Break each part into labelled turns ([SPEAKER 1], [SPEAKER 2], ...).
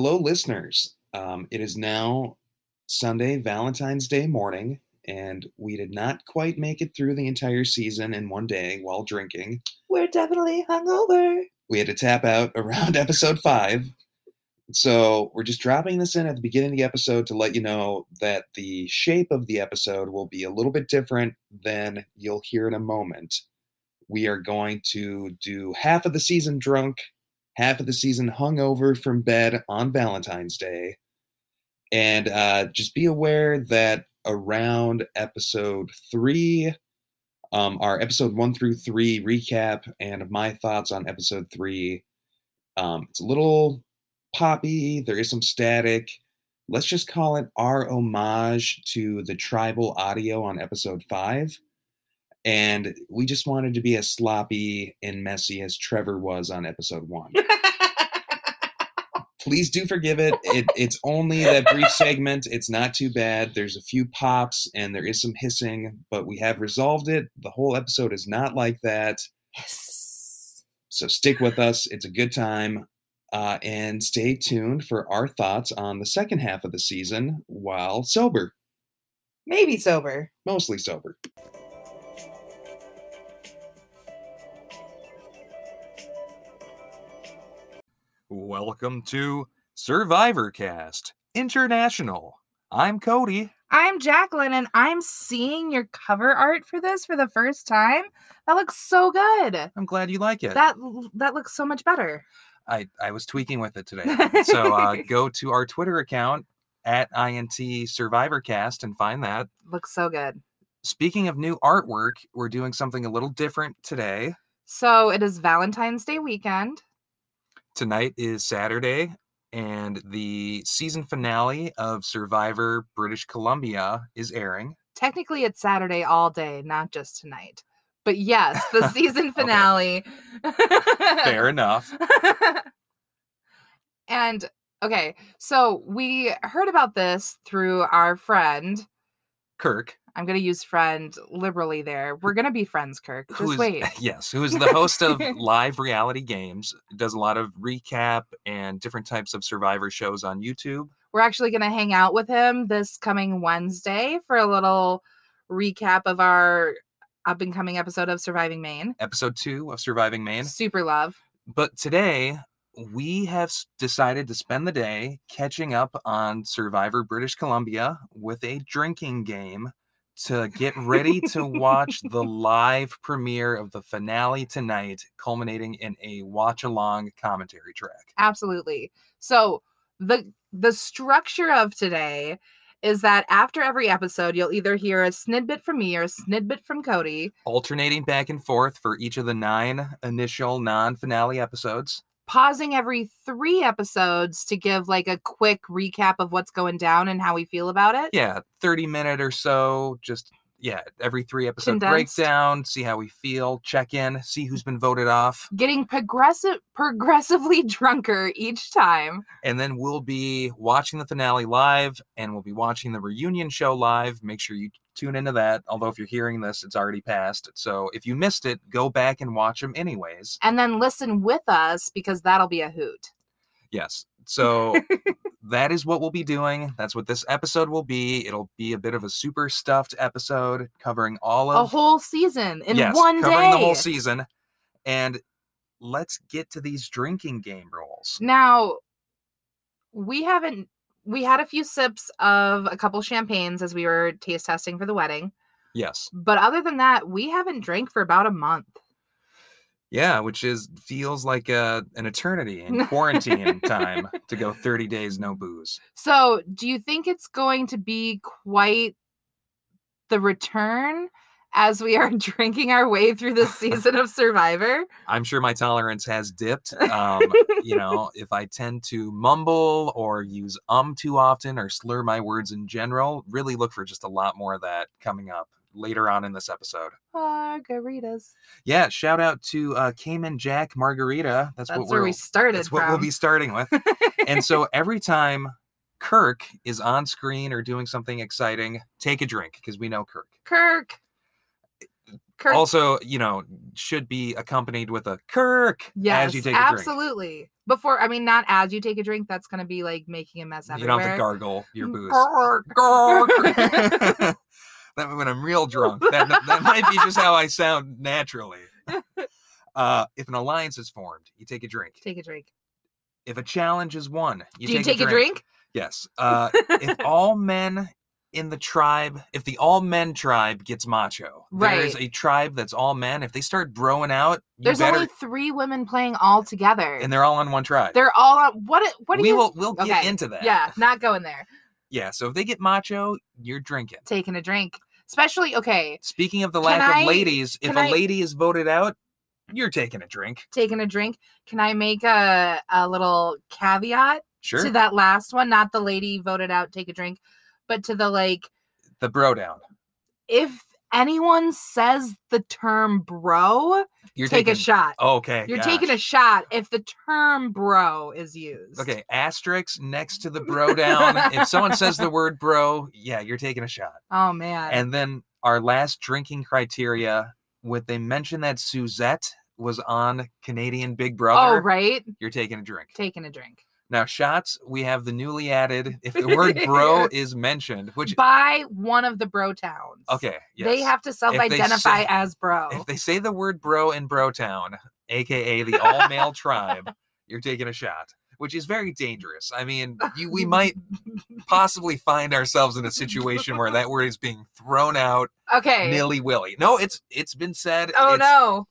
[SPEAKER 1] Hello, listeners. Um, it is now Sunday, Valentine's Day morning, and we did not quite make it through the entire season in one day while drinking.
[SPEAKER 2] We're definitely hungover.
[SPEAKER 1] We had to tap out around episode five. So we're just dropping this in at the beginning of the episode to let you know that the shape of the episode will be a little bit different than you'll hear in a moment. We are going to do half of the season drunk, half of the season hungover from bed on Valentine's Day. And uh, just be aware that around episode three, um, our episode one through three recap and my thoughts on episode three. Um, it's a little poppy, there is some static. Let's just call it our homage to the tribal audio on episode five. And we just wanted to be as sloppy and messy as Trevor was on episode one. Please do forgive it. it. It's only that brief segment. It's not too bad. There's a few pops and there is some hissing, but we have resolved it. The whole episode is not like that.
[SPEAKER 2] Yes.
[SPEAKER 1] So stick with us. It's a good time. Uh, and stay tuned for our thoughts on the second half of the season while sober,
[SPEAKER 2] Maybe sober.
[SPEAKER 1] mostly sober.
[SPEAKER 3] Welcome to Survivor Cast International. I'm Cody.
[SPEAKER 2] I'm Jacqueline, and I'm seeing your cover art for this for the first time. That looks so good.
[SPEAKER 3] I'm glad you like it.
[SPEAKER 2] That that looks so much better.
[SPEAKER 3] I, I was tweaking with it today. so uh, go to our Twitter account at INT SurvivorCast and find that.
[SPEAKER 2] looks so good.
[SPEAKER 3] Speaking of new artwork, we're doing something a little different today.
[SPEAKER 2] So it is Valentine's Day weekend.
[SPEAKER 3] Tonight is Saturday, and the season finale of Survivor British Columbia is airing.
[SPEAKER 2] Technically, it's Saturday all day, not just tonight. But yes, the season finale.
[SPEAKER 3] Fair enough.
[SPEAKER 2] and okay, so we heard about this through our friend.
[SPEAKER 3] Kirk,
[SPEAKER 2] I'm going to use friend liberally there. We're going to be friends, Kirk. Just
[SPEAKER 3] who is
[SPEAKER 2] wait.
[SPEAKER 3] yes, who is the host of live reality games, does a lot of recap and different types of survivor shows on YouTube.
[SPEAKER 2] We're actually going to hang out with him this coming Wednesday for a little recap of our up and coming episode of Surviving Maine.
[SPEAKER 3] Episode 2 of Surviving Maine.
[SPEAKER 2] Super love.
[SPEAKER 3] But today we have decided to spend the day catching up on Survivor British Columbia with a drinking game to get ready to watch the live premiere of the finale tonight, culminating in a watch along commentary track.
[SPEAKER 2] Absolutely. So the the structure of today is that after every episode you'll either hear a snidbit from me or a snidbit from Cody,
[SPEAKER 3] Alternating back and forth for each of the nine initial non finale episodes.
[SPEAKER 2] Pausing every 3 episodes to give like a quick recap of what's going down and how we feel about it.
[SPEAKER 3] Yeah, 30 minute or so, just yeah, every three episode
[SPEAKER 2] Condensed.
[SPEAKER 3] breakdown, see how we feel, check in, see who's been voted off.
[SPEAKER 2] Getting progressive progressively drunker each time.
[SPEAKER 3] and then we'll be watching the finale live and we'll be watching the reunion show live make sure you tune into that although if you're hearing this it's already passed. So if you missed it go back and watch them anyways.
[SPEAKER 2] And then listen with us because that'll be a hoot.
[SPEAKER 3] yes. So that is what we'll be doing. That's what this episode will be. It'll be a bit of a super stuffed episode covering all of A
[SPEAKER 2] whole season in
[SPEAKER 3] yes,
[SPEAKER 2] one
[SPEAKER 3] covering
[SPEAKER 2] day.
[SPEAKER 3] the whole season. And let's get to these drinking game rules.
[SPEAKER 2] Now, we haven't we had a few sips of a couple champagnes as we were taste testing for the wedding,
[SPEAKER 3] yes
[SPEAKER 2] but other than that, we haven't drank for about a month.
[SPEAKER 3] Yeah, which is feels like a, an eternity in quarantine time to go 30 days no booze.
[SPEAKER 2] So, do you think it's going to be quite the return as we are drinking our way through this season of Survivor?
[SPEAKER 3] I'm sure my tolerance has dipped. Um, you know, if I tend to mumble or use um too often or slur my words in general, really look for just a lot more of that coming up later on in this episode.
[SPEAKER 2] Margaritas.
[SPEAKER 3] Yeah, shout out to uh, Cayman Jack Margarita. That's,
[SPEAKER 2] That's
[SPEAKER 3] what
[SPEAKER 2] where
[SPEAKER 3] we're
[SPEAKER 2] we started
[SPEAKER 3] that's what we'll be starting with. and so every time Kirk is on screen or doing something exciting, take a drink because we know Kirk.
[SPEAKER 2] Kirk. Kirk,
[SPEAKER 3] Also, you know, should be accompanied with a Kirk
[SPEAKER 2] yes,
[SPEAKER 3] as you take a drink.
[SPEAKER 2] absolutely. Before, I mean, not as you take a drink. That's gonna be like making a mess everywhere.
[SPEAKER 3] You don't have to gargle your booze.
[SPEAKER 2] Kirk.
[SPEAKER 3] that when I'm real drunk. That, that might be just how I sound naturally. Uh, if an alliance is formed, you take a drink.
[SPEAKER 2] Take a drink.
[SPEAKER 3] If a challenge is won, you
[SPEAKER 2] Do you
[SPEAKER 3] take,
[SPEAKER 2] take a drink?
[SPEAKER 3] Yes. Uh, if all men in the tribe, if the all men tribe gets macho, there is a tribe that's all men. If they start broing out, you
[SPEAKER 2] There's
[SPEAKER 3] better,
[SPEAKER 2] only three women playing all together.
[SPEAKER 3] and they're all on one tribe.
[SPEAKER 2] They're all on what? What do
[SPEAKER 3] we
[SPEAKER 2] you?
[SPEAKER 3] will we'll get
[SPEAKER 2] Okay,
[SPEAKER 3] into that.
[SPEAKER 2] Yeah, not going there.
[SPEAKER 3] Yeah. So if they get macho, you're drinking.
[SPEAKER 2] Taking a drink, especially okay.
[SPEAKER 3] Speaking of the lack
[SPEAKER 2] I-
[SPEAKER 3] of ladies, if a lady is voted out, you're taking a drink.
[SPEAKER 2] Taking a drink. Can I make a a little caveat
[SPEAKER 3] Sure.
[SPEAKER 2] to that last one? Not the lady voted out. Take a drink, but to the like,
[SPEAKER 3] the bro down.
[SPEAKER 2] if anyone says the term bro,
[SPEAKER 3] You're
[SPEAKER 2] take
[SPEAKER 3] taking
[SPEAKER 2] a shot.
[SPEAKER 3] Okay.
[SPEAKER 2] You're taking a shot if the term bro is used.
[SPEAKER 3] Okay, asterisk next to the bro down. if someone says the word bro, yeah, you're taking a shot.
[SPEAKER 2] Oh man.
[SPEAKER 3] And then our last drinking criteria, would they mention that Suzette was on Canadian Big Brother?
[SPEAKER 2] oh right.
[SPEAKER 3] You're taking a drink.
[SPEAKER 2] Taking a drink.
[SPEAKER 3] Now, shots, we have the newly added, if the word bro is mentioned, which,
[SPEAKER 2] By one of the bro towns.
[SPEAKER 3] okay, yes.
[SPEAKER 2] They have to self-identify as bro.
[SPEAKER 3] If they say the word bro in bro town, aka the all male tribe, you're taking a shot, which is very dangerous. I mean, you, we might possibly find ourselves in a situation where that word is being thrown out
[SPEAKER 2] okay.
[SPEAKER 3] nilly willy. No, it's it's been said.
[SPEAKER 2] Oh
[SPEAKER 3] it's-
[SPEAKER 2] no.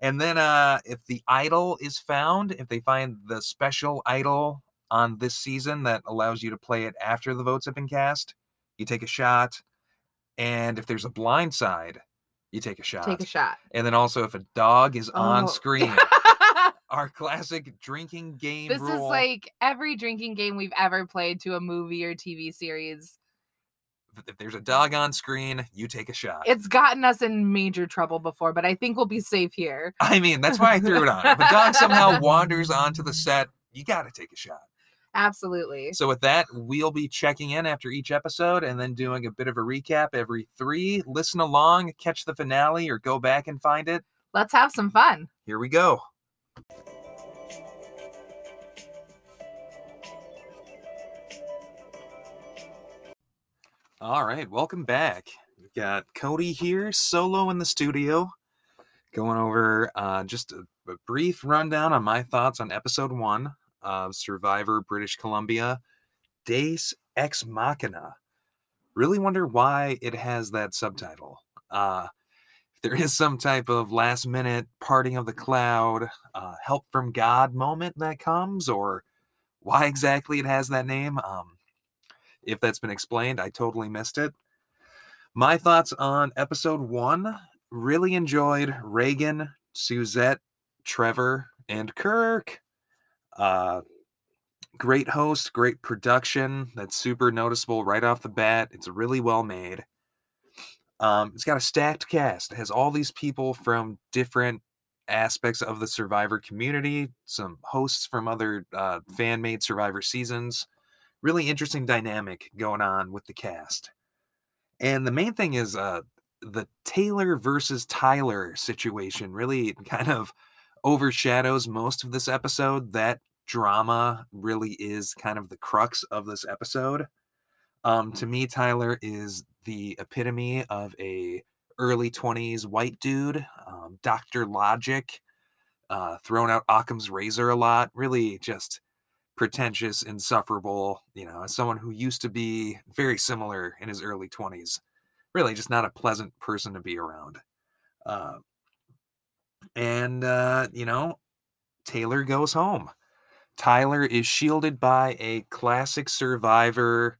[SPEAKER 3] And then uh if the idol is found, if they find the special idol on this season that allows you to play it after the votes have been cast, you take a shot. And if there's a blind side, you take a shot.
[SPEAKER 2] Take a shot.
[SPEAKER 3] And then also if a dog is on
[SPEAKER 2] Oh.
[SPEAKER 3] screen, our classic drinking game
[SPEAKER 2] this
[SPEAKER 3] rule.
[SPEAKER 2] is like every drinking game we've ever played to a movie or TV series.
[SPEAKER 3] If there's a dog on screen, you take a shot.
[SPEAKER 2] It's gotten us in major trouble before, but I think we'll be safe here.
[SPEAKER 3] I mean, that's why I threw it on. If a dog somehow wanders onto the set, you got to take a shot.
[SPEAKER 2] Absolutely.
[SPEAKER 3] So with that, we'll be checking in after each episode and then doing a bit of a recap every three. Listen along, catch the finale, or go back and find it.
[SPEAKER 2] Let's have some fun.
[SPEAKER 3] Here we go. All right, welcome back. We've got Cody here, solo in the studio, going over uh, just a, a brief rundown on my thoughts on episode one of Survivor British Columbia, Deus Ex Machina. Really wonder why it has that subtitle. Uh, if there is some type of last minute parting of the cloud, uh, help from God moment that comes, or why exactly it has that name. Um, if that's been explained, I totally missed it. My thoughts on episode one really enjoyed Reagan, Suzette, Trevor, and Kirk. Uh, great host, great production. That's super noticeable right off the bat. It's really well made. Um, it's got a stacked cast. It has all these people from different aspects of the Survivor community, some hosts from other uh, fan made Survivor seasons. Really interesting dynamic going on with the cast. And the main thing is uh, the Taylor versus Tyler situation really kind of overshadows most of this episode. That drama really is kind of the crux of this episode. Um, to me, Tyler is the epitome of a early 20s white dude, um, Dr. Logic, uh, throwing out Occam's razor a lot, really just pretentious, insufferable, you know, as someone who used to be very similar in his early 20s, really just not a pleasant person to be around. Uh, and, uh, you know, Taylor goes home. Tyler is shielded by a classic survivor,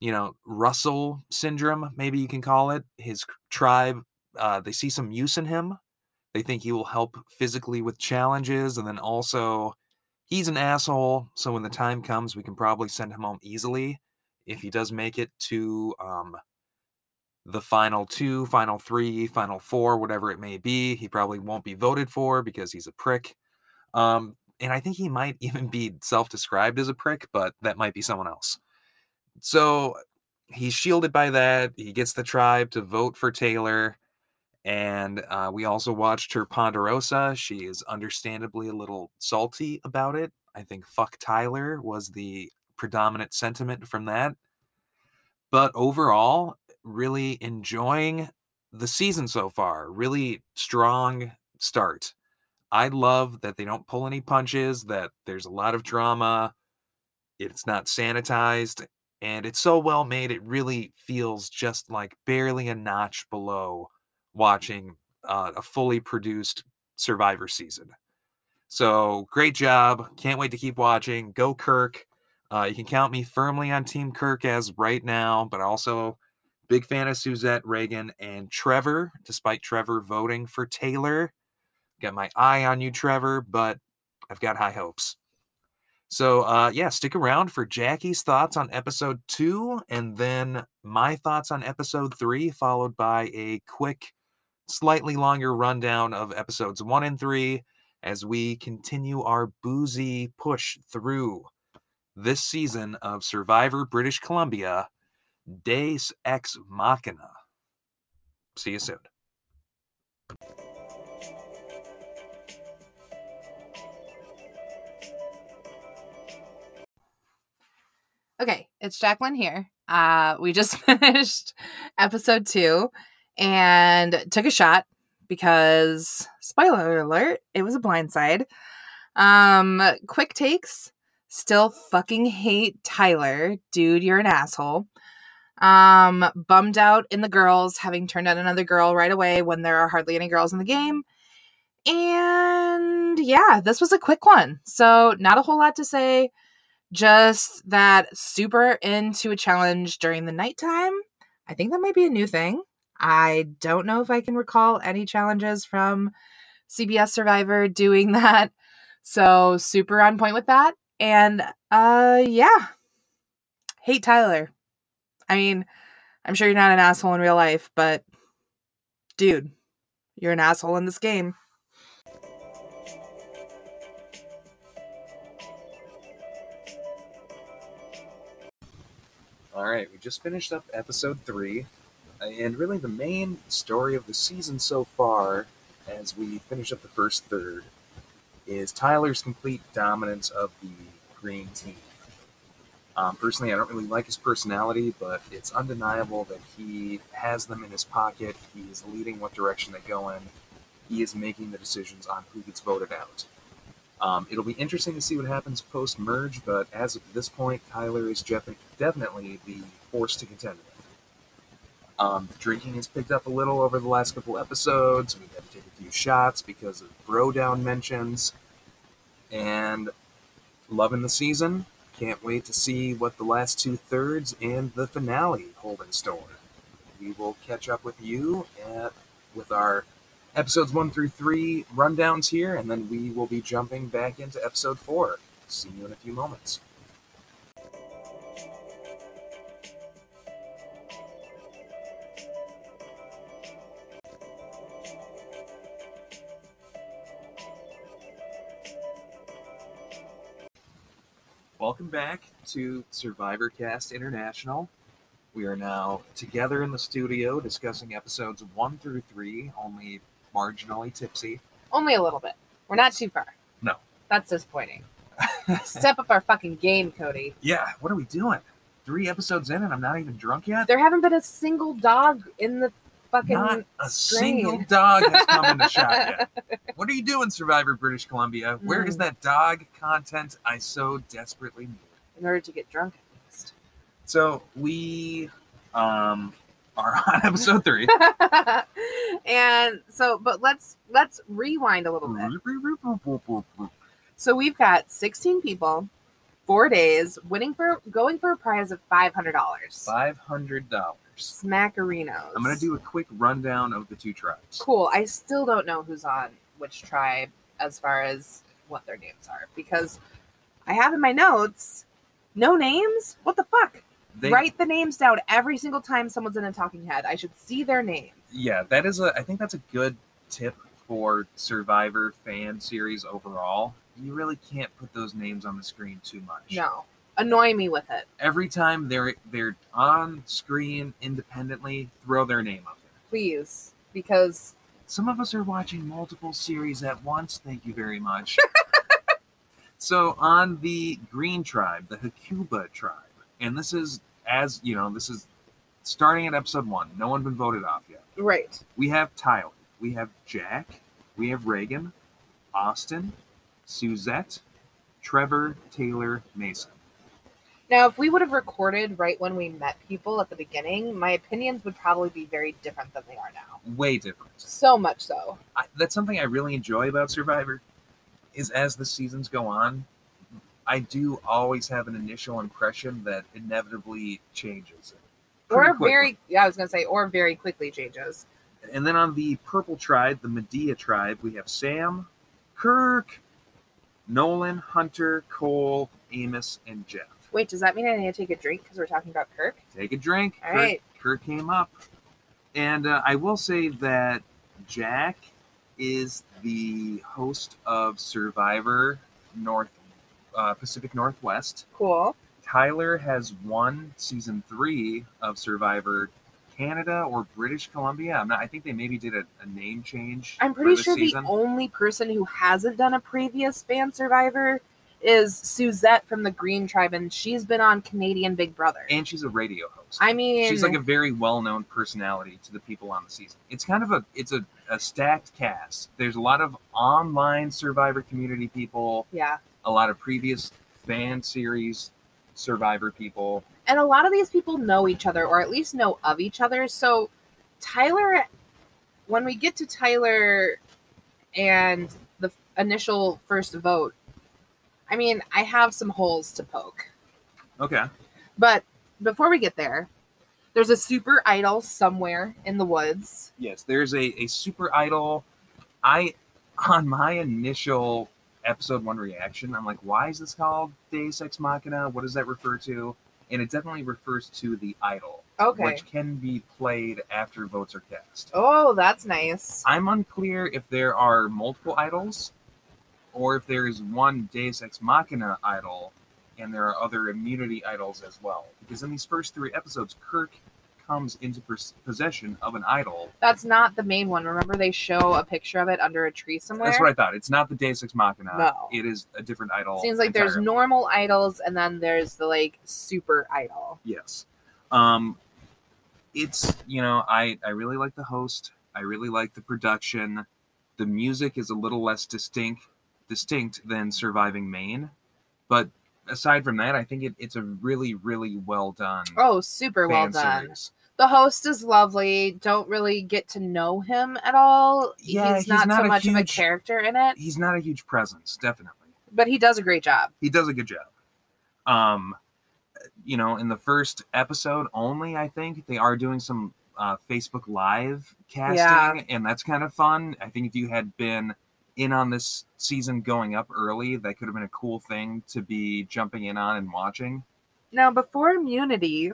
[SPEAKER 3] you know, Russell syndrome, maybe you can call it. His tribe, uh, they see some use in him. They think he will help physically with challenges. And then also, he's an asshole. So when the time comes, we can probably send him home easily if he does make it to um, the final two, final three, final four, whatever it may be. He probably won't be voted for because he's a prick. Um, and I think he might even be self described as a prick, but that might be someone else. So he's shielded by that. He gets the tribe to vote for Taylor. And uh, we also watched her Ponderosa. She is understandably a little salty about it. I think fuck Tyler was the predominant sentiment from that. But overall, really enjoying the season so far. Really strong start. I love that they don't pull any punches, that there's a lot of drama. It's not sanitized, and it's so well made, it really feels just like barely a notch below watching uh, a fully produced Survivor season. So great job. Can't wait to keep watching. Go Kirk. Uh, you can count me firmly on Team Kirk as right now, but also big fan of Suzette, Reagan, and Trevor, despite Trevor voting for Taylor. Got my eye on you, Trevor, but I've got high hopes. So, uh, yeah, stick around for Jackie's thoughts on episode two, and then my thoughts on episode three, followed by a quick, slightly longer rundown of episodes one and three as we continue our boozy push through this season of Survivor British Columbia Deus Ex Machina. See you soon.
[SPEAKER 2] Okay, it's Jacqueline here. Uh, we just finished episode two and took a shot because spoiler alert, it was a blindside. Um, quick takes. Still fucking hate Tyler. Dude, you're an asshole. Um, bummed out in the girls having turned out another girl right away when there are hardly any girls in the game. And yeah, this was a quick one. So, not a whole lot to say. Just that super into a challenge during the nighttime. I think that might be a new thing. I don't know if I can recall any challenges from CBS Survivor doing that. So, super on point with that. And uh yeah. Hate Tyler. I mean, I'm sure you're not an asshole in real life, but dude, you're an asshole in this game.
[SPEAKER 3] All right, we just finished up episode three, and really the main story of the season so far, as we finish up the first third, is Tyler's complete dominance of the green team. Um, personally, I don't really like his personality, but it's undeniable that he has them in his pocket. He is leading what direction they go in. He is making the decisions on who gets voted out. Um, it'll be interesting to see what happens post merge, but as of this point, Tyler is definitely the force to contend with. Um, the drinking has picked up a little over the last couple episodes. We've had to take a few shots because of bro down mentions. And loving the season. Can't wait to see what the last two thirds and the finale hold in store. We will catch up with you at, with our episodes one through three rundowns here, and then we will be jumping back into episode four. See you in a few moments. Welcome back to Survivor Cast International. We are now together in the studio discussing episodes one through three, only marginally tipsy.
[SPEAKER 2] Only a little bit. We're not too far.
[SPEAKER 3] No.
[SPEAKER 2] That's disappointing. Step up our fucking game, Cody.
[SPEAKER 3] Yeah, what are we doing? Three episodes in and I'm not even drunk yet?
[SPEAKER 2] There haven't been a single dog in the fucking
[SPEAKER 3] Not a
[SPEAKER 2] strain.
[SPEAKER 3] single dog has come in the shot yet. What are you doing, Survivor British Columbia? Where is
[SPEAKER 2] Mm.
[SPEAKER 3] that dog content I so desperately need?
[SPEAKER 2] in order to get drunk at least.
[SPEAKER 3] So we um are on episode three.
[SPEAKER 2] and so but let's let's rewind a little bit. So we've got 16 people, four days, winning for going for a prize of five hundred dollars.
[SPEAKER 3] Five hundred dollars.
[SPEAKER 2] Smackerinos.
[SPEAKER 3] I'm gonna do a quick rundown of the two tribes.
[SPEAKER 2] cool. I still don't know who's on which tribe as far as what their names are because I have in my notes no names. What the fuck?
[SPEAKER 3] They,
[SPEAKER 2] Write the names down every single time someone's in a talking head. I should see their name.
[SPEAKER 3] Yeah, that is a. I think that's a good tip for Survivor fan series overall. You really can't put those names on the screen too much.
[SPEAKER 2] No, annoy me with it,
[SPEAKER 3] Every time they're they're on screen independently, throw their name up there.
[SPEAKER 2] please. because
[SPEAKER 3] Some of us are watching multiple series at once. Thank you very much. so on the Green Tribe, the Hakuba tribe, and this is as you know, this is starting at episode one. No one been voted off yet.
[SPEAKER 2] right.
[SPEAKER 3] We have Tyler, we have Jack, we have Reagan, Austin, Suzette, Trevor, Taylor, Mason.
[SPEAKER 2] Now, if we would have recorded right when we met people at the beginning, my opinions would probably be very different than they are now.
[SPEAKER 3] Way different.
[SPEAKER 2] So much so.
[SPEAKER 3] I, that's something I really enjoy about Survivor. Is as the seasons go on, I do always have an initial impression that inevitably changes.
[SPEAKER 2] Or
[SPEAKER 3] quickly.
[SPEAKER 2] very, yeah, I was gonna say, or very quickly changes.
[SPEAKER 3] And then on the purple tribe, the Medea tribe, we have Sam, Kirk, Nolan, Hunter, Cole, Amos, and Jeff.
[SPEAKER 2] Wait, does that mean I need to take a drink because we're talking about Kirk?
[SPEAKER 3] Take a drink.
[SPEAKER 2] All
[SPEAKER 3] Kirk,
[SPEAKER 2] right.
[SPEAKER 3] Kirk came up. And uh, I will say that Jack is the host of Survivor North uh, Pacific Northwest.
[SPEAKER 2] Cool.
[SPEAKER 3] Tyler has won season three of Survivor Canada or British Columbia. I'm not. I think they maybe did a, a name change.
[SPEAKER 2] I'm pretty sure
[SPEAKER 3] season.
[SPEAKER 2] the only person who hasn't done a previous fan survivor is Suzette from the Green Tribe, and she's been on Canadian Big Brother.
[SPEAKER 3] and she's a radio host.
[SPEAKER 2] I mean,
[SPEAKER 3] she's like a very well-known personality to the people on the season. It's kind of a it's a, a stacked cast. There's a lot of online Survivor community people,
[SPEAKER 2] yeah.
[SPEAKER 3] a lot of previous fan series Survivor people.
[SPEAKER 2] and a lot of these people know each other or at least know of each other so tyler when we get to tyler and the initial first vote i mean i have some holes to poke
[SPEAKER 3] Okay.
[SPEAKER 2] but before we get there there's a super idol somewhere in the woods
[SPEAKER 3] Yes, there's a, a super idol. I on my initial episode one reaction, I'm like, why is this called Deus Ex Machina? What does that refer to? And it definitely refers to the idol,
[SPEAKER 2] okay
[SPEAKER 3] which can be played after votes are cast.
[SPEAKER 2] oh that's nice
[SPEAKER 3] I'm unclear if there are multiple idols or if there is one Deus Ex Machina idol and there are other immunity idols as well. Because in these first three episodes, Kirk comes into possession of an idol.
[SPEAKER 2] that's not the main one remember they show a picture of it under a tree somewhere
[SPEAKER 3] That's what I thought. It's not the Deus Ex Machina.
[SPEAKER 2] No.
[SPEAKER 3] It is a different idol.
[SPEAKER 2] seems like there's normal idols and then there's the like super idol
[SPEAKER 3] Yes. Um, it's you know I I really like the host. I really like the production. The music is a little less distinct distinct than Surviving Maine, but aside from that, I think it, it's a really really well done.
[SPEAKER 2] oh super well done
[SPEAKER 3] series.
[SPEAKER 2] the host is lovely. Don't really get to know him at all.
[SPEAKER 3] Yeah,
[SPEAKER 2] he's,
[SPEAKER 3] he's
[SPEAKER 2] not,
[SPEAKER 3] not
[SPEAKER 2] so much of a character in it,
[SPEAKER 3] He's not a huge presence, definitely.
[SPEAKER 2] but he does a great job.
[SPEAKER 3] he does a good job. Um, you know, in the first episode only, I think they are doing some uh, Facebook Live casting,
[SPEAKER 2] Yeah.
[SPEAKER 3] and that's kind of fun. I think if you had been in on this season going up early, that could have been a cool thing to be jumping in on and watching.
[SPEAKER 2] Now, before immunity,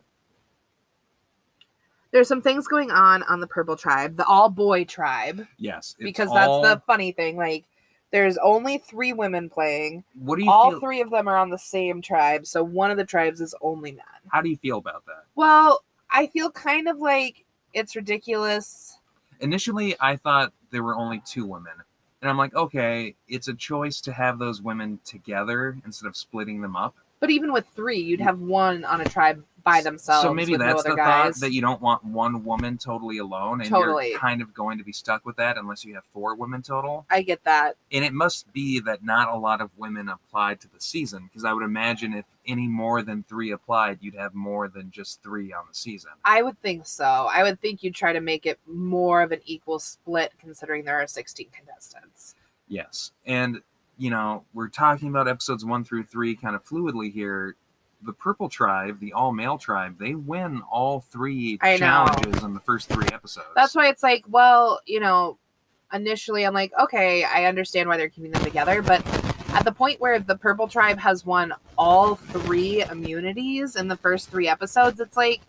[SPEAKER 2] there's some things going on on the Purple Tribe, the all boy tribe,
[SPEAKER 3] Yes,
[SPEAKER 2] because
[SPEAKER 3] all-
[SPEAKER 2] that's the funny thing. Like, there's only three women playing.
[SPEAKER 3] What do you
[SPEAKER 2] All
[SPEAKER 3] feel?
[SPEAKER 2] three of them are on the same tribe, so one of the tribes is only men.
[SPEAKER 3] How do you feel about that?
[SPEAKER 2] Well, I feel kind of like it's ridiculous.
[SPEAKER 3] Initially, I thought there were only two women. And I'm like, okay, it's a choice to have those women together instead of splitting them up.
[SPEAKER 2] But even with three, you'd mm. have one on a tribe by themselves.
[SPEAKER 3] So maybe
[SPEAKER 2] no
[SPEAKER 3] that's
[SPEAKER 2] other
[SPEAKER 3] the
[SPEAKER 2] guys.
[SPEAKER 3] thought that you don't want one woman totally alone, and
[SPEAKER 2] Totally.
[SPEAKER 3] you're kind of going to be stuck with that unless you have four women total.
[SPEAKER 2] I get that.
[SPEAKER 3] And it must be that not a lot of women applied to the season, because I would imagine if any more than three applied, you'd have more than just three on the season.
[SPEAKER 2] I would think so. I would think you'd try to make it more of an equal split, considering there are 16 contestants.
[SPEAKER 3] Yes, and you know we're talking about episodes one through three kind of fluidly here. The Purple Tribe, the all male tribe, they win all three
[SPEAKER 2] I know.
[SPEAKER 3] challenges in the first three episodes.
[SPEAKER 2] That's why it's like, well, you know, initially I'm like, okay, I understand why they're keeping them together, but at the point where the Purple Tribe has won all three immunities in the first three episodes, it's like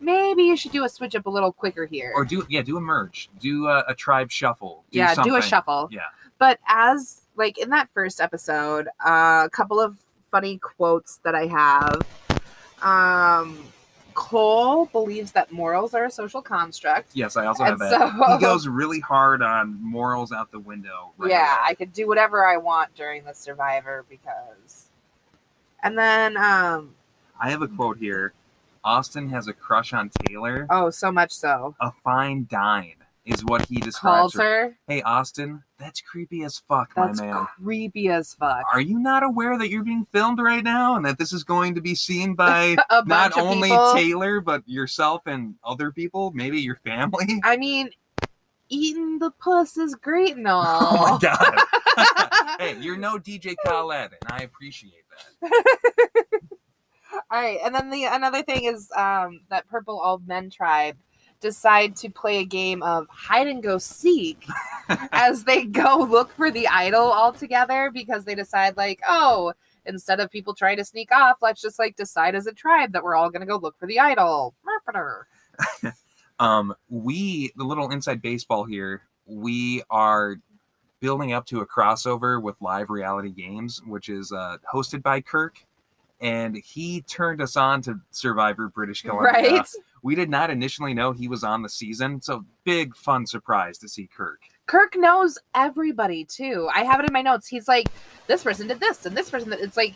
[SPEAKER 2] maybe you should do a switch up a little quicker here.
[SPEAKER 3] or do yeah, do a merge, do a, a tribe shuffle, do
[SPEAKER 2] yeah, do a shuffle.
[SPEAKER 3] Yeah.
[SPEAKER 2] But as like in that first episode, uh, a couple of funny quotes that I have. Um, Cole believes that morals are a social construct.
[SPEAKER 3] Yes, I also have
[SPEAKER 2] And
[SPEAKER 3] that.
[SPEAKER 2] so-
[SPEAKER 3] He goes really hard on morals out the window. right
[SPEAKER 2] yeah,
[SPEAKER 3] away.
[SPEAKER 2] I could do whatever I want during the Survivor because. And then, um,
[SPEAKER 3] I have a quote here. Austin has a crush on Taylor.
[SPEAKER 2] oh, so much so.
[SPEAKER 3] A fine dine is what he describes
[SPEAKER 2] Calls her.
[SPEAKER 3] Hey, Austin, that's creepy as fuck,
[SPEAKER 2] That's
[SPEAKER 3] my man.
[SPEAKER 2] That's creepy as fuck.
[SPEAKER 3] Are you not aware that you're being filmed right now and that this is going to be seen by
[SPEAKER 2] A
[SPEAKER 3] not
[SPEAKER 2] of
[SPEAKER 3] only
[SPEAKER 2] people.
[SPEAKER 3] Taylor but yourself and other people, maybe your family?
[SPEAKER 2] I mean, eating the puss is great and all.
[SPEAKER 3] Oh my god. hey, you're no DJ Khaled, and I appreciate that.
[SPEAKER 2] All right, and then the another thing is um, that Purple Old Men tribe decide to play a game of hide and go seek as they go look for the idol all together because they decide like, oh, instead of people trying to sneak off, let's just like decide as a tribe that we're all gonna go look for the idol.
[SPEAKER 3] Um, we, the little inside baseball here, we are building up to a crossover with live reality games, which is uh, hosted by Kirk. And he turned us on to Survivor British Columbia.
[SPEAKER 2] Right?
[SPEAKER 3] We did not initially know he was on the season, so big fun surprise to see Kirk.
[SPEAKER 2] Kirk knows everybody too. I have it in my notes. He's like, this person did this and this person. Did. It's like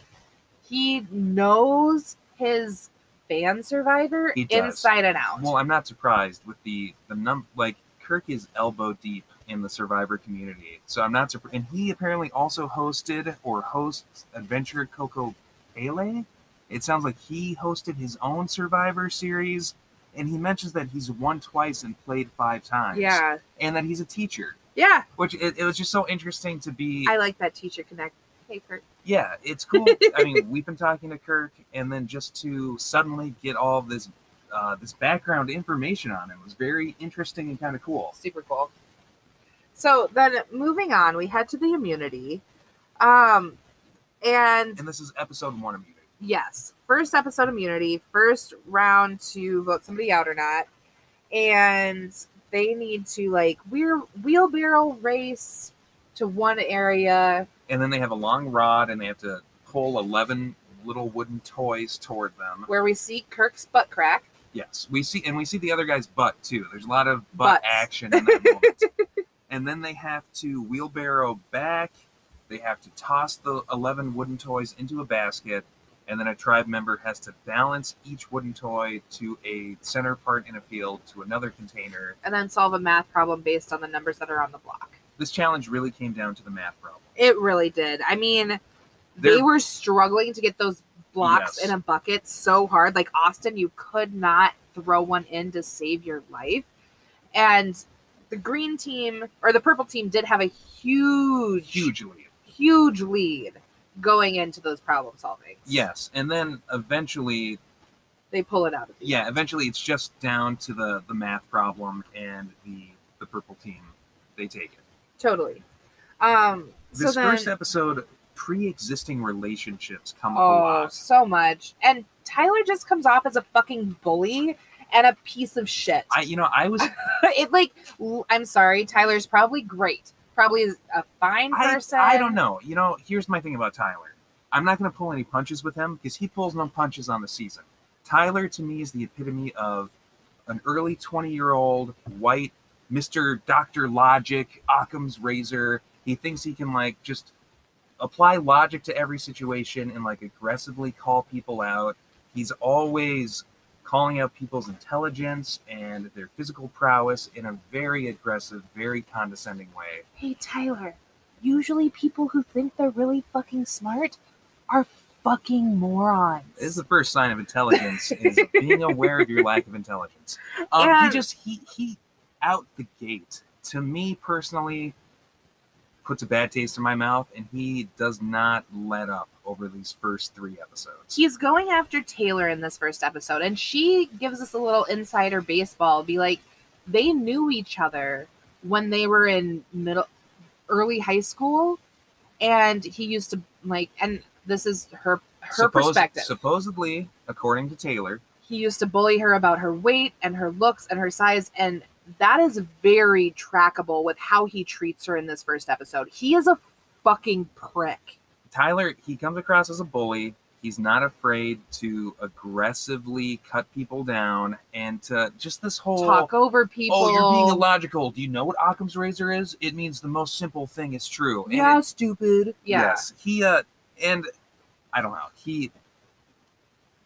[SPEAKER 2] he knows his fan survivor inside and out.
[SPEAKER 3] Well, I'm not surprised with the the num like Kirk is elbow deep in the Survivor community, so I'm not surprised. And he apparently also hosted or hosts Adventure Coco Pele. It sounds like he hosted his own Survivor series, and he mentions that he's won twice and played five times.
[SPEAKER 2] yeah,
[SPEAKER 3] and that he's a teacher,
[SPEAKER 2] yeah.
[SPEAKER 3] which it, it was just so interesting to be.
[SPEAKER 2] I like that teacher connect. Hey, Kirk.
[SPEAKER 3] yeah, it's cool. I mean, we've been talking to Kirk, and then just to suddenly get all this uh, this background information on him was very interesting and kind of cool.
[SPEAKER 2] Super cool. So then, moving on, we head to the immunity, um, and
[SPEAKER 3] And this is episode one of Munich.
[SPEAKER 2] Yes, first episode immunity, first round to vote somebody out or not, and they need to like we're wheelbarrow race to one area.
[SPEAKER 3] And then they have a long rod, and they have to pull eleven little wooden toys toward them.
[SPEAKER 2] where we see Kirk's butt crack.
[SPEAKER 3] Yes, we see, and we see the other guy's butt too. There's a lot of butt
[SPEAKER 2] Butts.
[SPEAKER 3] action in that moment. and then they have to wheelbarrow back. They have to toss the eleven wooden toys into a basket, and then a tribe member has to balance each wooden toy to a center part in a field to another container.
[SPEAKER 2] and then solve a math problem based on the numbers that are on the block.
[SPEAKER 3] This challenge really came down to the math problem.
[SPEAKER 2] It really did. I mean, they
[SPEAKER 3] There-
[SPEAKER 2] were struggling to get those blocks
[SPEAKER 3] Yes.
[SPEAKER 2] in a bucket so hard. Like Austin, you could not throw one in to save your life. And the green team or the purple team did have a huge,
[SPEAKER 3] Hugely.
[SPEAKER 2] huge lead going into those problem solving.
[SPEAKER 3] Yes, and then eventually
[SPEAKER 2] They pull it out of the
[SPEAKER 3] yeah, eventually it's just down to the the math problem and the the purple team. They take it.
[SPEAKER 2] Totally. Um so
[SPEAKER 3] This
[SPEAKER 2] then,
[SPEAKER 3] first episode, pre-existing relationships come up a
[SPEAKER 2] Oh,
[SPEAKER 3] lot.
[SPEAKER 2] so much. And Tyler just comes off as a fucking bully and a piece of shit.
[SPEAKER 3] I you know I was
[SPEAKER 2] it like I'm sorry, Tyler's probably great. Probably a fine
[SPEAKER 3] I,
[SPEAKER 2] person.
[SPEAKER 3] I don't know. You know, here's my thing about Tyler. I'm not going to pull any punches with him because he pulls no punches on the season. Tyler to me is the epitome of an early 20 year old white Mr. Dr. Logic, Occam's razor. He thinks he can like just apply logic to every situation and like aggressively call people out. He's always calling out people's intelligence and their physical prowess in a very aggressive, very condescending way.
[SPEAKER 2] Hey Tyler, usually people who think they're really fucking smart are fucking morons.
[SPEAKER 3] This is the first sign of intelligence is being aware of your lack of intelligence. Um, he just he he out the gate to me personally puts a bad taste in my mouth, and he does not let up over these first three episodes.
[SPEAKER 2] He's going after Taylor in this first episode, and she gives us a little insider baseball. Be like, they knew each other when they were in middle, early high school, and he used to like, and this is her her
[SPEAKER 3] Suppose-
[SPEAKER 2] perspective.
[SPEAKER 3] Supposedly, according to Taylor,
[SPEAKER 2] he used to bully her about her weight and her looks and her size and that is very trackable with how he treats her in this first episode he is a fucking prick
[SPEAKER 3] Tyler he comes across as a bully. He's not afraid to aggressively cut people down and to just this whole
[SPEAKER 2] Talk over people.
[SPEAKER 3] Oh, you're being illogical. Do you know what Occam's razor is? It means the most simple thing is true. And
[SPEAKER 2] Yeah.
[SPEAKER 3] it's stupid.
[SPEAKER 2] Yeah.
[SPEAKER 3] Yes. He uh and I don't know. He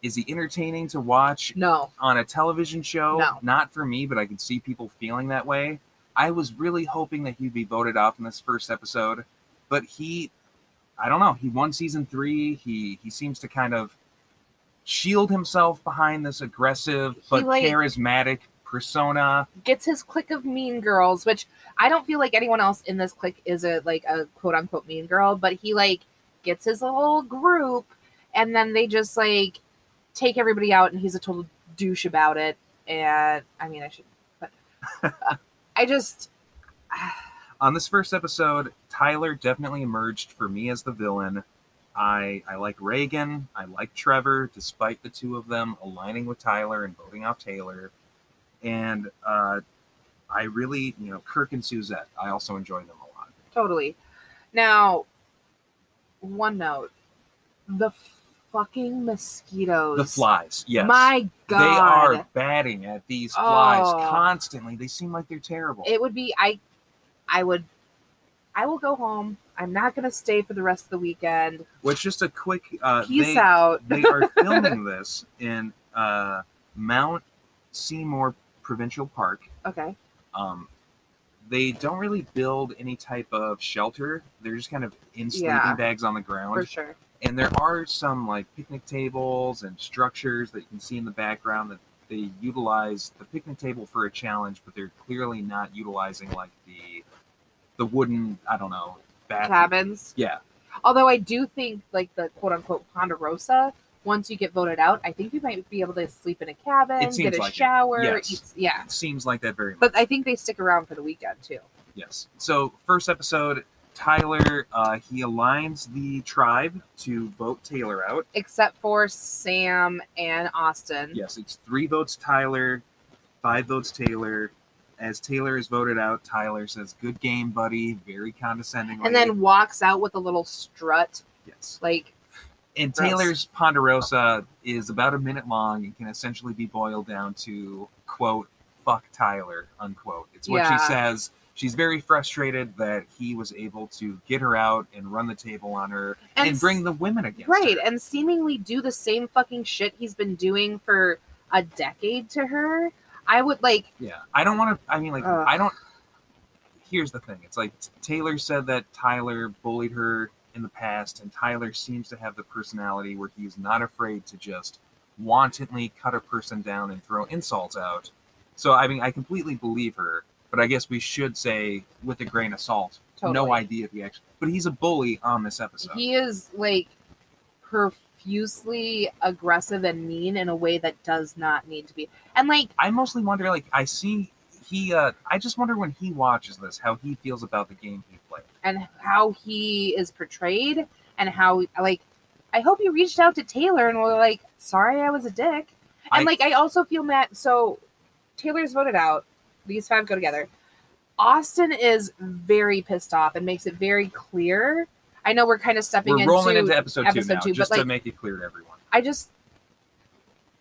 [SPEAKER 3] is he entertaining to watch
[SPEAKER 2] No.
[SPEAKER 3] on a television show?
[SPEAKER 2] No.
[SPEAKER 3] Not for me, but I can see people feeling that way. I was really hoping that he'd be voted off in this first episode, but he I don't know. He won season 3. He he seems to kind of shield himself behind this aggressive but
[SPEAKER 2] like-
[SPEAKER 3] charismatic persona.
[SPEAKER 2] Gets his clique of mean girls, which I don't feel like anyone else in this clique is a like a quote unquote mean girl, but he like gets his little group and then they just like take everybody out and he's a total douche about it. And I mean I should but I just
[SPEAKER 3] on this first episode, Tyler definitely emerged for me as the villain. I I like Reagan. I like Trevor, despite the two of them aligning with Tyler and voting off Taylor. And uh, I really, you know, Kirk and Suzette. I also enjoy them a lot.
[SPEAKER 2] Totally. Now, one note: the fucking mosquitoes.
[SPEAKER 3] The flies, yes,
[SPEAKER 2] My God,
[SPEAKER 3] they are batting at these flies
[SPEAKER 2] Oh.
[SPEAKER 3] constantly. They seem like they're terrible.
[SPEAKER 2] It would be I. I would. I will go home. I'm not gonna stay for the rest of the weekend.
[SPEAKER 3] Which just a quick uh,
[SPEAKER 2] Peace
[SPEAKER 3] they,
[SPEAKER 2] out.
[SPEAKER 3] they are filming this in uh, Mount Seymour Provincial Park.
[SPEAKER 2] Okay.
[SPEAKER 3] Um, they don't really build any type of shelter. They're just kind of in sleeping
[SPEAKER 2] Yeah.
[SPEAKER 3] bags on the ground.
[SPEAKER 2] For sure.
[SPEAKER 3] And there are some like picnic tables and structures that you can see in the background that they utilize the picnic table for a challenge, but they're clearly not utilizing like the the wooden, I don't know, bathroom.
[SPEAKER 2] Cabins.
[SPEAKER 3] Yeah.
[SPEAKER 2] Although I do think like the quote unquote Ponderosa. Once you get voted out, I think you might be able to sleep in a cabin,
[SPEAKER 3] It
[SPEAKER 2] get a
[SPEAKER 3] like it.
[SPEAKER 2] shower.
[SPEAKER 3] Yes.
[SPEAKER 2] eat- yeah.
[SPEAKER 3] It seems like that very much.
[SPEAKER 2] But I think they stick around for the weekend too.
[SPEAKER 3] Yes. So first episode, Tyler uh, he aligns the tribe to vote Taylor out.
[SPEAKER 2] Except for Sam and Austin.
[SPEAKER 3] Yes, it's three votes Tyler, five votes Taylor. As Taylor is voted out, Tyler says, "Good game, buddy." Very condescendingly.
[SPEAKER 2] And then walks out with a little strut.
[SPEAKER 3] yes,
[SPEAKER 2] Like
[SPEAKER 3] and
[SPEAKER 2] Gross.
[SPEAKER 3] Taylor's Ponderosa is about a minute long and can essentially be boiled down to quote "fuck Tyler" unquote. It's what
[SPEAKER 2] Yeah.
[SPEAKER 3] she says. She's very frustrated that he was able to get her out and run the table on her and,
[SPEAKER 2] And
[SPEAKER 3] bring the women against
[SPEAKER 2] right
[SPEAKER 3] her.
[SPEAKER 2] and seemingly do the same fucking shit he's been doing for a decade to her i would like
[SPEAKER 3] Yeah, I don't want to. I mean, like,
[SPEAKER 2] Ugh.
[SPEAKER 3] I don't. Here's the thing: it's like Taylor said that Tyler bullied her in the past, and Tyler seems to have the personality where he's not afraid to just wantonly cut a person down and throw insults out. So, I mean, I completely believe her, but I guess we should say with a grain of salt. No idea if he actually, but he's a bully on this episode.
[SPEAKER 2] he is like profusely aggressive and mean in a way that does not need to be and like
[SPEAKER 3] I mostly wonder, like, I see he. uh I just wonder when he watches this how he feels about the game he played.
[SPEAKER 2] and how he is portrayed and how like i hope you reached out to taylor and were like sorry i was a dick and
[SPEAKER 3] I-
[SPEAKER 2] like i also feel mad so taylor's voted out these five go together austin is very pissed off and makes it very clear i know we're kind of stepping
[SPEAKER 3] We're
[SPEAKER 2] into
[SPEAKER 3] rolling into episode, two
[SPEAKER 2] episode
[SPEAKER 3] now,
[SPEAKER 2] two, but,
[SPEAKER 3] just to make it clear to everyone.
[SPEAKER 2] i just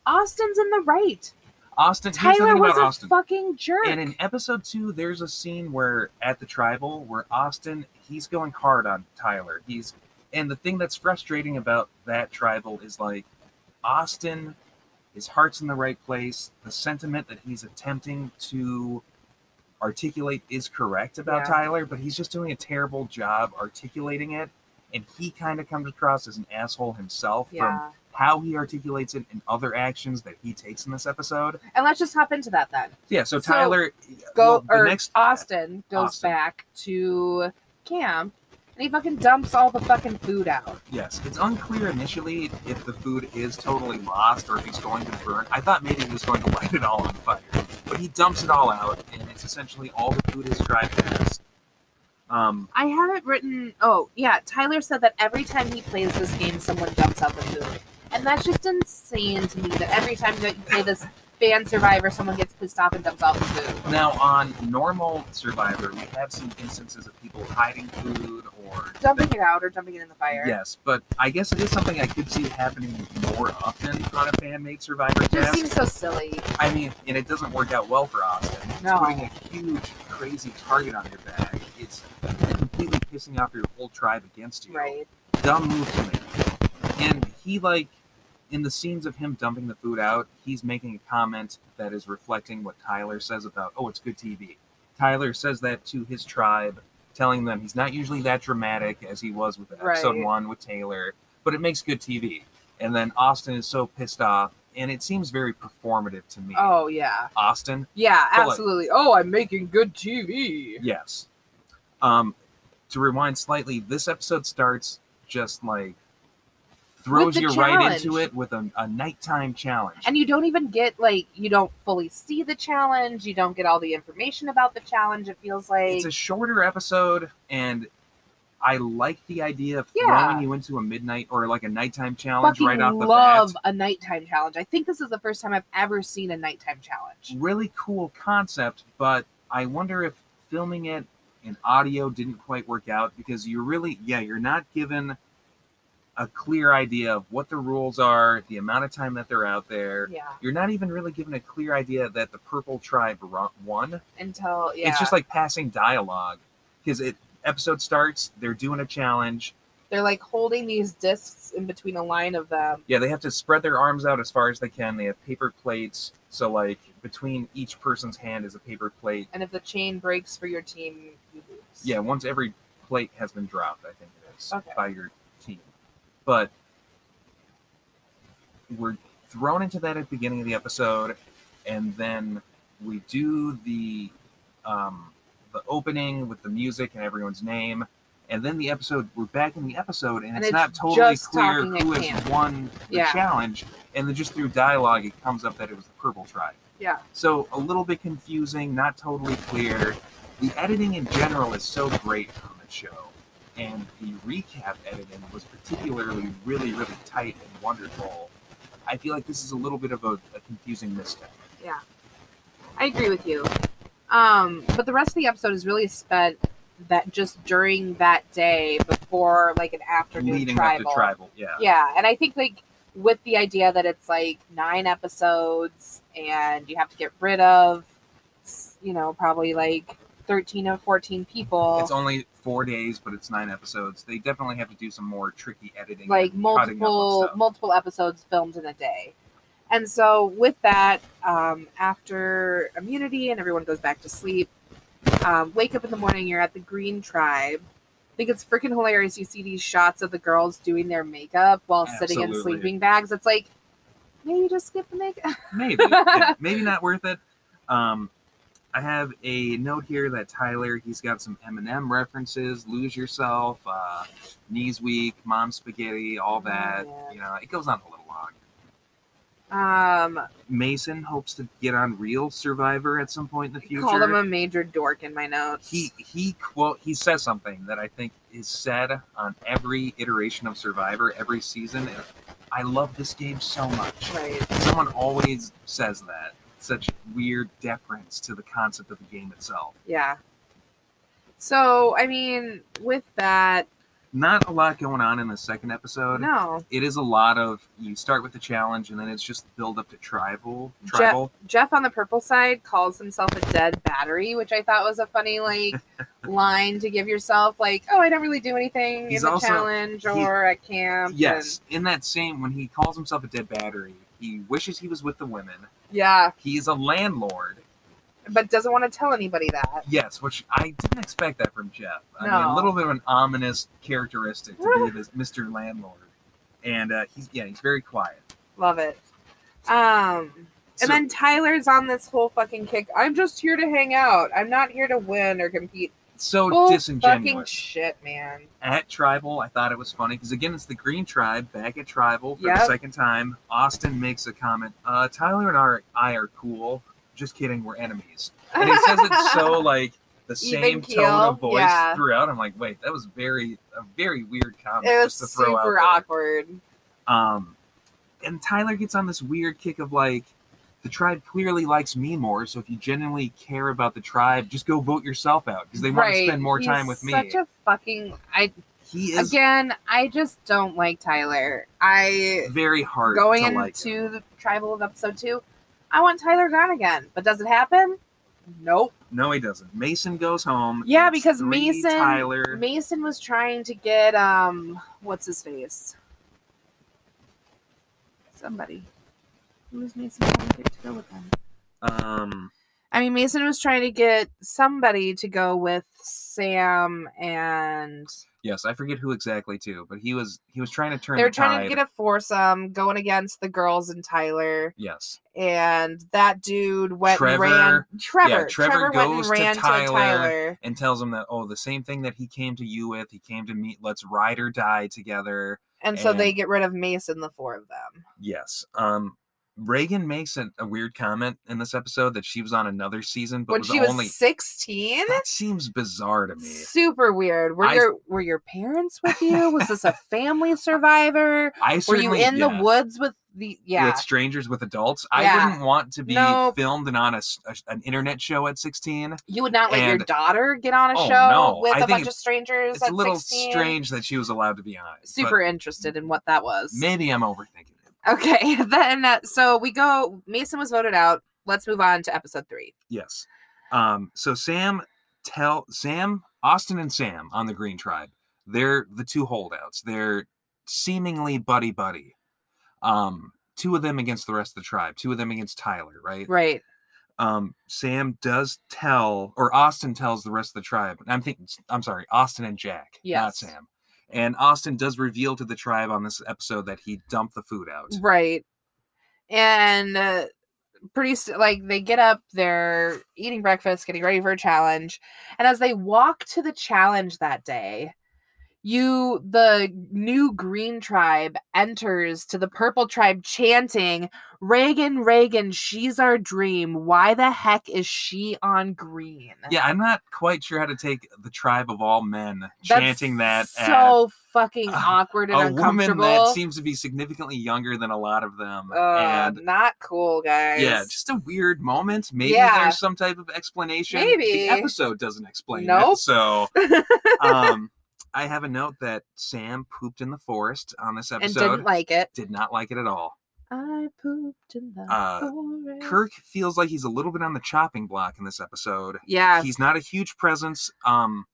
[SPEAKER 2] austin's in the right
[SPEAKER 3] Austin,
[SPEAKER 2] tyler was
[SPEAKER 3] about
[SPEAKER 2] a
[SPEAKER 3] Austin.
[SPEAKER 2] fucking jerk
[SPEAKER 3] And in episode two, there's a scene where at the tribal where Austin he's going hard on Tyler. He's and the thing that's frustrating about that tribal is like Austin, his heart's in the right place. The sentiment that he's attempting to articulate is correct about
[SPEAKER 2] Yeah.
[SPEAKER 3] Tyler, but he's just doing a terrible job articulating it. And he kind of comes across as an asshole himself from how he articulates it and other actions that he takes in this episode.
[SPEAKER 2] and let's just hop into that then
[SPEAKER 3] Yeah, so
[SPEAKER 2] So,
[SPEAKER 3] Tyler
[SPEAKER 2] go
[SPEAKER 3] well,
[SPEAKER 2] or
[SPEAKER 3] next
[SPEAKER 2] Austin goes
[SPEAKER 3] Austin.
[SPEAKER 2] back to camp and he fucking dumps all the fucking food out.
[SPEAKER 3] Yes, it's unclear initially if the food is totally lost or if he's going to burn. I thought maybe he was going to light it all on fire, but he dumps it all out, and it's essentially all the food is tribe has. Um,
[SPEAKER 2] I have it written. Oh yeah, Tyler said that every time he plays this game, someone dumps out the food, and that's just insane to me. That every time that you play this fan survivor, someone gets pissed off and dumps out the food.
[SPEAKER 3] Now, on normal Survivor, we have seen instances of people hiding food or
[SPEAKER 2] Dumping it out or dumping it in the fire.
[SPEAKER 3] Yes, but I guess it is something I could see happening more often on a fan-made Survivor
[SPEAKER 2] It just seems so silly.
[SPEAKER 3] I mean, and it doesn't work out well for Austin. It's
[SPEAKER 2] No.
[SPEAKER 3] putting a huge, crazy target on your back. It's completely pissing off your whole tribe against you.
[SPEAKER 2] Right.
[SPEAKER 3] Dumb move to make. And he like in the scenes of him dumping the food out, he's making a comment that is reflecting what Tyler says about, oh, it's good TV. Tyler says that to his tribe, telling them he's not usually that dramatic as he was with episode
[SPEAKER 2] Right.
[SPEAKER 3] one with Taylor, but it makes good TV. And then Austin is so pissed off, and it seems very performative to me.
[SPEAKER 2] Oh yeah.
[SPEAKER 3] Austin,
[SPEAKER 2] Yeah,
[SPEAKER 3] But, like-
[SPEAKER 2] absolutely. oh, I'm making good TV.
[SPEAKER 3] yes. Um, to rewind slightly, this episode starts just like throws you right into it with a, a nighttime challenge.
[SPEAKER 2] And you don't even get like you don't fully see the challenge. You don't get all the information about the challenge. It feels like
[SPEAKER 3] it's a shorter episode, and I like the idea of
[SPEAKER 2] Yeah.
[SPEAKER 3] throwing you into a midnight or like a nighttime challenge
[SPEAKER 2] fucking
[SPEAKER 3] right off the
[SPEAKER 2] love
[SPEAKER 3] bat.
[SPEAKER 2] Love a nighttime challenge. I think this is the first time I've ever seen a nighttime challenge.
[SPEAKER 3] Really cool concept, but I wonder if filming it in audio didn't quite work out because you're really, yeah, you're not given a clear idea of what the rules are, the amount of time that they're out there.
[SPEAKER 2] Yeah.
[SPEAKER 3] You're not even really given a clear idea that the purple tribe won.
[SPEAKER 2] Until yeah.
[SPEAKER 3] It's just like passing dialogue because it episode starts, they're doing a challenge.
[SPEAKER 2] they're like holding these discs in between a line of them.
[SPEAKER 3] Yeah, they have to spread their arms out as far as they can. They have paper plates, so like between each person's hand is a paper plate.
[SPEAKER 2] And if the chain breaks for your team, you lose.
[SPEAKER 3] Yeah, once every plate has been dropped, I think it is
[SPEAKER 2] Okay.
[SPEAKER 3] by your. But we're thrown into that at the beginning of the episode, and then we do the um, the opening with the music and everyone's name. And then the episode, we're back in the episode, and,
[SPEAKER 2] And
[SPEAKER 3] it's,
[SPEAKER 2] it's
[SPEAKER 3] not totally clear who has
[SPEAKER 2] camp.
[SPEAKER 3] won the
[SPEAKER 2] Yeah.
[SPEAKER 3] challenge. And then just through dialogue, it comes up that it was the Purple Tribe.
[SPEAKER 2] Yeah.
[SPEAKER 3] So a little bit confusing, not totally clear. The editing in general is so great on the show, and the recap editing was particularly really, really tight and wonderful. I feel like this is a little bit of a, a confusing misstep.
[SPEAKER 2] Yeah, I agree with you. Um, but the rest of the episode is really spent that just during that day before like an afternoon
[SPEAKER 3] Leading
[SPEAKER 2] tribal.
[SPEAKER 3] up to tribal, yeah.
[SPEAKER 2] Yeah, and I think like with the idea that it's like nine episodes and you have to get rid of, you know, probably like thirteen or fourteen people,
[SPEAKER 3] It's only four days, but it's nine episodes. They definitely have to do some more tricky editing,
[SPEAKER 2] like
[SPEAKER 3] and cutting up of
[SPEAKER 2] multiple multiple episodes filmed in a day. And so with that, um, after immunity and everyone goes back to sleep, um, wake up in the morning, you're at the Green Tribe. I think it's freaking hilarious. You see these shots of the girls doing their makeup while sitting in sleeping bags. It's like maybe just skip the makeup.
[SPEAKER 3] maybe yeah, maybe not worth it um i have a note here that tyler he's got some eminem references lose yourself uh knees weak mom spaghetti all that
[SPEAKER 2] Oh, yeah.
[SPEAKER 3] you know it goes on a little long
[SPEAKER 2] Um,
[SPEAKER 3] mason hopes to get on real survivor at some point in the future
[SPEAKER 2] called him a major dork in my notes.
[SPEAKER 3] he he quote he says something that i think is said on every iteration of survivor every season i love this game so much
[SPEAKER 2] right.
[SPEAKER 3] someone always says that such weird deference to the concept of the game itself
[SPEAKER 2] Yeah. So I mean, with that,
[SPEAKER 3] not a lot going on in the second episode
[SPEAKER 2] no.
[SPEAKER 3] it is a lot of you start with the challenge and then it's just build up to tribal tribal
[SPEAKER 2] Jeff on the purple side calls himself a dead battery, which I thought was a funny like line to give yourself, like, oh, I don't really do anything
[SPEAKER 3] He's
[SPEAKER 2] in the
[SPEAKER 3] also-
[SPEAKER 2] challenge
[SPEAKER 3] he-
[SPEAKER 2] or at camp.
[SPEAKER 3] yes in that same when he calls himself a dead battery he wishes he was with the women
[SPEAKER 2] and- yeah,
[SPEAKER 3] he's a landlord
[SPEAKER 2] but doesn't want to tell anybody that.
[SPEAKER 3] yes which i didn't expect that from jeff i mean
[SPEAKER 2] No.
[SPEAKER 3] a little bit of an ominous characteristic to be this mr landlord and uh, he's yeah he's very quiet
[SPEAKER 2] Love it. Um,
[SPEAKER 3] So-
[SPEAKER 2] and then Tyler's on this whole fucking kick. I'm just here to hang out. I'm not here to win or compete.
[SPEAKER 3] So
[SPEAKER 2] fucking
[SPEAKER 3] disingenuous
[SPEAKER 2] shit, man.
[SPEAKER 3] at Tribal, I thought it was funny because again, it's the Green Tribe back at Tribal for the second time. Austin makes a comment. Uh, Tyler and I are cool. Just kidding, we're enemies. And he says it so like the same tone of voice
[SPEAKER 2] yeah.
[SPEAKER 3] throughout. I'm like, wait, that was very a very weird comment
[SPEAKER 2] It was
[SPEAKER 3] just to throw
[SPEAKER 2] super awkward.
[SPEAKER 3] Um, and Tyler gets on this weird kick of like the tribe clearly likes me more. So if you genuinely care about the tribe, just go vote yourself out because they want to spend more time
[SPEAKER 2] He's
[SPEAKER 3] with me.
[SPEAKER 2] Such a fucking I
[SPEAKER 3] he is
[SPEAKER 2] again. I just don't like Tyler. I
[SPEAKER 3] very hard
[SPEAKER 2] going
[SPEAKER 3] to like.
[SPEAKER 2] into the tribal of episode two. I want Tyler gone again, but does it happen? Nope.
[SPEAKER 3] No, he doesn't. Mason goes home.
[SPEAKER 2] Yeah,
[SPEAKER 3] It's
[SPEAKER 2] because Mason-
[SPEAKER 3] Tyler.
[SPEAKER 2] Mason was trying to get um, what's his face? Somebody. Who was Mason trying to get to go with them?
[SPEAKER 3] Um,
[SPEAKER 2] I mean, Mason was trying to get somebody to go with Sam, and
[SPEAKER 3] yes, I forget who exactly too, but he was he was trying to turn.
[SPEAKER 2] they were
[SPEAKER 3] the
[SPEAKER 2] trying to
[SPEAKER 3] tide.
[SPEAKER 2] get a foursome going against the girls and Tyler.
[SPEAKER 3] Yes,
[SPEAKER 2] And that dude went
[SPEAKER 3] Trevor-
[SPEAKER 2] and ran. Trevor.
[SPEAKER 3] yeah, Trevor
[SPEAKER 2] went
[SPEAKER 3] goes
[SPEAKER 2] and
[SPEAKER 3] to
[SPEAKER 2] ran to
[SPEAKER 3] Tyler.
[SPEAKER 2] Tyler.
[SPEAKER 3] and tells him that oh, the same thing that he came to you with, he came to meet. Let's ride or die together.
[SPEAKER 2] And so they get rid of Mason, the four of them.
[SPEAKER 3] Yes. Um, Reagan makes a, a weird comment in this episode that she was on another season, but
[SPEAKER 2] when
[SPEAKER 3] was
[SPEAKER 2] she was
[SPEAKER 3] only.
[SPEAKER 2] 16?
[SPEAKER 3] That seems bizarre to me.
[SPEAKER 2] Super weird. Were
[SPEAKER 3] I-
[SPEAKER 2] your were your parents with you? Was this a family survivor?
[SPEAKER 3] I
[SPEAKER 2] Were you in
[SPEAKER 3] yeah,
[SPEAKER 2] the woods with the yeah?
[SPEAKER 3] with strangers with adults. I
[SPEAKER 2] Yeah.
[SPEAKER 3] wouldn't want to be
[SPEAKER 2] Nope.
[SPEAKER 3] filmed and on a, a- an internet show at 16.
[SPEAKER 2] You would not let your daughter get on a
[SPEAKER 3] Oh,
[SPEAKER 2] show
[SPEAKER 3] no.
[SPEAKER 2] with
[SPEAKER 3] I
[SPEAKER 2] a bunch of strangers
[SPEAKER 3] It's
[SPEAKER 2] at
[SPEAKER 3] a little
[SPEAKER 2] 16?
[SPEAKER 3] strange that she was allowed to be on it.
[SPEAKER 2] Super interested in what that was.
[SPEAKER 3] Maybe I'm overthinking.
[SPEAKER 2] Okay, then uh, so we go. Mason was voted out. Let's move on to episode three.
[SPEAKER 3] Yes. Um, so Sam tell Sam, Austin and Sam on the Green Tribe. They're the two holdouts. They're seemingly buddy buddy. Um, two of them against the rest of the tribe, two of them against Tyler, right?
[SPEAKER 2] Right.
[SPEAKER 3] Um, Sam does tell or Austin tells the rest of the tribe. I'm thinking I'm sorry, Austin and Jack, not Sam. And Austin does reveal to the tribe on this episode that he dumped the food out.
[SPEAKER 2] Right. And uh, pretty like they get up, they're eating breakfast, getting ready for a challenge, and as they walk to the challenge that day, you the new green tribe enters to the purple tribe chanting reagan reagan she's our dream why the heck is she on green
[SPEAKER 3] Yeah, I'm not quite sure how to take the tribe of all men
[SPEAKER 2] That's
[SPEAKER 3] chanting that at
[SPEAKER 2] so fucking
[SPEAKER 3] a-
[SPEAKER 2] awkward and
[SPEAKER 3] a woman that seems to be significantly younger than a lot of them.
[SPEAKER 2] Uh,
[SPEAKER 3] and
[SPEAKER 2] not cool guys
[SPEAKER 3] yeah, just a weird moment. Maybe
[SPEAKER 2] Yeah.
[SPEAKER 3] there's some type of explanation.
[SPEAKER 2] Maybe.
[SPEAKER 3] the episode doesn't explain
[SPEAKER 2] Nope.
[SPEAKER 3] it. So um I have a note that Sam pooped in the forest on this
[SPEAKER 2] and
[SPEAKER 3] episode.
[SPEAKER 2] didn't like it
[SPEAKER 3] Did not like it at all.
[SPEAKER 2] I pooped in the
[SPEAKER 3] Uh,
[SPEAKER 2] forest.
[SPEAKER 3] Kirk feels like he's a little bit on the chopping block in this episode.
[SPEAKER 2] Yeah,
[SPEAKER 3] He's not a huge presence. Um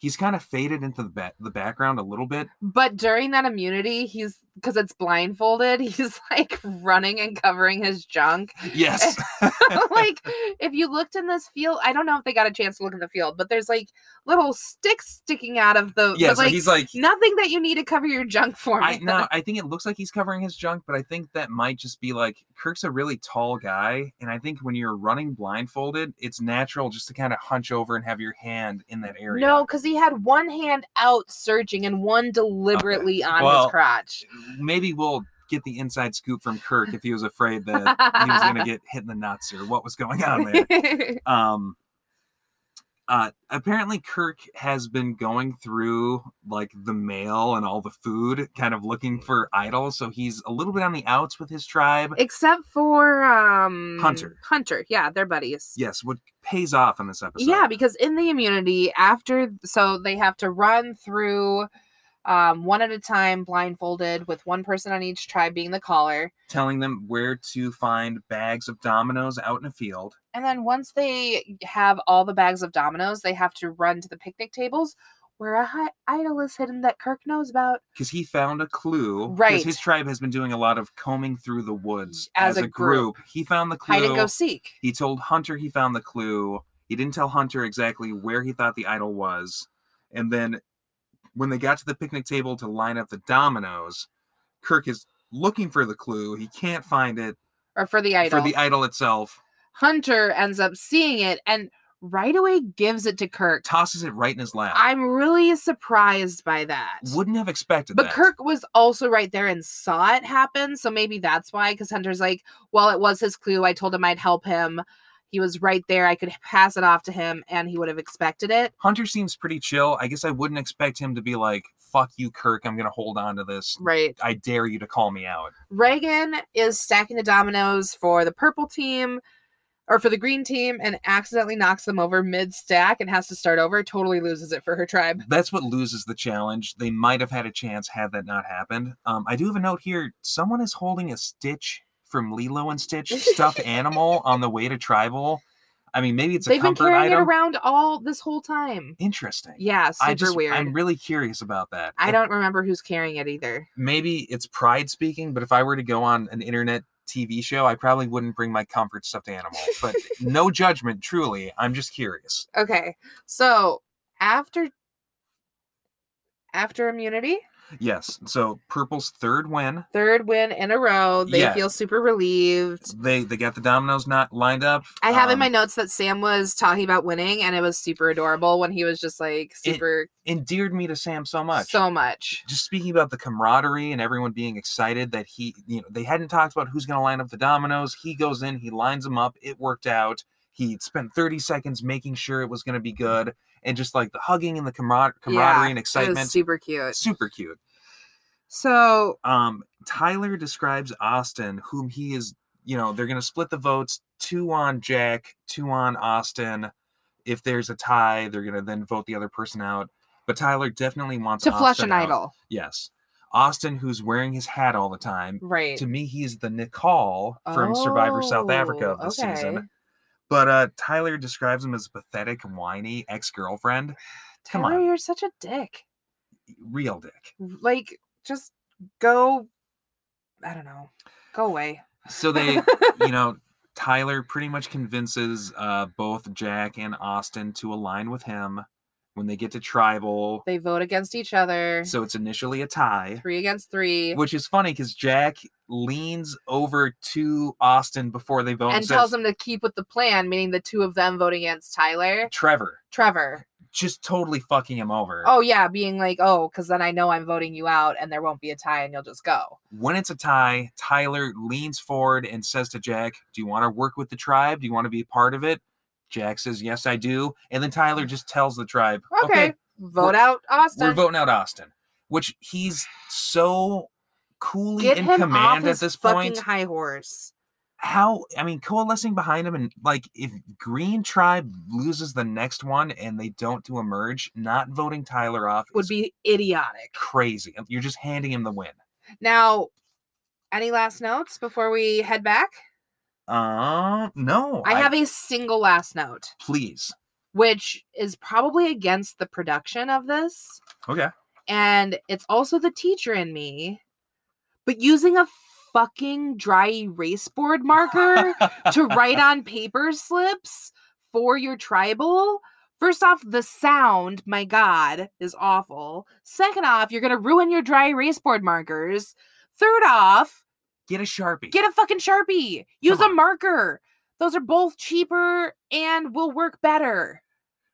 [SPEAKER 3] he's kind of faded into the ba- the background a little bit.
[SPEAKER 2] but during that immunity, he's because it's blindfolded. He's like running and covering his junk.
[SPEAKER 3] Yes.
[SPEAKER 2] like if you looked in this field, I don't know if they got a chance to look in the field, but there's like little sticks sticking out of the.
[SPEAKER 3] yeah, so
[SPEAKER 2] like
[SPEAKER 3] he's like
[SPEAKER 2] nothing that you need to cover your junk for.
[SPEAKER 3] I no, I think it looks like he's covering his junk, but I think that might just be like Kirk's a really tall guy, and I think when you're running blindfolded, it's natural just to kind of hunch over and have your hand in that area.
[SPEAKER 2] No, because he had one hand out searching and one deliberately on
[SPEAKER 3] Well,
[SPEAKER 2] his crotch.
[SPEAKER 3] maybe we'll get the inside scoop from Kirk if he was afraid that he was going to get hit in the nuts or what was going on there. um uh apparently kirk has been going through like the mail and all the food kind of looking for idols so he's a little bit on the outs with his tribe
[SPEAKER 2] Except for um
[SPEAKER 3] Hunter.
[SPEAKER 2] Hunter, yeah, they're buddies.
[SPEAKER 3] yes what pays off in this episode
[SPEAKER 2] Yeah, because in the immunity, after so they have to run through um, one at a time, blindfolded, with one person on each tribe being the caller.
[SPEAKER 3] telling them where to find bags of dominoes out in a field
[SPEAKER 2] And then once they have all the bags of dominoes, they have to run to the picnic tables where a hi- idol is hidden that Kirk knows about.
[SPEAKER 3] because he found a clue because
[SPEAKER 2] Right.
[SPEAKER 3] his tribe has been doing a lot of combing through the woods
[SPEAKER 2] As a group.
[SPEAKER 3] he found the clue
[SPEAKER 2] Hide and go seek.
[SPEAKER 3] He told Hunter he found the clue. He didn't tell Hunter exactly where he thought the idol was. And then when they got to the picnic table to line up the dominoes, Kirk is looking for the clue. He can't find it
[SPEAKER 2] Or for the idol.
[SPEAKER 3] for the idol itself.
[SPEAKER 2] Hunter ends up seeing it and right away gives it to Kirk.
[SPEAKER 3] Tosses it right in his lap.
[SPEAKER 2] I'm really surprised by that.
[SPEAKER 3] Wouldn't have expected
[SPEAKER 2] But
[SPEAKER 3] that.
[SPEAKER 2] Kirk was also right there and saw it happen. So maybe that's why, because Hunter's like, well, it was his clue. I told him I'd help him. He was right there. I could pass it off to him and he would have expected it.
[SPEAKER 3] Hunter seems pretty chill. I guess I wouldn't expect him to be like fuck you, Kirk. I'm gonna hold on to this.
[SPEAKER 2] Right.
[SPEAKER 3] I dare you to call me out.
[SPEAKER 2] Reagan is stacking the dominoes for the purple team or for the green team and accidentally knocks them over mid stack and has to start over. Totally loses it for her tribe.
[SPEAKER 3] That's what loses the challenge. They might have had a chance had that not happened. Um, I do have a note here. Someone is holding a Stitch from Lilo and Stitch stuffed animal on the way to tribal. I mean, maybe it's a
[SPEAKER 2] They've been
[SPEAKER 3] comfort
[SPEAKER 2] carrying
[SPEAKER 3] item.
[SPEAKER 2] it around all this whole time.
[SPEAKER 3] Interesting.
[SPEAKER 2] Yeah, super
[SPEAKER 3] I just,
[SPEAKER 2] weird.
[SPEAKER 3] I'm really curious about that.
[SPEAKER 2] I don't remember who's carrying it either.
[SPEAKER 3] maybe it's pride speaking, but if I were to go on an internet TV show, I probably wouldn't bring my comfort stuffed animal. But no judgment, truly. I'm just curious.
[SPEAKER 2] Okay, so after after immunity,
[SPEAKER 3] Yes. So Purple's third win.
[SPEAKER 2] third win in a row, they
[SPEAKER 3] Yeah.
[SPEAKER 2] feel super relieved.
[SPEAKER 3] They they got the dominoes not lined up.
[SPEAKER 2] I have in my
[SPEAKER 3] Um,
[SPEAKER 2] notes that Sam was talking about winning, and it was super adorable when he was just like
[SPEAKER 3] It-
[SPEAKER 2] super
[SPEAKER 3] endeared me to Sam so much.
[SPEAKER 2] so much.
[SPEAKER 3] just speaking about the camaraderie and everyone being excited that he, you know, they hadn't talked about who's going to line up the dominoes. He goes in, he lines them up. It worked out. He spent 30 seconds making sure it was going to be good. And just like the hugging and the camar- camaraderie and
[SPEAKER 2] It was
[SPEAKER 3] excitement,
[SPEAKER 2] super cute.
[SPEAKER 3] super cute.
[SPEAKER 2] So
[SPEAKER 3] Um, Tyler describes Austin, whom he is, you know, they're going to split the votes two on Jack, two on Austin. If there's a tie, they're going to then vote the other person out. But Tyler definitely wants
[SPEAKER 2] to flush an
[SPEAKER 3] out.
[SPEAKER 2] idol,
[SPEAKER 3] Yes. Austin, who's wearing his hat all the time.
[SPEAKER 2] right?
[SPEAKER 3] To me, he's the Nicole from Survivor South Africa of the
[SPEAKER 2] okay.
[SPEAKER 3] season. But uh, Tyler describes him as a pathetic, whiny ex girlfriend. Come
[SPEAKER 2] Tyler,
[SPEAKER 3] on.
[SPEAKER 2] you're such a dick.
[SPEAKER 3] Real dick.
[SPEAKER 2] Like, just go. I don't know. Go away.
[SPEAKER 3] So they, you know, Tyler pretty much convinces uh, both Jack and Austin to align with him when they get to tribal.
[SPEAKER 2] They vote against each other.
[SPEAKER 3] So it's initially a tie.
[SPEAKER 2] three against three.
[SPEAKER 3] Which is funny because Jack leans over to Austin before they vote
[SPEAKER 2] and
[SPEAKER 3] says,
[SPEAKER 2] tells him to keep with the plan, meaning the two of them voting against Tyler.
[SPEAKER 3] Trevor
[SPEAKER 2] Trevor.
[SPEAKER 3] just totally fucking him over.
[SPEAKER 2] Oh yeah, being like, oh, because then I know I'm voting you out, and there won't be a tie, and you'll just go.
[SPEAKER 3] When it's a tie, Tyler leans forward and says to Jack, Do you want to work with the tribe? Do you want to be a part of it? Jack says, Yes, I do. And then Tyler just tells the tribe,
[SPEAKER 2] Okay, vote out Austin.
[SPEAKER 3] we're voting out Austin, which he's so coolly
[SPEAKER 2] Get
[SPEAKER 3] in
[SPEAKER 2] him off
[SPEAKER 3] command
[SPEAKER 2] his
[SPEAKER 3] at this
[SPEAKER 2] fucking
[SPEAKER 3] point.
[SPEAKER 2] high horse.
[SPEAKER 3] How, I mean, coalescing behind him and like if Green Tribe loses the next one and they don't do a merge, not voting Tyler off
[SPEAKER 2] Would be idiotic.
[SPEAKER 3] crazy. You're just handing him the win.
[SPEAKER 2] Now, any last notes before we head back?
[SPEAKER 3] Uh, no.
[SPEAKER 2] I have a single last note,
[SPEAKER 3] please.
[SPEAKER 2] which is probably against the production of this.
[SPEAKER 3] Okay.
[SPEAKER 2] and it's also the teacher in me, but using a fucking dry erase board marker to write on paper slips for your tribal. First off, the sound, my God, is awful. Second off, you're gonna ruin your dry erase board markers. Third off,
[SPEAKER 3] Get a sharpie.
[SPEAKER 2] get a fucking sharpie. Use
[SPEAKER 3] Come
[SPEAKER 2] a
[SPEAKER 3] on.
[SPEAKER 2] marker. Those are both cheaper and will work better.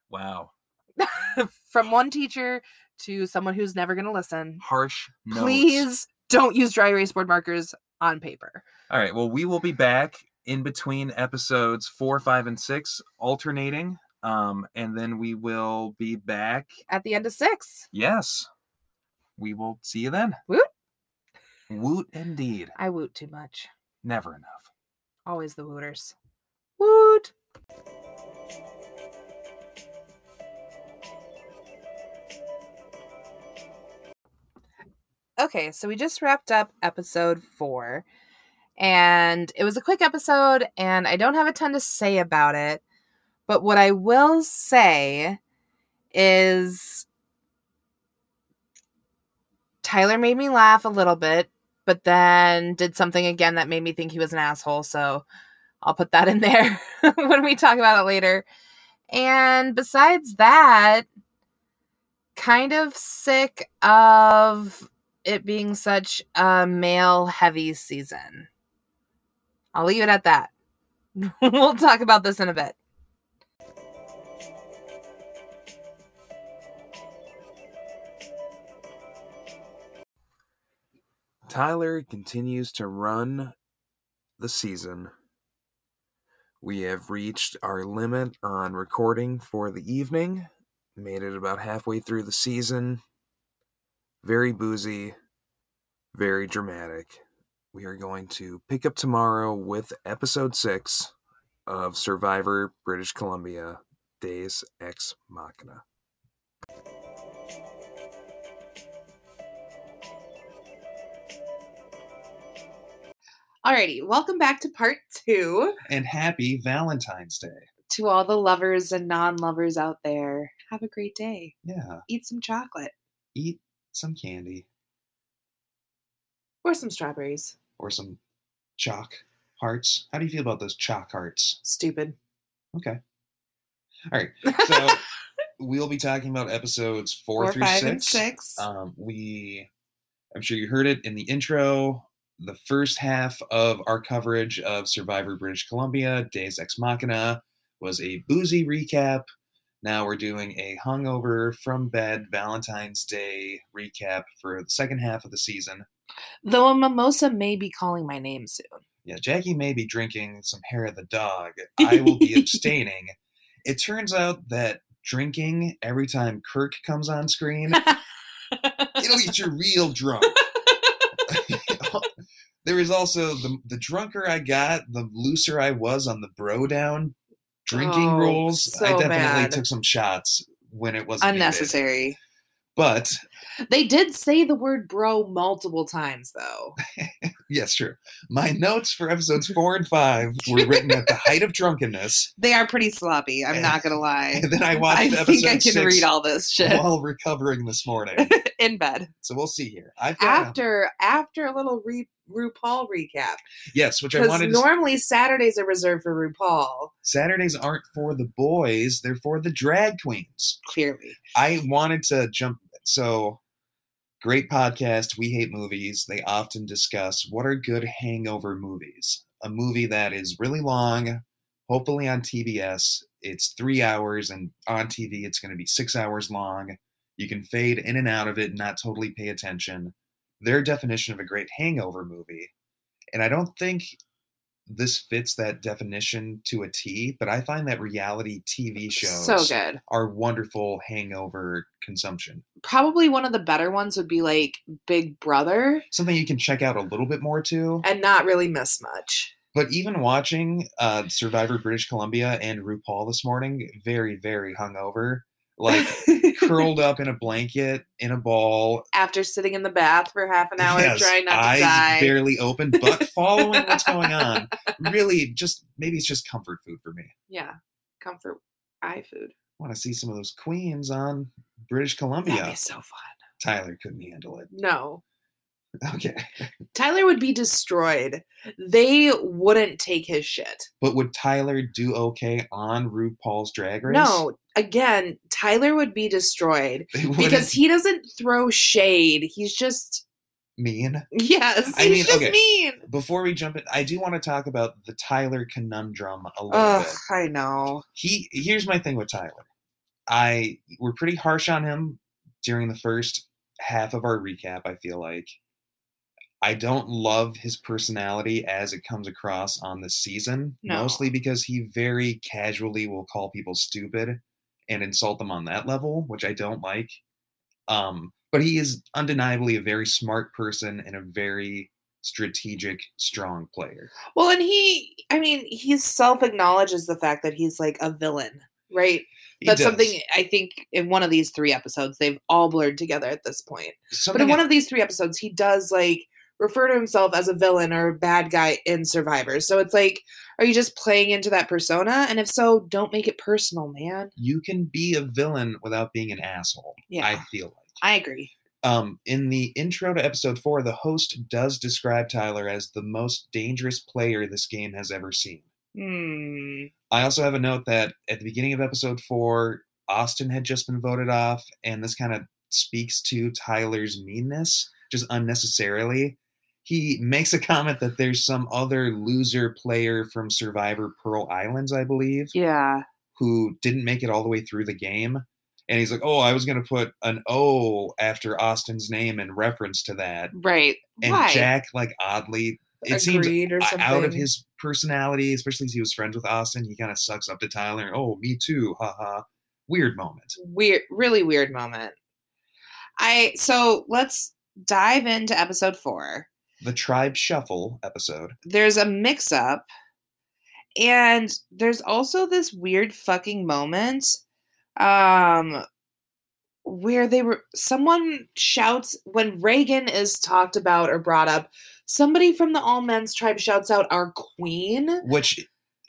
[SPEAKER 3] wow.
[SPEAKER 2] From one teacher to someone who's never gonna listen.
[SPEAKER 3] Harsh. Notes.
[SPEAKER 2] please don't use dry erase board markers on paper.
[SPEAKER 3] All right. Well, we will be back in between episodes four, five, and six, alternating. Um, and then we will be back.
[SPEAKER 2] At the end of six,
[SPEAKER 3] Yes. We will see you then.
[SPEAKER 2] Woot.
[SPEAKER 3] Woot indeed.
[SPEAKER 2] I woot too much.
[SPEAKER 3] Never enough.
[SPEAKER 2] Always the wooters. Woot. Okay, so we just wrapped up episode four, and it was a quick episode, and I don't have a ton to say about it. But what I will say is Tyler made me laugh a little bit, but then did something again that made me think he was an asshole. So I'll put that in there when we talk about it later. And besides that, kind of sick of it being such a male heavy season. I'll leave it at that. we'll talk about this in a bit.
[SPEAKER 3] Tyler continues to run the season. We have reached our limit on recording for the evening. Made it about halfway through the season.
[SPEAKER 4] Very boozy, very dramatic. We are going to pick up tomorrow with episode six of Survivor British Columbia Deus Ex Machina.
[SPEAKER 2] Alrighty, welcome back to part two.
[SPEAKER 3] And happy Valentine's Day.
[SPEAKER 2] To all the lovers and non lovers out there, have a great day.
[SPEAKER 3] Yeah.
[SPEAKER 2] Eat some chocolate
[SPEAKER 3] Eat some candy
[SPEAKER 2] or some strawberries.
[SPEAKER 3] or some chalk hearts. How do you feel about those chalk hearts?
[SPEAKER 2] Stupid.
[SPEAKER 3] Okay. All right. So we'll be talking about episodes four,
[SPEAKER 2] Four,
[SPEAKER 3] through
[SPEAKER 2] five,
[SPEAKER 3] six.
[SPEAKER 2] and six.
[SPEAKER 3] Um, we, I'm sure you heard it in the intro. The first half of our coverage of Survivor British Columbia, Deus Ex Machina, was a boozy recap. Now we're doing a hungover from bed Valentine's Day recap for the second half of the season.
[SPEAKER 2] Though a mimosa may be calling my name soon.
[SPEAKER 3] Yeah, Jackie may be drinking some hair of the dog. I will be abstaining. It turns out that drinking every time Kirk comes on screen, it'll get you real drunk. there is also the the drunker I got, the looser I was on the bro down drinking
[SPEAKER 2] Oh,
[SPEAKER 3] rules. I definitely
[SPEAKER 2] bad.
[SPEAKER 3] took some shots when it was needed.
[SPEAKER 2] Unnecessary.
[SPEAKER 3] But
[SPEAKER 2] They did say the word bro multiple times, though.
[SPEAKER 3] yes, true. My notes for episodes four and five were written at the height of drunkenness.
[SPEAKER 2] They are pretty sloppy. I'm not gonna lie.
[SPEAKER 3] And then I watched
[SPEAKER 2] I
[SPEAKER 3] episode
[SPEAKER 2] think I can
[SPEAKER 3] six
[SPEAKER 2] read all this shit
[SPEAKER 3] while recovering this morning.
[SPEAKER 2] in bed
[SPEAKER 3] So we'll see here. I've got a-
[SPEAKER 2] after after a little re- RuPaul recap
[SPEAKER 3] yes, which I wanted. to
[SPEAKER 2] normally Saturdays are reserved for RuPaul.
[SPEAKER 3] Saturdays aren't for the boys; they're for the drag queens.
[SPEAKER 2] Clearly,
[SPEAKER 3] I wanted to jump. So, great podcast. We hate movies. They often discuss what are good hangover movies. A movie that is really long, hopefully on TBS. It's three hours, and on TV, it's going to be six hours long. You can fade in and out of it and not totally pay attention. Their definition of a great hangover movie. And I don't think this fits that definition to a T, but I find that reality TV shows
[SPEAKER 2] so good.
[SPEAKER 3] are wonderful hangover consumption.
[SPEAKER 2] Probably one of the better ones would be like Big Brother,
[SPEAKER 3] Something you can check out a little bit more too.
[SPEAKER 2] and not really miss much.
[SPEAKER 3] But even watching uh, Survivor British Columbia and RuPaul this morning, very, very hungover. Like curled up in a blanket in a ball.
[SPEAKER 2] After sitting in the bath for half an hour
[SPEAKER 3] Yes,
[SPEAKER 2] trying not to
[SPEAKER 3] eyes
[SPEAKER 2] die.
[SPEAKER 3] barely open, but following what's going on. Really, just maybe it's just comfort food for me.
[SPEAKER 2] yeah, comfort eye food.
[SPEAKER 3] want to see some of those queens on British
[SPEAKER 2] That'd
[SPEAKER 3] Columbia.
[SPEAKER 2] be so fun.
[SPEAKER 3] Tyler couldn't handle it.
[SPEAKER 2] No,
[SPEAKER 3] Okay.
[SPEAKER 2] Tyler would be destroyed. They wouldn't take his shit.
[SPEAKER 3] But would Tyler do okay on RuPaul's Drag Race?
[SPEAKER 2] No, again, Tyler would be destroyed because he doesn't throw shade. He's just
[SPEAKER 3] mean.
[SPEAKER 2] yes,
[SPEAKER 3] I
[SPEAKER 2] he's
[SPEAKER 3] mean,
[SPEAKER 2] just
[SPEAKER 3] okay.
[SPEAKER 2] mean.
[SPEAKER 3] Before we jump in, I do want to talk about the Tyler conundrum a little
[SPEAKER 2] Ugh,
[SPEAKER 3] bit.
[SPEAKER 2] I know.
[SPEAKER 3] He here's my thing with Tyler. I we're pretty harsh on him during the first half of our recap, I feel like. I don't love his personality as it comes across on this season,
[SPEAKER 2] No.
[SPEAKER 3] mostly because he very casually will call people stupid and insult them on that level, which I don't like. Um, but he is undeniably a very smart person and a very strategic, strong player.
[SPEAKER 2] Well, and he, I mean, he self acknowledges the fact that he's like a villain, right?
[SPEAKER 3] He
[SPEAKER 2] That's
[SPEAKER 3] does.
[SPEAKER 2] something I think in one of these three episodes they've all blurred together at this point. But
[SPEAKER 3] Something
[SPEAKER 2] in one
[SPEAKER 3] I-
[SPEAKER 2] of these three episodes, he does like refer to himself as a villain or a bad guy in Survivor. So it's like, are you just playing into that persona? And if so, don't make it personal, man.
[SPEAKER 3] you can be a villain without being an asshole.
[SPEAKER 2] Yeah.
[SPEAKER 3] I feel like.
[SPEAKER 2] I agree.
[SPEAKER 3] Um, in the intro to episode four, the host does describe Tyler as the most dangerous player this game has ever seen.
[SPEAKER 2] Hmm.
[SPEAKER 3] I also have a note that at the beginning of episode four, Austin had just been voted off, and this kind of speaks to Tyler's meanness, just unnecessarily. He makes a comment that there's some other loser player from Survivor Pearl Islands, I believe,
[SPEAKER 2] Yeah.
[SPEAKER 3] who didn't make it all the way through the game. And he's like, oh, I was going to put an O after Austin's name in reference to that.
[SPEAKER 2] Right.
[SPEAKER 3] And
[SPEAKER 2] Why?
[SPEAKER 3] Jack, like, oddly, it seems
[SPEAKER 2] Agreed
[SPEAKER 3] out of his personality, especially as he was friends with Austin, he kind of sucks up to Tyler. Oh, me too. Haha. Weird moment.
[SPEAKER 2] weird, really weird moment. I so let's dive into episode four.
[SPEAKER 3] The Tribe Shuffle episode.
[SPEAKER 2] There's a mix up, and there's also this weird fucking moment um where they were someone shouts when Reagan is talked about or brought up, somebody from the all men's tribe shouts out our queen.
[SPEAKER 3] Which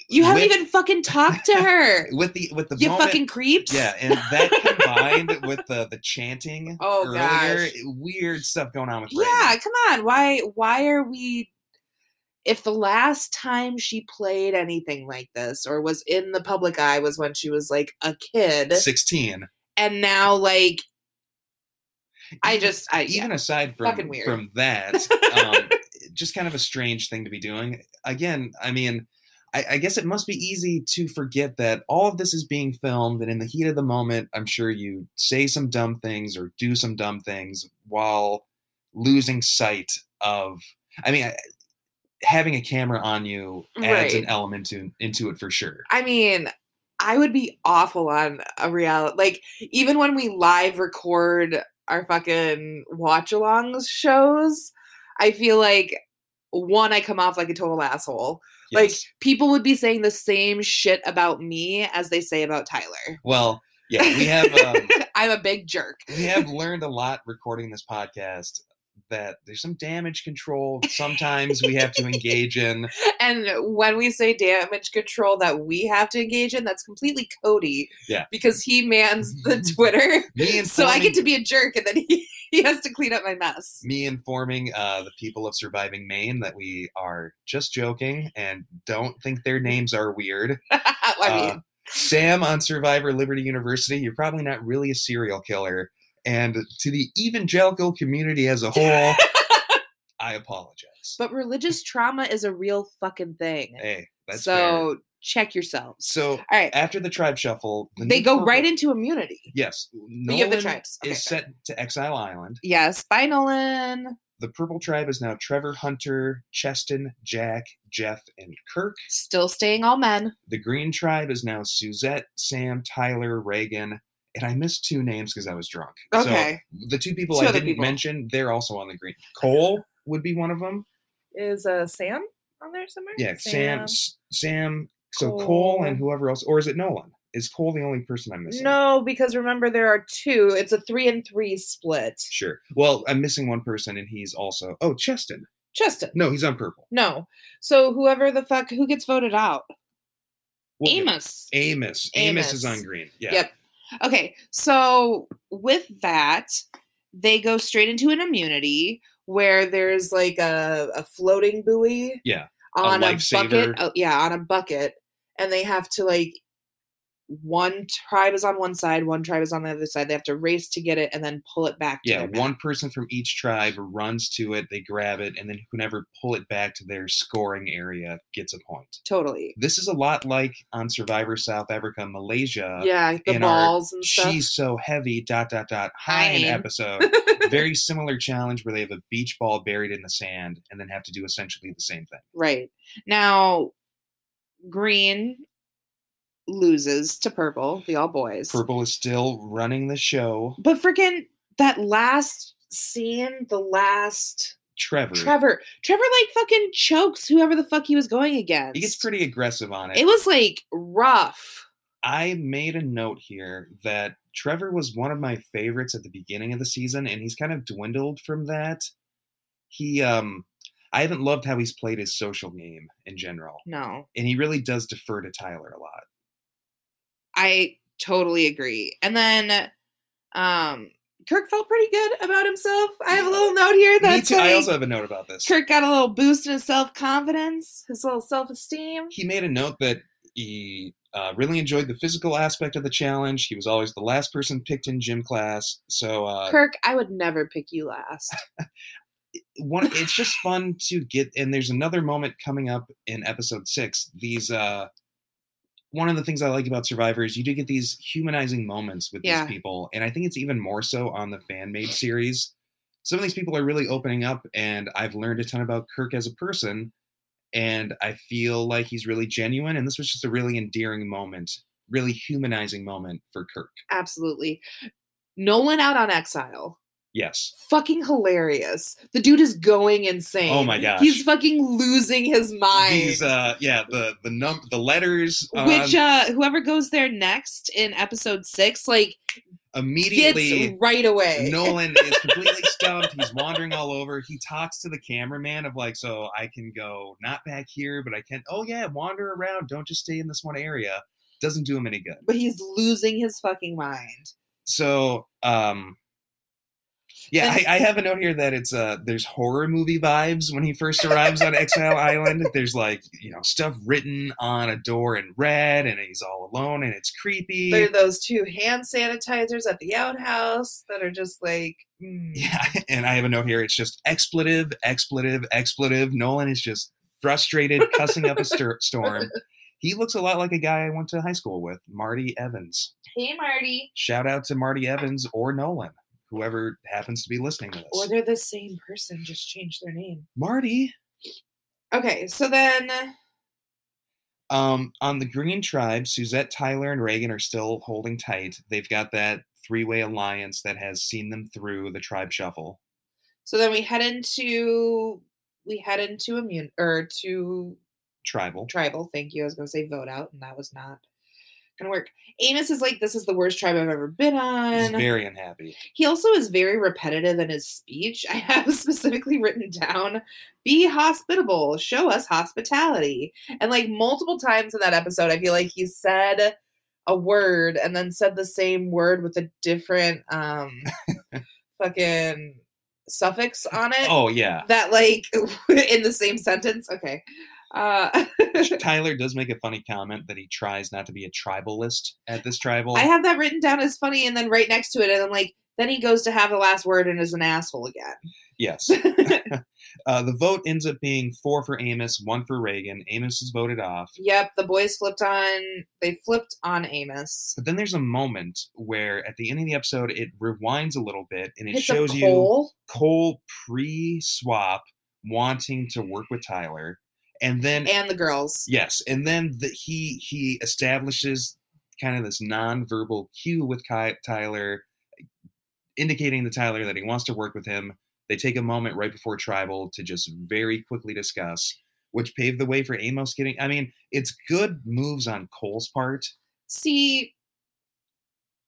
[SPEAKER 2] You haven't
[SPEAKER 3] With-
[SPEAKER 2] even fucking talked to her.
[SPEAKER 3] with the with the
[SPEAKER 2] you
[SPEAKER 3] moment,
[SPEAKER 2] fucking creeps.
[SPEAKER 3] yeah, and that combined with the the chanting
[SPEAKER 2] Oh,
[SPEAKER 3] earlier,
[SPEAKER 2] gosh.
[SPEAKER 3] weird stuff going on with
[SPEAKER 2] Yeah, come on. Why why are we if the last time she played anything like this or was in the public eye was when she was like a kid
[SPEAKER 3] sixteen.
[SPEAKER 2] and now like I just I yeah.
[SPEAKER 3] even aside from from that, um, just kind of a strange thing to be doing. Again, I mean, I, I guess it must be easy to forget that all of this is being filmed, and in the heat of the moment, I'm sure you say some dumb things or do some dumb things while losing sight of. I mean, I- having a camera on you adds an element to, into it for sure.
[SPEAKER 2] I mean, I would be awful on a reality. Like, even when we live record our fucking watch alongs shows, I feel like one, I come off like a total asshole. Like, people would be saying the same shit about me as they say about Tyler.
[SPEAKER 3] well, yeah, we have. Um,
[SPEAKER 2] I'm a big jerk.
[SPEAKER 3] we have learned a lot recording this podcast that there's some damage control sometimes we have to engage in
[SPEAKER 2] And when we say damage control that we have to engage in, that's completely Cody.
[SPEAKER 3] Yeah.
[SPEAKER 2] Because he mans the Twitter.
[SPEAKER 3] me
[SPEAKER 2] so I get to be a jerk and then he, he has to clean up my mess.
[SPEAKER 3] me informing uh, the people of surviving maine that we are just joking and don't think their names are weird
[SPEAKER 2] I
[SPEAKER 3] Uh,
[SPEAKER 2] mean,
[SPEAKER 3] sam on survivor liberty university you're probably not really a serial killer and to the evangelical community as a whole i apologize
[SPEAKER 2] but religious trauma is a real fucking thing.
[SPEAKER 3] hey that's
[SPEAKER 2] so
[SPEAKER 3] fair.
[SPEAKER 2] check yourselves.
[SPEAKER 3] so
[SPEAKER 2] All right.
[SPEAKER 3] after the tribe shuffle the
[SPEAKER 2] They go
[SPEAKER 3] purple-
[SPEAKER 2] right into immunity.
[SPEAKER 3] Yes,
[SPEAKER 2] have the
[SPEAKER 3] Nolan
[SPEAKER 2] tribes. Okay,
[SPEAKER 3] is
[SPEAKER 2] sorry.
[SPEAKER 3] set to Exile Island.
[SPEAKER 2] Yes. Bye, Nolan.
[SPEAKER 3] The Purple Tribe is now Trevor, Hunter, Cheston, Jack, Jeff, and Kirk.
[SPEAKER 2] Still staying all men.
[SPEAKER 3] The Green Tribe is now Suzette, Sam, Tyler, Reagan, and I missed two names because I was drunk.
[SPEAKER 2] Okay.
[SPEAKER 3] So the two people
[SPEAKER 2] Two
[SPEAKER 3] I didn't
[SPEAKER 2] people.
[SPEAKER 3] mention, they're also on the Green. Cole would be one of them.
[SPEAKER 2] Is uh, Sam on there somewhere?
[SPEAKER 3] Yeah, Sam, S- Sam. So Cole.
[SPEAKER 2] Cole.
[SPEAKER 3] and whoever else, or is it Nolan? Is Cole the only person I'm missing?
[SPEAKER 2] No, because remember there are two. It's a three and three split.
[SPEAKER 3] Sure. Well, I'm missing one person, and he's also. Oh, Cheston.
[SPEAKER 2] Justin.
[SPEAKER 3] No, he's on purple.
[SPEAKER 2] No. So whoever the fuck who gets voted out?
[SPEAKER 3] We'll get-
[SPEAKER 2] Amos.
[SPEAKER 3] Amos. Amos is on green. Yeah.
[SPEAKER 2] Yep. Okay. So with that, they go straight into an immunity where there's like a, a floating buoy.
[SPEAKER 3] Yeah,
[SPEAKER 2] On a,
[SPEAKER 3] lifesaver.
[SPEAKER 2] bucket. Oh, yeah, on a bucket. And they have to like one tribe is on one side, one tribe is on the other side. They have to race to get it and then pull it back to
[SPEAKER 3] Yeah, one person from each tribe runs to it, they grab it, and then whoever pull it back to their scoring area gets a point.
[SPEAKER 2] Totally.
[SPEAKER 3] This is a lot like on Survivor South Africa, Malaysia.
[SPEAKER 2] yeah, the
[SPEAKER 3] in our
[SPEAKER 2] balls and stuff.
[SPEAKER 3] She's so heavy, dot, dot, dot, high
[SPEAKER 2] Hein.
[SPEAKER 3] episode. Very similar challenge where they have a beach ball buried in the sand and then have to do essentially the same thing.
[SPEAKER 2] Right. Now, green loses to purple, the all boys.
[SPEAKER 3] Purple is still running the show.
[SPEAKER 2] But freaking that last scene, the last
[SPEAKER 3] Trevor,
[SPEAKER 2] Trevor, Trevor like fucking chokes whoever the fuck he was going against.
[SPEAKER 3] he gets pretty aggressive on it.
[SPEAKER 2] It was like rough.
[SPEAKER 3] I made a note here that Trevor was one of my favorites at the beginning of the season, and he's kind of dwindled from that. He, um, I haven't loved how he's played his social game in general,
[SPEAKER 2] No,
[SPEAKER 3] and he really does defer to Tyler a lot.
[SPEAKER 2] I totally agree. And then, um, Kirk felt pretty good about himself. I have a little note here
[SPEAKER 3] Me
[SPEAKER 2] that's
[SPEAKER 3] too. I also have a note about this.
[SPEAKER 2] Kirk got a little boost in his self confidence, his little self esteem.
[SPEAKER 3] He made a note that he uh, really enjoyed the physical aspect of the challenge. He was always the last person picked in gym class, so uh,
[SPEAKER 2] Kirk, I would never pick you last.
[SPEAKER 3] one it's just fun to get and there's another moment coming up in episode six these uh one of the things i like about survivor is you do get these humanizing moments with
[SPEAKER 2] Yeah.
[SPEAKER 3] these people and i think it's even more so on the fan made series some of these people are really opening up and i've learned a ton about kirk as a person and i feel like he's really genuine and this was just a really endearing moment really humanizing moment for kirk
[SPEAKER 2] Absolutely. Nolan out on exile.
[SPEAKER 3] Yes.
[SPEAKER 2] Fucking hilarious. The dude is going insane.
[SPEAKER 3] Oh my gosh.
[SPEAKER 2] He's fucking losing his mind.
[SPEAKER 3] He's uh yeah, the the num the letters
[SPEAKER 2] Which
[SPEAKER 3] um,
[SPEAKER 2] uh whoever goes there next in episode six, like
[SPEAKER 3] immediately
[SPEAKER 2] gets right away.
[SPEAKER 3] Nolan is completely stumped. He's wandering all over. He talks to the cameraman of like, so I can go not back here, but I can. Oh yeah, wander around. Don't just stay in this one area. Doesn't do him any good.
[SPEAKER 2] But he's losing his fucking mind.
[SPEAKER 3] So, um, yeah, I, I have a note here that it's uh, there's horror movie vibes when he first arrives on Exile Island. There's like you know stuff written on a door in red, and he's all alone, and it's creepy.
[SPEAKER 2] There are those two hand sanitizers at the outhouse that are just like, mm.
[SPEAKER 3] Yeah, and I have a note here. It's just expletive, expletive, expletive. Nolan is just frustrated, cussing up a stir- storm. He looks a lot like a guy I went to high school with, Marty Evans.
[SPEAKER 2] hey Marty.
[SPEAKER 3] Shout out to Marty Evans or Nolan, whoever happens to be listening to this.
[SPEAKER 2] Or they're the same person, just changed their name.
[SPEAKER 3] Marty.
[SPEAKER 2] Okay, so then
[SPEAKER 3] Um, on the Green Tribe, Suzette, Tyler, and Reagan are still holding tight. They've got that three-way alliance that has seen them through the tribe shuffle.
[SPEAKER 2] so then we head into we head into immune or to
[SPEAKER 3] Tribal.
[SPEAKER 2] tribal. Thank you. I was gonna say vote out, and that was not gonna work. Amos is like, this is the worst tribe I've ever been on.
[SPEAKER 3] He's very unhappy.
[SPEAKER 2] He also is very repetitive in his speech. I have specifically written down, be hospitable, show us hospitality. And like multiple times in that episode, I feel like he said a word and then said the same word with a different um fucking suffix on it.
[SPEAKER 3] Oh yeah.
[SPEAKER 2] That like in the same sentence. Okay. Uh
[SPEAKER 3] Tyler does make a funny comment that he tries not to be a tribalist at this tribal.
[SPEAKER 2] I have that written down as funny and then right next to it and I'm like then he goes to have the last word and is an asshole again.
[SPEAKER 3] yes. uh, the vote ends up being four for Amos, one for Reagan. Amos is voted off.
[SPEAKER 2] Yep, the boys flipped on. They flipped on Amos.
[SPEAKER 3] But then there's a moment where at the end of the episode it rewinds a little bit and it
[SPEAKER 2] Hits
[SPEAKER 3] shows
[SPEAKER 2] a
[SPEAKER 3] you
[SPEAKER 2] Cole.
[SPEAKER 3] Cole pre-swap wanting to work with Tyler, and then
[SPEAKER 2] and the girls.
[SPEAKER 3] yes, and then the, he he establishes kind of this non-verbal cue with Ky- Tyler, indicating to Tyler that he wants to work with him. They take a moment right before tribal to just very quickly discuss, which paved the way for Amos getting. I mean, it's good moves on Cole's part.
[SPEAKER 2] See,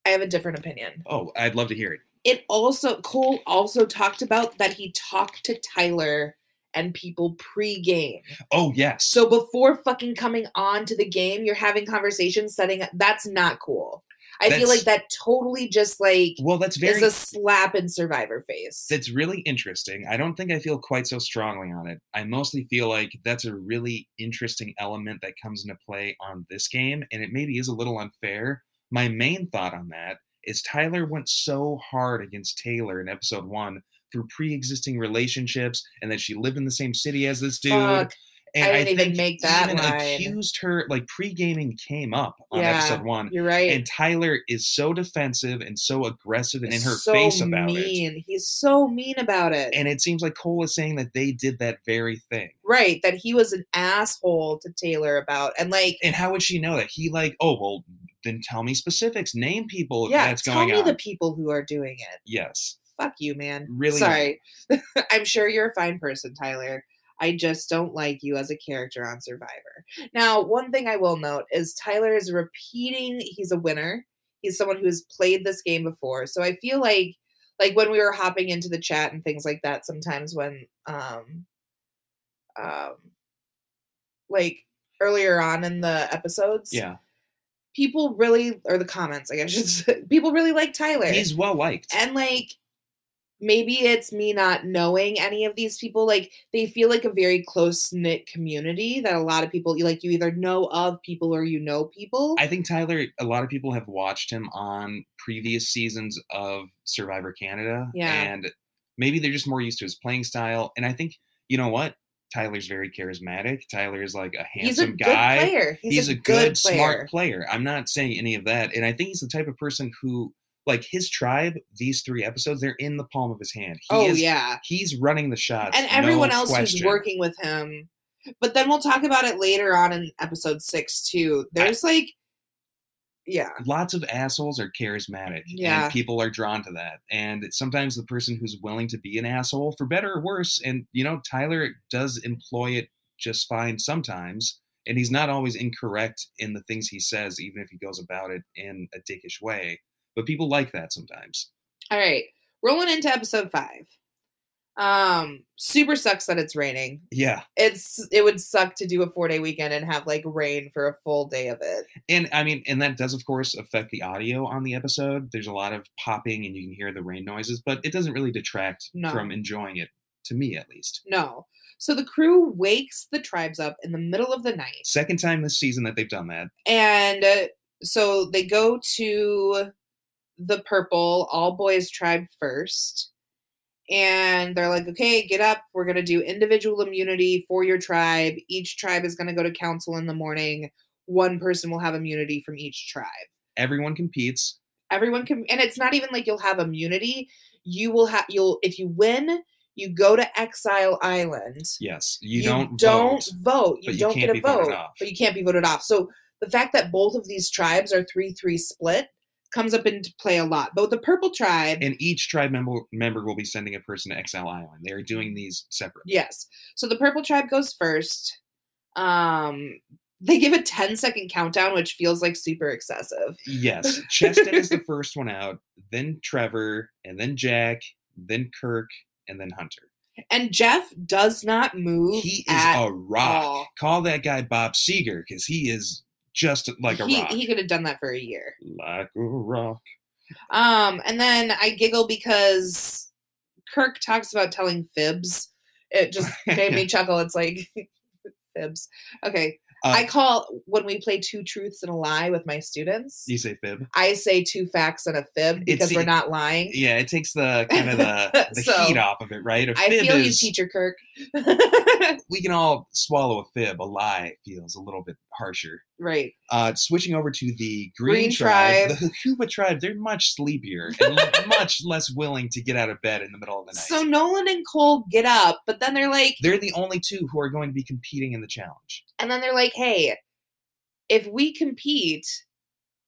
[SPEAKER 2] I have a different opinion.
[SPEAKER 3] Oh, I'd love to hear it.
[SPEAKER 2] It also Cole also talked about that he talked to Tyler and people pre-game.
[SPEAKER 3] Oh yes.
[SPEAKER 2] So before fucking coming on to the game, you're having conversations setting up. That's not cool. I feel like that totally just like
[SPEAKER 3] well, that's very
[SPEAKER 2] is a slap in Survivor face.
[SPEAKER 3] That's really interesting. I don't think I feel quite so strongly on it. I mostly feel like that's a really interesting element that comes into play on this game, and it maybe is a little unfair. My main thought on that is Tyler went so hard against Taylor in episode one through pre existing relationships and that she lived in the same city as this dude.
[SPEAKER 2] Fuck.
[SPEAKER 3] And
[SPEAKER 2] I didn't even
[SPEAKER 3] think
[SPEAKER 2] make that
[SPEAKER 3] even
[SPEAKER 2] line.
[SPEAKER 3] accused her, like pre gaming came up on
[SPEAKER 2] Yeah,
[SPEAKER 3] episode one.
[SPEAKER 2] You're right.
[SPEAKER 3] And Tyler is so defensive and so aggressive and in her
[SPEAKER 2] so
[SPEAKER 3] face about it.
[SPEAKER 2] mean. He's so mean about it.
[SPEAKER 3] And it seems like Cole is saying that they did that very thing.
[SPEAKER 2] right, that he was an asshole to Taylor about, and like,
[SPEAKER 3] And how would she know that? He like, oh well, then tell me specifics. Name people
[SPEAKER 2] yeah,
[SPEAKER 3] that's
[SPEAKER 2] tell
[SPEAKER 3] going
[SPEAKER 2] me
[SPEAKER 3] on.
[SPEAKER 2] the people who are doing it.
[SPEAKER 3] yes.
[SPEAKER 2] Fuck you, man.
[SPEAKER 3] Really
[SPEAKER 2] Sorry. I'm sure you're a fine person, Tyler. I just don't like you as a character on Survivor. Now, one thing I will note is Tyler is repeating he's a winner. He's someone who has played this game before. So I feel like like when we were hopping into the chat and things like that sometimes when um um like earlier on in the episodes
[SPEAKER 3] Yeah.
[SPEAKER 2] people really or the comments i guess people really like tyler
[SPEAKER 3] He's well liked.
[SPEAKER 2] and like maybe it's me not knowing any of these people like they feel like a very close knit community that a lot of people like you either know of people or you know people
[SPEAKER 3] I think Tyler, a lot of people have watched him on previous seasons of Survivor Canada.
[SPEAKER 2] Yeah.
[SPEAKER 3] And maybe they're just more used to his playing style. And I think, you know what? Tyler's very charismatic. Tyler is like a handsome
[SPEAKER 2] he's a
[SPEAKER 3] handsome
[SPEAKER 2] good
[SPEAKER 3] guy.
[SPEAKER 2] player he's,
[SPEAKER 3] he's,
[SPEAKER 2] a,
[SPEAKER 3] a, good,
[SPEAKER 2] player.
[SPEAKER 3] smart player. I'm not saying any of that. And I think he's the type of person who, like his tribe, these three episodes, they're in the palm of his hand. He
[SPEAKER 2] oh
[SPEAKER 3] is,
[SPEAKER 2] yeah
[SPEAKER 3] He's running the shots.
[SPEAKER 2] and everyone
[SPEAKER 3] no
[SPEAKER 2] else
[SPEAKER 3] question.
[SPEAKER 2] who's working with him but then we'll talk about it later on in episode six too there's like Yeah.
[SPEAKER 3] lots of assholes are charismatic
[SPEAKER 2] Yeah.
[SPEAKER 3] and people are drawn to that and sometimes the person who's willing to be an asshole for better or worse and you know tyler does employ it just fine sometimes and he's not always incorrect in the things he says even if he goes about it in a dickish way but people like that sometimes
[SPEAKER 2] All right. Rolling into episode five. Um, super sucks that it's raining.
[SPEAKER 3] yeah
[SPEAKER 2] It's it would suck to do a four day weekend and have like rain for a full day of it.
[SPEAKER 3] and i mean and that does of course affect the audio on the episode there's a lot of popping and you can hear the rain noises but it doesn't really detract
[SPEAKER 2] No.
[SPEAKER 3] from enjoying it to me at least
[SPEAKER 2] No. So the crew wakes the tribes up in the middle of the night.
[SPEAKER 3] second time this season that they've done that
[SPEAKER 2] And uh, so they go to the purple all boys tribe first. And they're like, okay, get up. We're going to do individual immunity for your tribe. Each tribe is going to go to council in the morning. One person will have immunity from each tribe.
[SPEAKER 3] everyone competes
[SPEAKER 2] Everyone can, and it's not even like you'll have immunity. You will have, you'll, if you win, you go to Exile Island
[SPEAKER 3] Yes, you, don't
[SPEAKER 2] don't
[SPEAKER 3] vote.
[SPEAKER 2] vote. You
[SPEAKER 3] you
[SPEAKER 2] don't get a vote, but you can't be voted off. So the fact that both of these tribes are three three split comes up into play a lot. But with the purple tribe,
[SPEAKER 3] And each tribe member member will be sending a person to Exile Island. They are doing these separate.
[SPEAKER 2] yes. So the purple tribe goes first. Um, they give a 10 second countdown, which feels like super excessive.
[SPEAKER 3] Yes, Cheston is the first one out, then Trevor, and then Jack, then Kirk, and then Hunter.
[SPEAKER 2] And Jeff does not move.
[SPEAKER 3] He is a rock.
[SPEAKER 2] all.
[SPEAKER 3] Call that guy Bob Seger because he is just like a
[SPEAKER 2] he,
[SPEAKER 3] rock.
[SPEAKER 2] he could have done that for a year.
[SPEAKER 3] like a rock.
[SPEAKER 2] Um, and then I giggle because Kirk talks about telling fibs. It just made me chuckle. It's like fibs. Okay.
[SPEAKER 3] Uh,
[SPEAKER 2] I call when we play two truths and a lie with my students.
[SPEAKER 3] you say fib?
[SPEAKER 2] I say two facts and a fib because we're not lying.
[SPEAKER 3] Yeah, it takes the kind of the, the
[SPEAKER 2] So,
[SPEAKER 3] heat off of it, right? A
[SPEAKER 2] I feel you,
[SPEAKER 3] is-
[SPEAKER 2] teacher Kirk.
[SPEAKER 3] we can all swallow a fib. A lie feels a little bit harsher.
[SPEAKER 2] right.
[SPEAKER 3] Uh, switching over to the Green,
[SPEAKER 2] Green
[SPEAKER 3] tribe,
[SPEAKER 2] tribe.
[SPEAKER 3] the Hakuba tribe, they're much sleepier and much less willing to get out of bed in the middle of the night.
[SPEAKER 2] So Nolan and Cole get up, but then they're like,
[SPEAKER 3] they're the only two who are going to be competing in the challenge.
[SPEAKER 2] And then they're like, hey, if we compete,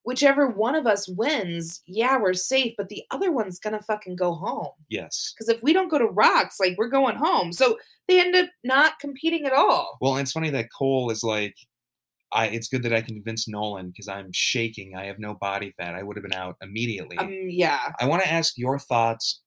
[SPEAKER 2] whichever one of us wins, yeah, we're safe, but the other one's gonna fucking go home.
[SPEAKER 3] Yes.
[SPEAKER 2] Because if we don't go to rocks, like we're going home. So they end up not competing at all.
[SPEAKER 3] Well, it's funny that Cole is like, I. It's good that I convinced Nolan because I'm shaking. I have no body fat. I would have been out immediately.
[SPEAKER 2] Um, yeah.
[SPEAKER 3] I want to ask your thoughts.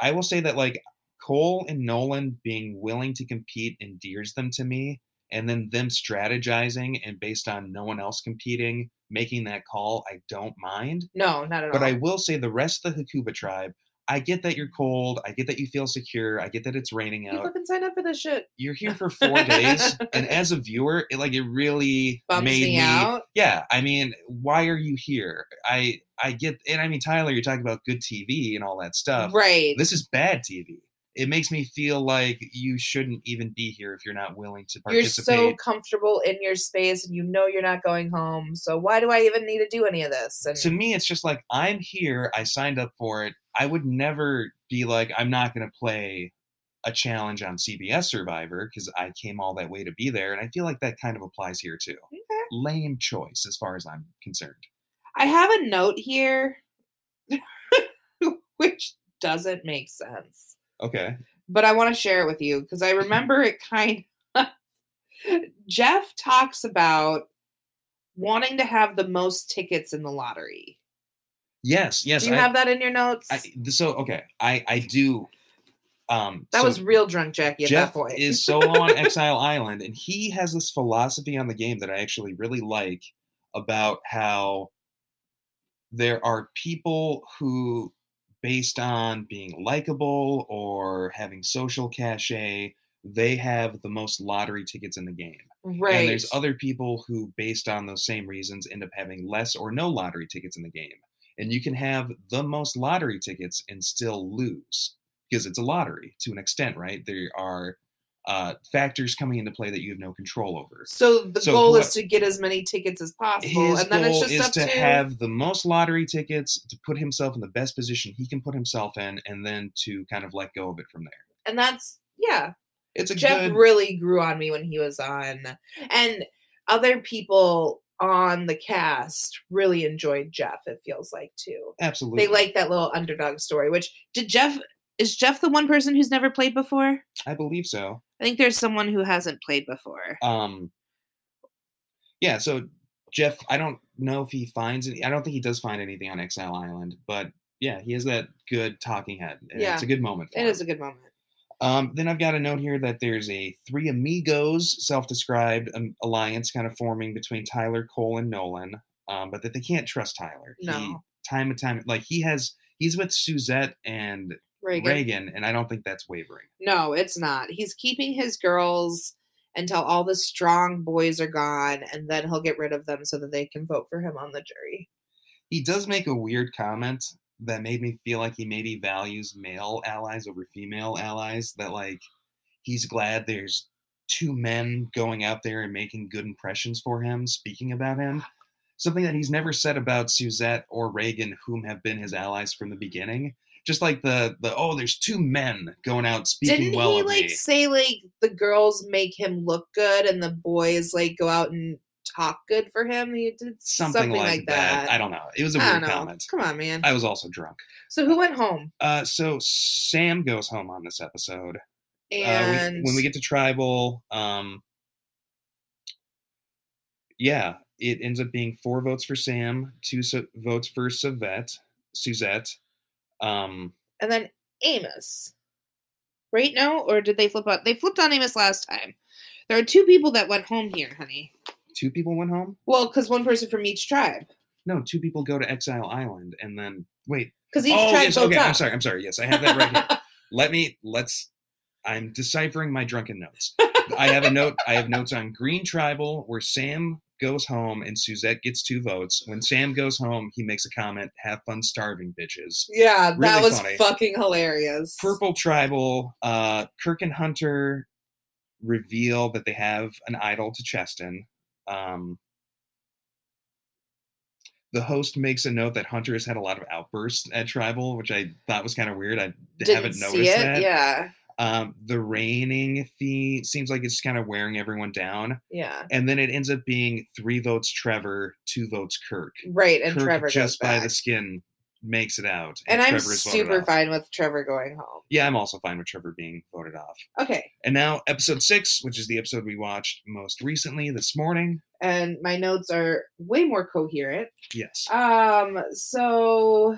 [SPEAKER 3] I will say that like Cole and Nolan being willing to compete endears them to me, and then them strategizing and based on no one else competing, making that call, I don't mind.
[SPEAKER 2] No, not at
[SPEAKER 3] But
[SPEAKER 2] all.
[SPEAKER 3] But i will say the rest of the Hakuba tribe, I get that you're cold. I get that you feel secure. I get that it's raining
[SPEAKER 2] you
[SPEAKER 3] out.
[SPEAKER 2] fucking signed up for this shit.
[SPEAKER 3] You're here for four days, and as a viewer, it like it really
[SPEAKER 2] Bums
[SPEAKER 3] made
[SPEAKER 2] me
[SPEAKER 3] me.
[SPEAKER 2] out.
[SPEAKER 3] Yeah, I mean, why are you here? I I get, and I mean, Tyler, you're talking about good TV and all that stuff.
[SPEAKER 2] Right.
[SPEAKER 3] This is bad TV. It makes me feel like you shouldn't even be here if you're not willing to participate.
[SPEAKER 2] You're so comfortable in your space and you know you're not going home. So why do I even need to do any of this? And
[SPEAKER 3] to me, it's just like I'm here. I signed up for it. I would never be like, I'm not going to play a challenge on CBS Survivor because I came all that way to be there, and I feel like that kind of applies here too.
[SPEAKER 2] Okay.
[SPEAKER 3] Lame choice, as far as I'm concerned.
[SPEAKER 2] I have a note here which doesn't make sense.
[SPEAKER 3] Okay.
[SPEAKER 2] But I want to share it with you because I remember it kind of Jeff talks about wanting to have the most tickets in the lottery.
[SPEAKER 3] Yes. Yes.
[SPEAKER 2] do you
[SPEAKER 3] I,
[SPEAKER 2] have that in your notes?
[SPEAKER 3] I, so okay, I I do. Um,
[SPEAKER 2] that
[SPEAKER 3] so
[SPEAKER 2] was real drunk Jackie at
[SPEAKER 3] Jeff
[SPEAKER 2] that point.
[SPEAKER 3] is solo on Exile Island, and he has this philosophy on the game that I actually really like about how there are people who, based on being likable or having social cachet, they have the most lottery tickets in the game.
[SPEAKER 2] right.
[SPEAKER 3] And there's other people who, based on those same reasons, end up having less or no lottery tickets in the game. And you can have the most lottery tickets and still lose because it's a lottery to an extent, right? There are uh, factors coming into play that you have no control over.
[SPEAKER 2] so the
[SPEAKER 3] so
[SPEAKER 2] goal is to get as many tickets as possible, and then it's just
[SPEAKER 3] is
[SPEAKER 2] up
[SPEAKER 3] to
[SPEAKER 2] to
[SPEAKER 3] have the most lottery tickets to put himself in the best position he can put himself in, and then to kind of let go of it from there.
[SPEAKER 2] and that's yeah.
[SPEAKER 3] It's a
[SPEAKER 2] Jeff
[SPEAKER 3] good.
[SPEAKER 2] really grew on me when he was on, and other people on the cast really enjoyed Jeff, it feels like too.
[SPEAKER 3] Absolutely.
[SPEAKER 2] They like that little underdog story, which did Jeff is Jeff the one person who's never played before?
[SPEAKER 3] I believe so.
[SPEAKER 2] I think there's someone who hasn't played before.
[SPEAKER 3] Um Yeah, so Jeff, I don't know if he finds any I don't think he does find anything on Exile Island, but yeah, he has that good talking head.
[SPEAKER 2] Yeah.
[SPEAKER 3] it's a good moment for
[SPEAKER 2] It
[SPEAKER 3] him.
[SPEAKER 2] is a good moment.
[SPEAKER 3] Um, then I've got a note here that there's a three amigos self-described um, alliance kind of forming between Tyler, Cole, and Nolan, um, but that they can't trust Tyler. He,
[SPEAKER 2] No.
[SPEAKER 3] time and time, like he has, he's with Suzette and
[SPEAKER 2] Reagan.
[SPEAKER 3] Reagan, and I don't think that's wavering.
[SPEAKER 2] No, it's not. He's keeping his girls until all the strong boys are gone, and then he'll get rid of them so that they can vote for him on the jury.
[SPEAKER 3] He does make a weird comment that made me feel like he maybe values male allies over female allies. That like he's glad there's two men going out there and making good impressions for him, speaking about him. Something that he's never said about Suzette or Reagan, whom have been his allies from the beginning. Just like the the oh, there's two men going out speaking
[SPEAKER 2] Didn't
[SPEAKER 3] well
[SPEAKER 2] he like
[SPEAKER 3] me.
[SPEAKER 2] say like the girls make him look good and the boys like go out and talk good for him? He did
[SPEAKER 3] Something, like, that. I don't know. It was a
[SPEAKER 2] I
[SPEAKER 3] weird comment.
[SPEAKER 2] Come on, man.
[SPEAKER 3] I was also drunk.
[SPEAKER 2] so who went home?
[SPEAKER 3] Uh, so Sam goes home on this episode. Uh, we-
[SPEAKER 2] And
[SPEAKER 3] when we get to tribal, um, yeah, it ends up being four votes for Sam, two so- votes for Savette, Suzette. Um,
[SPEAKER 2] and then Amos. Right now, or did they flip on? They flipped on Amos last time. There are two people that went home here, honey.
[SPEAKER 3] two people went home.
[SPEAKER 2] Well, because one person from each tribe.
[SPEAKER 3] No, two people go to Exile Island, and then wait.
[SPEAKER 2] Because each
[SPEAKER 3] oh
[SPEAKER 2] tribe
[SPEAKER 3] yes, okay. I'm sorry. I'm sorry. Yes, I have that right here. Let me. Let's. I'm deciphering my drunken notes. I have a note. I have notes on Green Tribal where Sam goes home and Suzette gets two votes. When Sam goes home, he makes a comment, "Have fun starving, bitches."
[SPEAKER 2] Yeah, that was
[SPEAKER 3] funny.
[SPEAKER 2] fucking hilarious.
[SPEAKER 3] Purple Tribal, uh, Kirk and Hunter reveal that they have an idol to Cheston. Um, the host makes a note that Hunter has had a lot of outbursts at Tribal, which I thought was kind of weird. I
[SPEAKER 2] Didn't
[SPEAKER 3] haven't noticed
[SPEAKER 2] it.
[SPEAKER 3] that.
[SPEAKER 2] Yeah,
[SPEAKER 3] Um, the raining fee seems like it's kind of wearing everyone down.
[SPEAKER 2] yeah.
[SPEAKER 3] And then it ends up being three votes Trevor, two votes Kirk.
[SPEAKER 2] Right, and
[SPEAKER 3] Kirk
[SPEAKER 2] Trevor
[SPEAKER 3] just by the skin makes it out.
[SPEAKER 2] and I'm
[SPEAKER 3] Trevor is
[SPEAKER 2] super
[SPEAKER 3] off.
[SPEAKER 2] fine with Trevor going home.
[SPEAKER 3] Yeah, I'm also fine with Trevor being voted off.
[SPEAKER 2] Okay,
[SPEAKER 3] And now episode six, which is the episode we watched most recently this morning.
[SPEAKER 2] and my notes are way more coherent.
[SPEAKER 3] Yes.
[SPEAKER 2] Um, so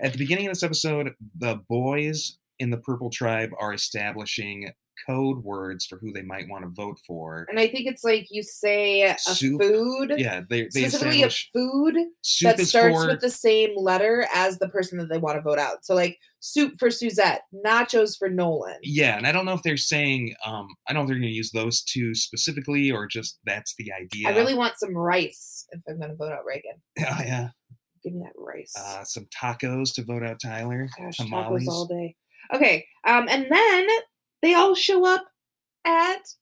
[SPEAKER 3] At the beginning of this episode, the boys in the Purple Tribe are establishing code words for who they might want to vote for.
[SPEAKER 2] and I think it's like you say a
[SPEAKER 3] Soup.
[SPEAKER 2] food,
[SPEAKER 3] Yeah, they, they
[SPEAKER 2] specifically a food that starts
[SPEAKER 3] for
[SPEAKER 2] with the same letter as the person that they want to vote out. So like soup for Suzette, nachos for Nolan.
[SPEAKER 3] yeah, and I don't know if they're saying um I don't know if they're going to use those two specifically or just that's the idea.
[SPEAKER 2] I really want some rice if I'm going to vote out Reagan.
[SPEAKER 3] yeah, yeah.
[SPEAKER 2] Give me that rice.
[SPEAKER 3] Uh, some tacos to vote out Tyler.
[SPEAKER 2] Gosh,
[SPEAKER 3] tamales.
[SPEAKER 2] tacos all day. Okay, um, and then they all show up at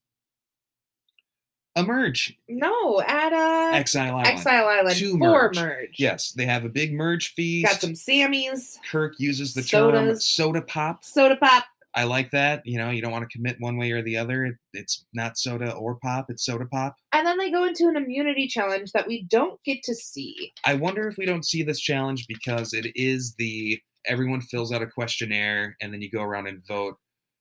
[SPEAKER 3] Emerge
[SPEAKER 2] no at uh
[SPEAKER 3] Exile Island.
[SPEAKER 2] Exile Island
[SPEAKER 3] To
[SPEAKER 2] for
[SPEAKER 3] merge.
[SPEAKER 2] merge.
[SPEAKER 3] Yes, they have a big merge feast.
[SPEAKER 2] got some Sammys,
[SPEAKER 3] Kirk uses the term soda pop.
[SPEAKER 2] soda pop.
[SPEAKER 3] I like that. You know, you don't want to commit one way or the other. It, it's not soda or pop, it's soda pop.
[SPEAKER 2] And then they go into an immunity challenge that we don't get to see.
[SPEAKER 3] I wonder if we don't see this challenge because it is the everyone fills out a questionnaire and then you go around and vote.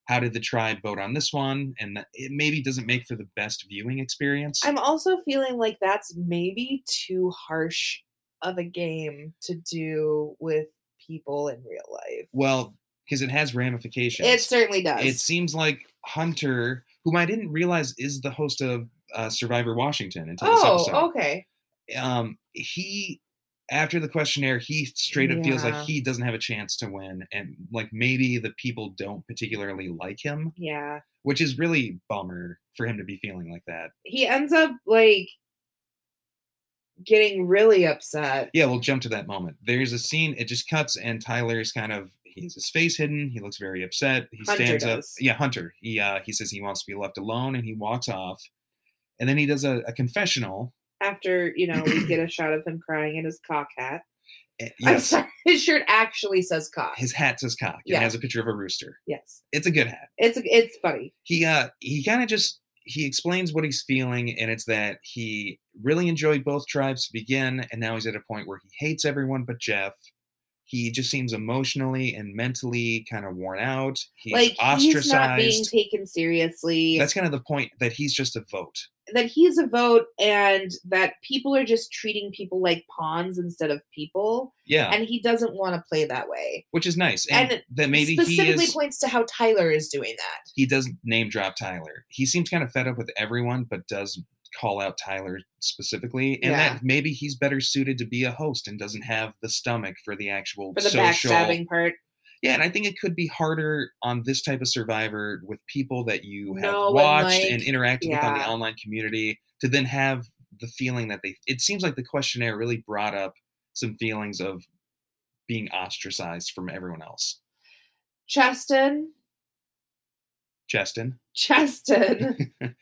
[SPEAKER 3] How did the tribe vote on this one? And it maybe doesn't make for the best viewing experience.
[SPEAKER 2] I'm also feeling like that's maybe too harsh of a game to do with people in real life.
[SPEAKER 3] well, because it has ramifications.
[SPEAKER 2] It certainly does.
[SPEAKER 3] it seems like Hunter, whom I didn't realize is the host of uh, Survivor Washington until this
[SPEAKER 2] oh,
[SPEAKER 3] episode.
[SPEAKER 2] okay.
[SPEAKER 3] um he after the questionnaire he straight up feels like he doesn't have a chance to win and like maybe the people don't particularly like him
[SPEAKER 2] Yeah.
[SPEAKER 3] which is really bummer for him to be feeling like that.
[SPEAKER 2] He ends up like getting really upset.
[SPEAKER 3] yeah we'll jump to that moment. There's a scene it just cuts and tyler's kind of he has his face hidden he looks very upset he
[SPEAKER 2] Hunter
[SPEAKER 3] stands up yeah hunter. He uh he says he wants to be left alone and he walks off and then he does a, a confessional
[SPEAKER 2] After, you know, we get a shot of him crying in his cock hat.
[SPEAKER 3] Eh,
[SPEAKER 2] I'm
[SPEAKER 3] yes
[SPEAKER 2] sorry, his shirt actually says cock.
[SPEAKER 3] his hat says cock
[SPEAKER 2] Yeah.
[SPEAKER 3] it has a picture of a rooster
[SPEAKER 2] yes.
[SPEAKER 3] it's a good hat
[SPEAKER 2] It's it's funny.
[SPEAKER 3] he uh he kind of just he explains what he's feeling, and it's that he really enjoyed both tribes to begin, and now he's at a point where he hates everyone but Jeff. He just seems emotionally and mentally kind of worn out. He's
[SPEAKER 2] like he's not being taken seriously.
[SPEAKER 3] That's kind of the point that he's just a vote.
[SPEAKER 2] that he's a vote and that people are just treating people like pawns instead of people
[SPEAKER 3] Yeah,
[SPEAKER 2] and he doesn't want to play that way
[SPEAKER 3] which is nice, and,
[SPEAKER 2] And
[SPEAKER 3] that maybe he
[SPEAKER 2] specifically
[SPEAKER 3] is.
[SPEAKER 2] points to how tyler is doing that
[SPEAKER 3] he does name drop Tyler. He seems kind of fed up with everyone, but does call out Tyler specifically, and
[SPEAKER 2] Yeah.
[SPEAKER 3] that maybe he's better suited to be a host and doesn't have the stomach for the actual
[SPEAKER 2] for the
[SPEAKER 3] social.
[SPEAKER 2] backstabbing part
[SPEAKER 3] Yeah, and I think it could be harder on this type of Survivor with people that you have
[SPEAKER 2] No, and,
[SPEAKER 3] watched and,
[SPEAKER 2] like,
[SPEAKER 3] interacted with on the online community to then have the feeling that they. It seems like the questionnaire really brought up some feelings of being ostracized from everyone else.
[SPEAKER 2] cheston
[SPEAKER 3] Cheston.
[SPEAKER 2] cheston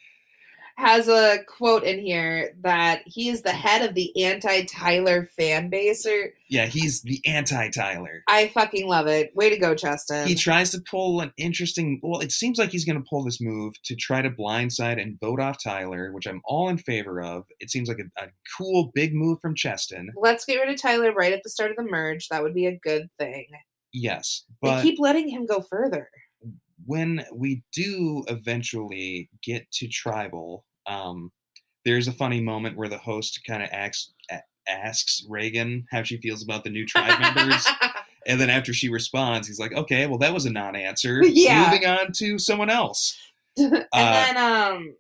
[SPEAKER 2] has a quote in here that he is the head of the anti-tyler fan base or
[SPEAKER 3] Yeah, he's the anti-Tyler.
[SPEAKER 2] i fucking love it. Way to go cheston
[SPEAKER 3] he tries to pull an interesting well it seems like he's going to pull this move to try to blindside and vote off tyler which i'm all in favor of. It seems like a, a cool big move from cheston.
[SPEAKER 2] Let's get rid of tyler right at the start of the merge. That would be a good thing.
[SPEAKER 3] Yes
[SPEAKER 2] they
[SPEAKER 3] but
[SPEAKER 2] keep letting him go further
[SPEAKER 3] when we do eventually get to tribal um there's a funny moment where the host kind of asks asks reagan how she feels about the new tribe members and then after she responds he's like okay well that was a non-answer
[SPEAKER 2] Yeah.
[SPEAKER 3] moving on to someone else
[SPEAKER 2] and
[SPEAKER 3] Uh,
[SPEAKER 2] then um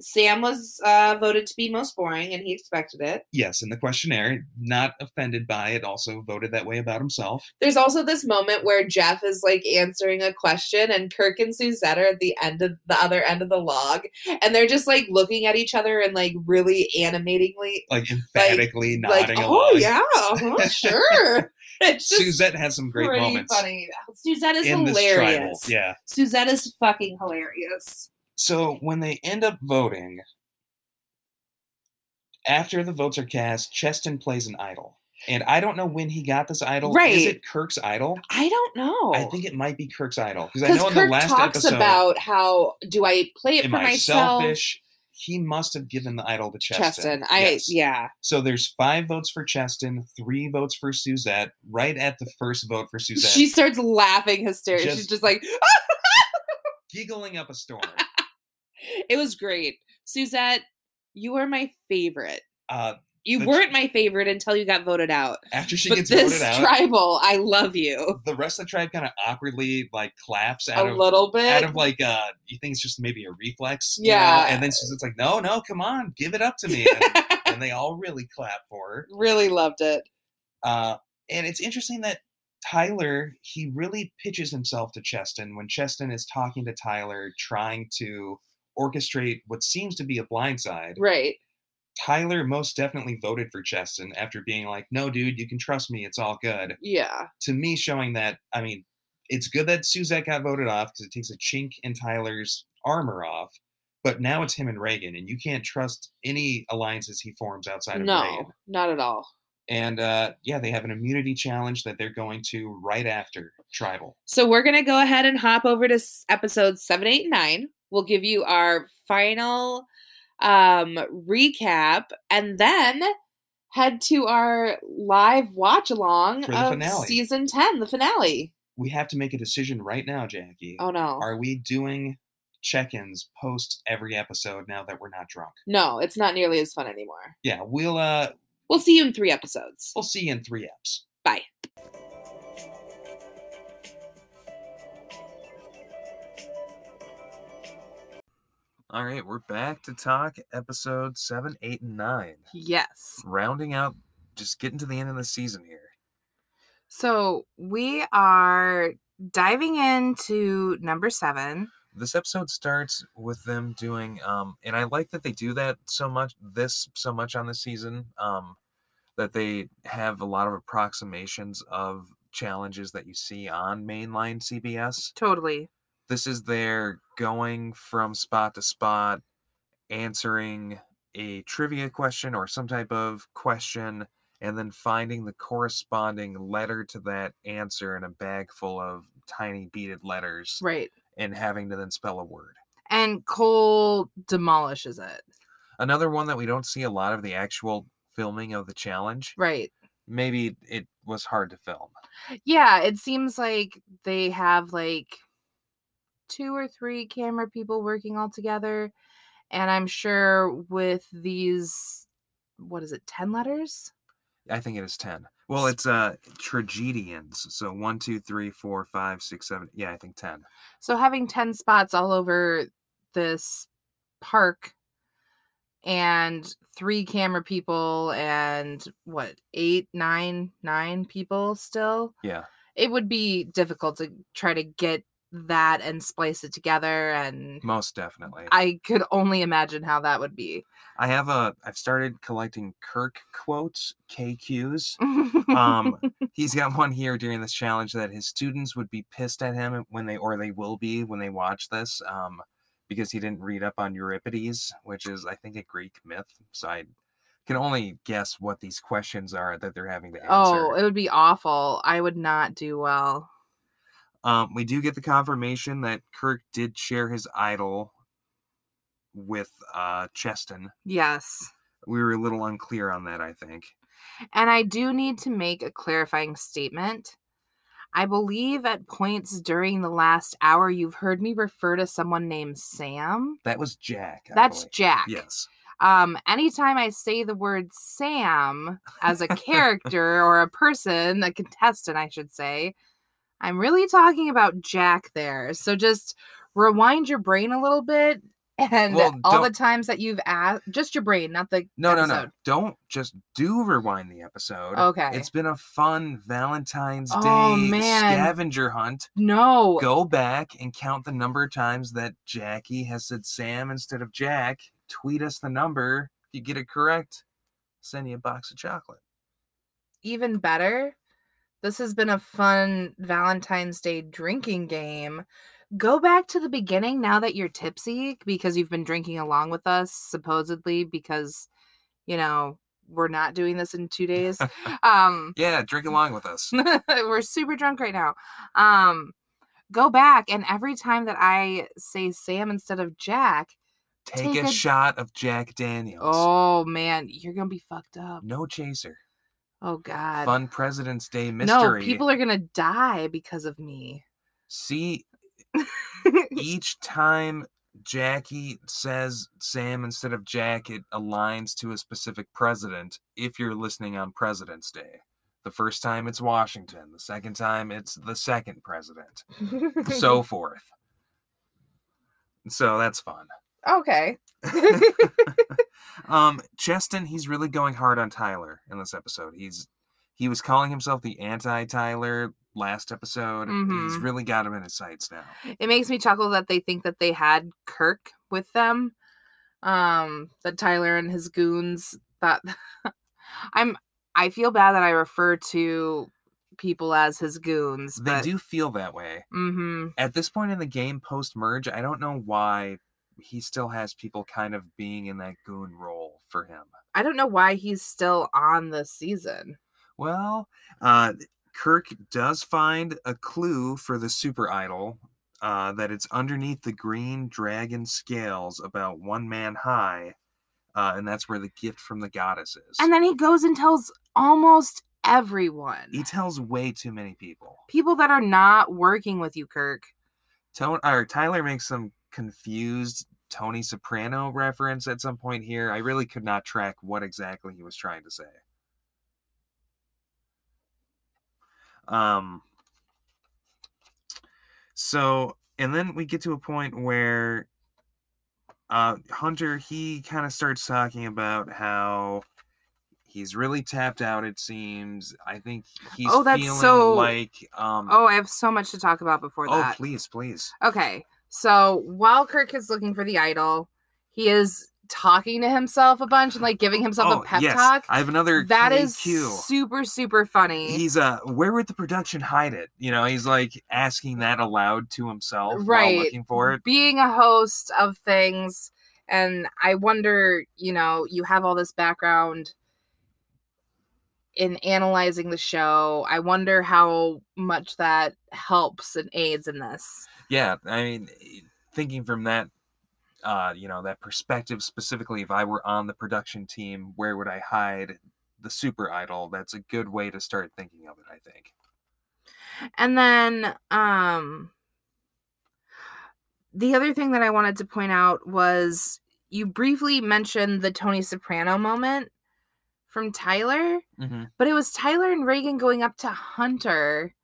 [SPEAKER 2] sam was uh voted to be most boring and he expected it
[SPEAKER 3] yes, in the questionnaire, not offended by it, also voted that way about himself.
[SPEAKER 2] there's also this moment where jeff is like answering a question and kirk and suzette are at the end of the other end of the log and they're just like looking at each other and like really animatingly
[SPEAKER 3] Like emphatically
[SPEAKER 2] like
[SPEAKER 3] nodding
[SPEAKER 2] oh
[SPEAKER 3] along.
[SPEAKER 2] yeah uh-huh, sure it's just
[SPEAKER 3] Suzette has some great moments
[SPEAKER 2] funny suzette is
[SPEAKER 3] in
[SPEAKER 2] hilarious
[SPEAKER 3] Yeah.
[SPEAKER 2] suzette is fucking hilarious
[SPEAKER 3] So when they end up voting, after the votes are cast, Cheston plays an idol. And I don't know when he got this idol.
[SPEAKER 2] Right.
[SPEAKER 3] Is it Kirk's idol?
[SPEAKER 2] i don't know
[SPEAKER 3] I think it might be Kirk's idol. Because I know in
[SPEAKER 2] Kirk
[SPEAKER 3] the last
[SPEAKER 2] talks
[SPEAKER 3] episode,
[SPEAKER 2] about how do I play it for myself?
[SPEAKER 3] selfish? He must have given the idol to Cheston.
[SPEAKER 2] Cheston, I
[SPEAKER 3] Yes.
[SPEAKER 2] yeah,
[SPEAKER 3] So there's five votes for Cheston, three votes for Suzette. Right at the first vote for Suzette,
[SPEAKER 2] she starts laughing hysterically. She's
[SPEAKER 3] just
[SPEAKER 2] like,
[SPEAKER 3] giggling up a storm.
[SPEAKER 2] it was great, Suzette. You are my favorite.
[SPEAKER 3] Uh,
[SPEAKER 2] You
[SPEAKER 3] The-
[SPEAKER 2] weren't my favorite until you got voted out.
[SPEAKER 3] after she
[SPEAKER 2] but
[SPEAKER 3] gets
[SPEAKER 2] this
[SPEAKER 3] voted out,
[SPEAKER 2] tribal, I love you
[SPEAKER 3] the rest of the tribe kind of awkwardly like claps
[SPEAKER 2] a
[SPEAKER 3] of
[SPEAKER 2] little bit.
[SPEAKER 3] out of like uh you think it's just maybe a reflex you know?
[SPEAKER 2] Yeah.
[SPEAKER 3] and then she's like no no come on give it up to me and, and they all really clap for her
[SPEAKER 2] really loved it.
[SPEAKER 3] uh and it's interesting that tyler he really pitches himself to cheston when cheston is talking to tyler trying to orchestrate what seems to be a blindside.
[SPEAKER 2] Right.
[SPEAKER 3] Tyler most definitely voted for Cheston after being like, no, dude, you can trust me. It's all good.
[SPEAKER 2] Yeah.
[SPEAKER 3] To me, showing that, I mean, it's good that Suzette got voted off because it takes a chink in Tyler's armor off. But now it's him and Reagan, and you can't trust any alliances he forms outside of
[SPEAKER 2] no,
[SPEAKER 3] Reagan.
[SPEAKER 2] No, not at all.
[SPEAKER 3] And uh, yeah, they have an immunity challenge that they're going to right after tribal.
[SPEAKER 2] So we're going to go ahead and hop over to episode 789, We'll give you our final um recap and then head to our live watch along of
[SPEAKER 3] finale.
[SPEAKER 2] season 10 the finale
[SPEAKER 3] We have to make a decision right now, Jackie.
[SPEAKER 2] oh no
[SPEAKER 3] Are we doing check-ins post every episode now that we're not drunk?
[SPEAKER 2] no it's not nearly as fun anymore
[SPEAKER 3] Yeah, we'll uh
[SPEAKER 2] we'll see you in three episodes
[SPEAKER 3] we'll see you in three eps.
[SPEAKER 2] bye
[SPEAKER 5] All right, we're back to talk episode seven, eight, and nine.
[SPEAKER 2] yes
[SPEAKER 5] Rounding out, just getting to the end of the season here.
[SPEAKER 2] so we are diving into number seven
[SPEAKER 5] This episode starts with them doing, um, and I like that they do that so much. This so much on this season, um, that they have a lot of approximations of challenges that you see on mainline CBS.
[SPEAKER 2] totally
[SPEAKER 5] this is their going from spot to spot, answering a trivia question or some type of question, and then finding the corresponding letter to that answer in a bag full of tiny beaded letters
[SPEAKER 2] right
[SPEAKER 5] and having to then spell a word.
[SPEAKER 2] and Cole demolishes it.
[SPEAKER 3] Another one that we don't see a lot of the actual filming of the challenge.
[SPEAKER 2] Right.
[SPEAKER 3] Maybe it was hard to film.
[SPEAKER 2] Yeah, it seems like they have like two or three camera people working all together. And I'm sure with these, what is it, 10 letters?
[SPEAKER 3] I think it is ten. Well, it's uh tragedians. So one, two, three, four, five, six, seven. Yeah, I think ten.
[SPEAKER 2] So having 10 spots all over this park and three camera people and what, eight, nine, nine people still,
[SPEAKER 3] Yeah.
[SPEAKER 2] it would be difficult to try to get that and splice it together. And
[SPEAKER 3] Most definitely.
[SPEAKER 2] I could only imagine how that would be.
[SPEAKER 3] I have a. I've started collecting Kirk quotes, KQs. Um, he's got one here during this challenge that his students would be pissed at him when they, or they will be when they watch this, um, because he didn't read up on Euripides, which is, I think, a Greek myth. So I can only guess what these questions are that they're having to answer.
[SPEAKER 2] oh, it would be awful. I would not do well.
[SPEAKER 3] Um, we do get the confirmation that Kirk did share his idol with uh, Cheston.
[SPEAKER 2] Yes.
[SPEAKER 3] We were a little unclear on that, I think.
[SPEAKER 2] And I do need to make a clarifying statement. I believe at points during the last hour, you've heard me refer to someone named Sam.
[SPEAKER 3] That was Jack. I
[SPEAKER 2] That's
[SPEAKER 3] believe.
[SPEAKER 2] Jack.
[SPEAKER 3] Yes.
[SPEAKER 2] Um, anytime I say the word Sam as a character or a person, a contestant, I should say, I'm really talking about Jack there. So just rewind your brain a little bit and
[SPEAKER 3] Well,
[SPEAKER 2] all the times that you've asked, just your brain, not the
[SPEAKER 3] No, no, no. Don't just do rewind the episode.
[SPEAKER 2] Okay.
[SPEAKER 3] It's been a fun Valentine's oh, Day
[SPEAKER 2] Oh, man.
[SPEAKER 3] scavenger hunt.
[SPEAKER 2] No.
[SPEAKER 3] Go back and count the number of times that Jackie has said Sam instead of Jack. Tweet us the number. If you get it correct, send you a box of chocolate.
[SPEAKER 2] even better, this has been a fun Valentine's Day drinking game. Go back to the beginning now that you're tipsy because you've been drinking along with us, supposedly, because, you know, we're not doing this in two days. um,
[SPEAKER 3] Yeah, drink along with us.
[SPEAKER 2] we're super drunk right now. Um, go back, and every time that I say Sam instead of Jack,
[SPEAKER 3] Take,
[SPEAKER 2] Take
[SPEAKER 3] a,
[SPEAKER 2] a-
[SPEAKER 3] shot of Jack Daniels.
[SPEAKER 2] oh man, you're gonna be fucked up.
[SPEAKER 3] No chaser.
[SPEAKER 2] Oh god.
[SPEAKER 3] Fun President's Day mystery.
[SPEAKER 2] No, people are gonna die because of me.
[SPEAKER 3] See, each time Jackie says Sam instead of Jack, it aligns to a specific president if you're listening on President's Day. The first time it's Washington, the second time it's the second president, so forth. So that's fun.
[SPEAKER 2] okay.
[SPEAKER 3] um, Cheston, he's really going hard on Tyler in this episode. He's he was calling himself the anti-Tyler last episode. He's
[SPEAKER 2] Mhm.
[SPEAKER 3] really got him in his sights now.
[SPEAKER 2] It makes me chuckle that they think that they had Kirk with them. Um, that Tyler and his goons thought I'm I feel bad that I refer to people as his goons.
[SPEAKER 3] They
[SPEAKER 2] but,
[SPEAKER 3] do feel that way.
[SPEAKER 2] Mm-hmm.
[SPEAKER 3] At this point in the game, post merge, I don't know why he still has people kind of being in that goon role for him.
[SPEAKER 2] I don't know why he's still on the season.
[SPEAKER 3] Well, uh, Kirk does find a clue for the super idol. Uh, that it's underneath the green dragon scales, about one man high, uh, and that's where the gift from the goddess is.
[SPEAKER 2] And then he goes and tells almost everyone.
[SPEAKER 3] he tells way too many people.
[SPEAKER 2] People that are not working with you, Kirk.
[SPEAKER 3] Tone, or Tyler makes some confused Tony Soprano reference at some point here. I really could not track what exactly he was trying to say. Um. So, and then we get to a point where uh, Hunter he kind of starts talking about how he's really tapped out. It seems. I think he's
[SPEAKER 2] Oh, that's
[SPEAKER 3] feeling
[SPEAKER 2] so-
[SPEAKER 3] like um.
[SPEAKER 2] Oh, I have so much to talk about before
[SPEAKER 3] oh,
[SPEAKER 2] that.
[SPEAKER 3] please, please.
[SPEAKER 2] Okay, so while Kirk is looking for the idol, he is talking to himself a bunch and like giving himself
[SPEAKER 3] oh,
[SPEAKER 2] a pep
[SPEAKER 3] yes.
[SPEAKER 2] talk.
[SPEAKER 3] I have another.
[SPEAKER 2] That is super super funny.
[SPEAKER 3] He's uh, where would the production hide it? You know, he's like asking that aloud to himself
[SPEAKER 2] Right.
[SPEAKER 3] while looking for it.
[SPEAKER 2] Being a host of things, and I wonder, you know, you have all this background in analyzing the show. I wonder how much that helps and aids in this.
[SPEAKER 3] Yeah, I mean, thinking from that uh, you know, that perspective specifically. If I were on the production team, where would I hide the super idol? That's a good way to start thinking of it. I think.
[SPEAKER 2] And then um the other thing that I wanted to point out was you briefly mentioned the Tony Soprano moment from Tyler,
[SPEAKER 3] Mm-hmm.
[SPEAKER 2] but it was Tyler and Reagan going up to Hunter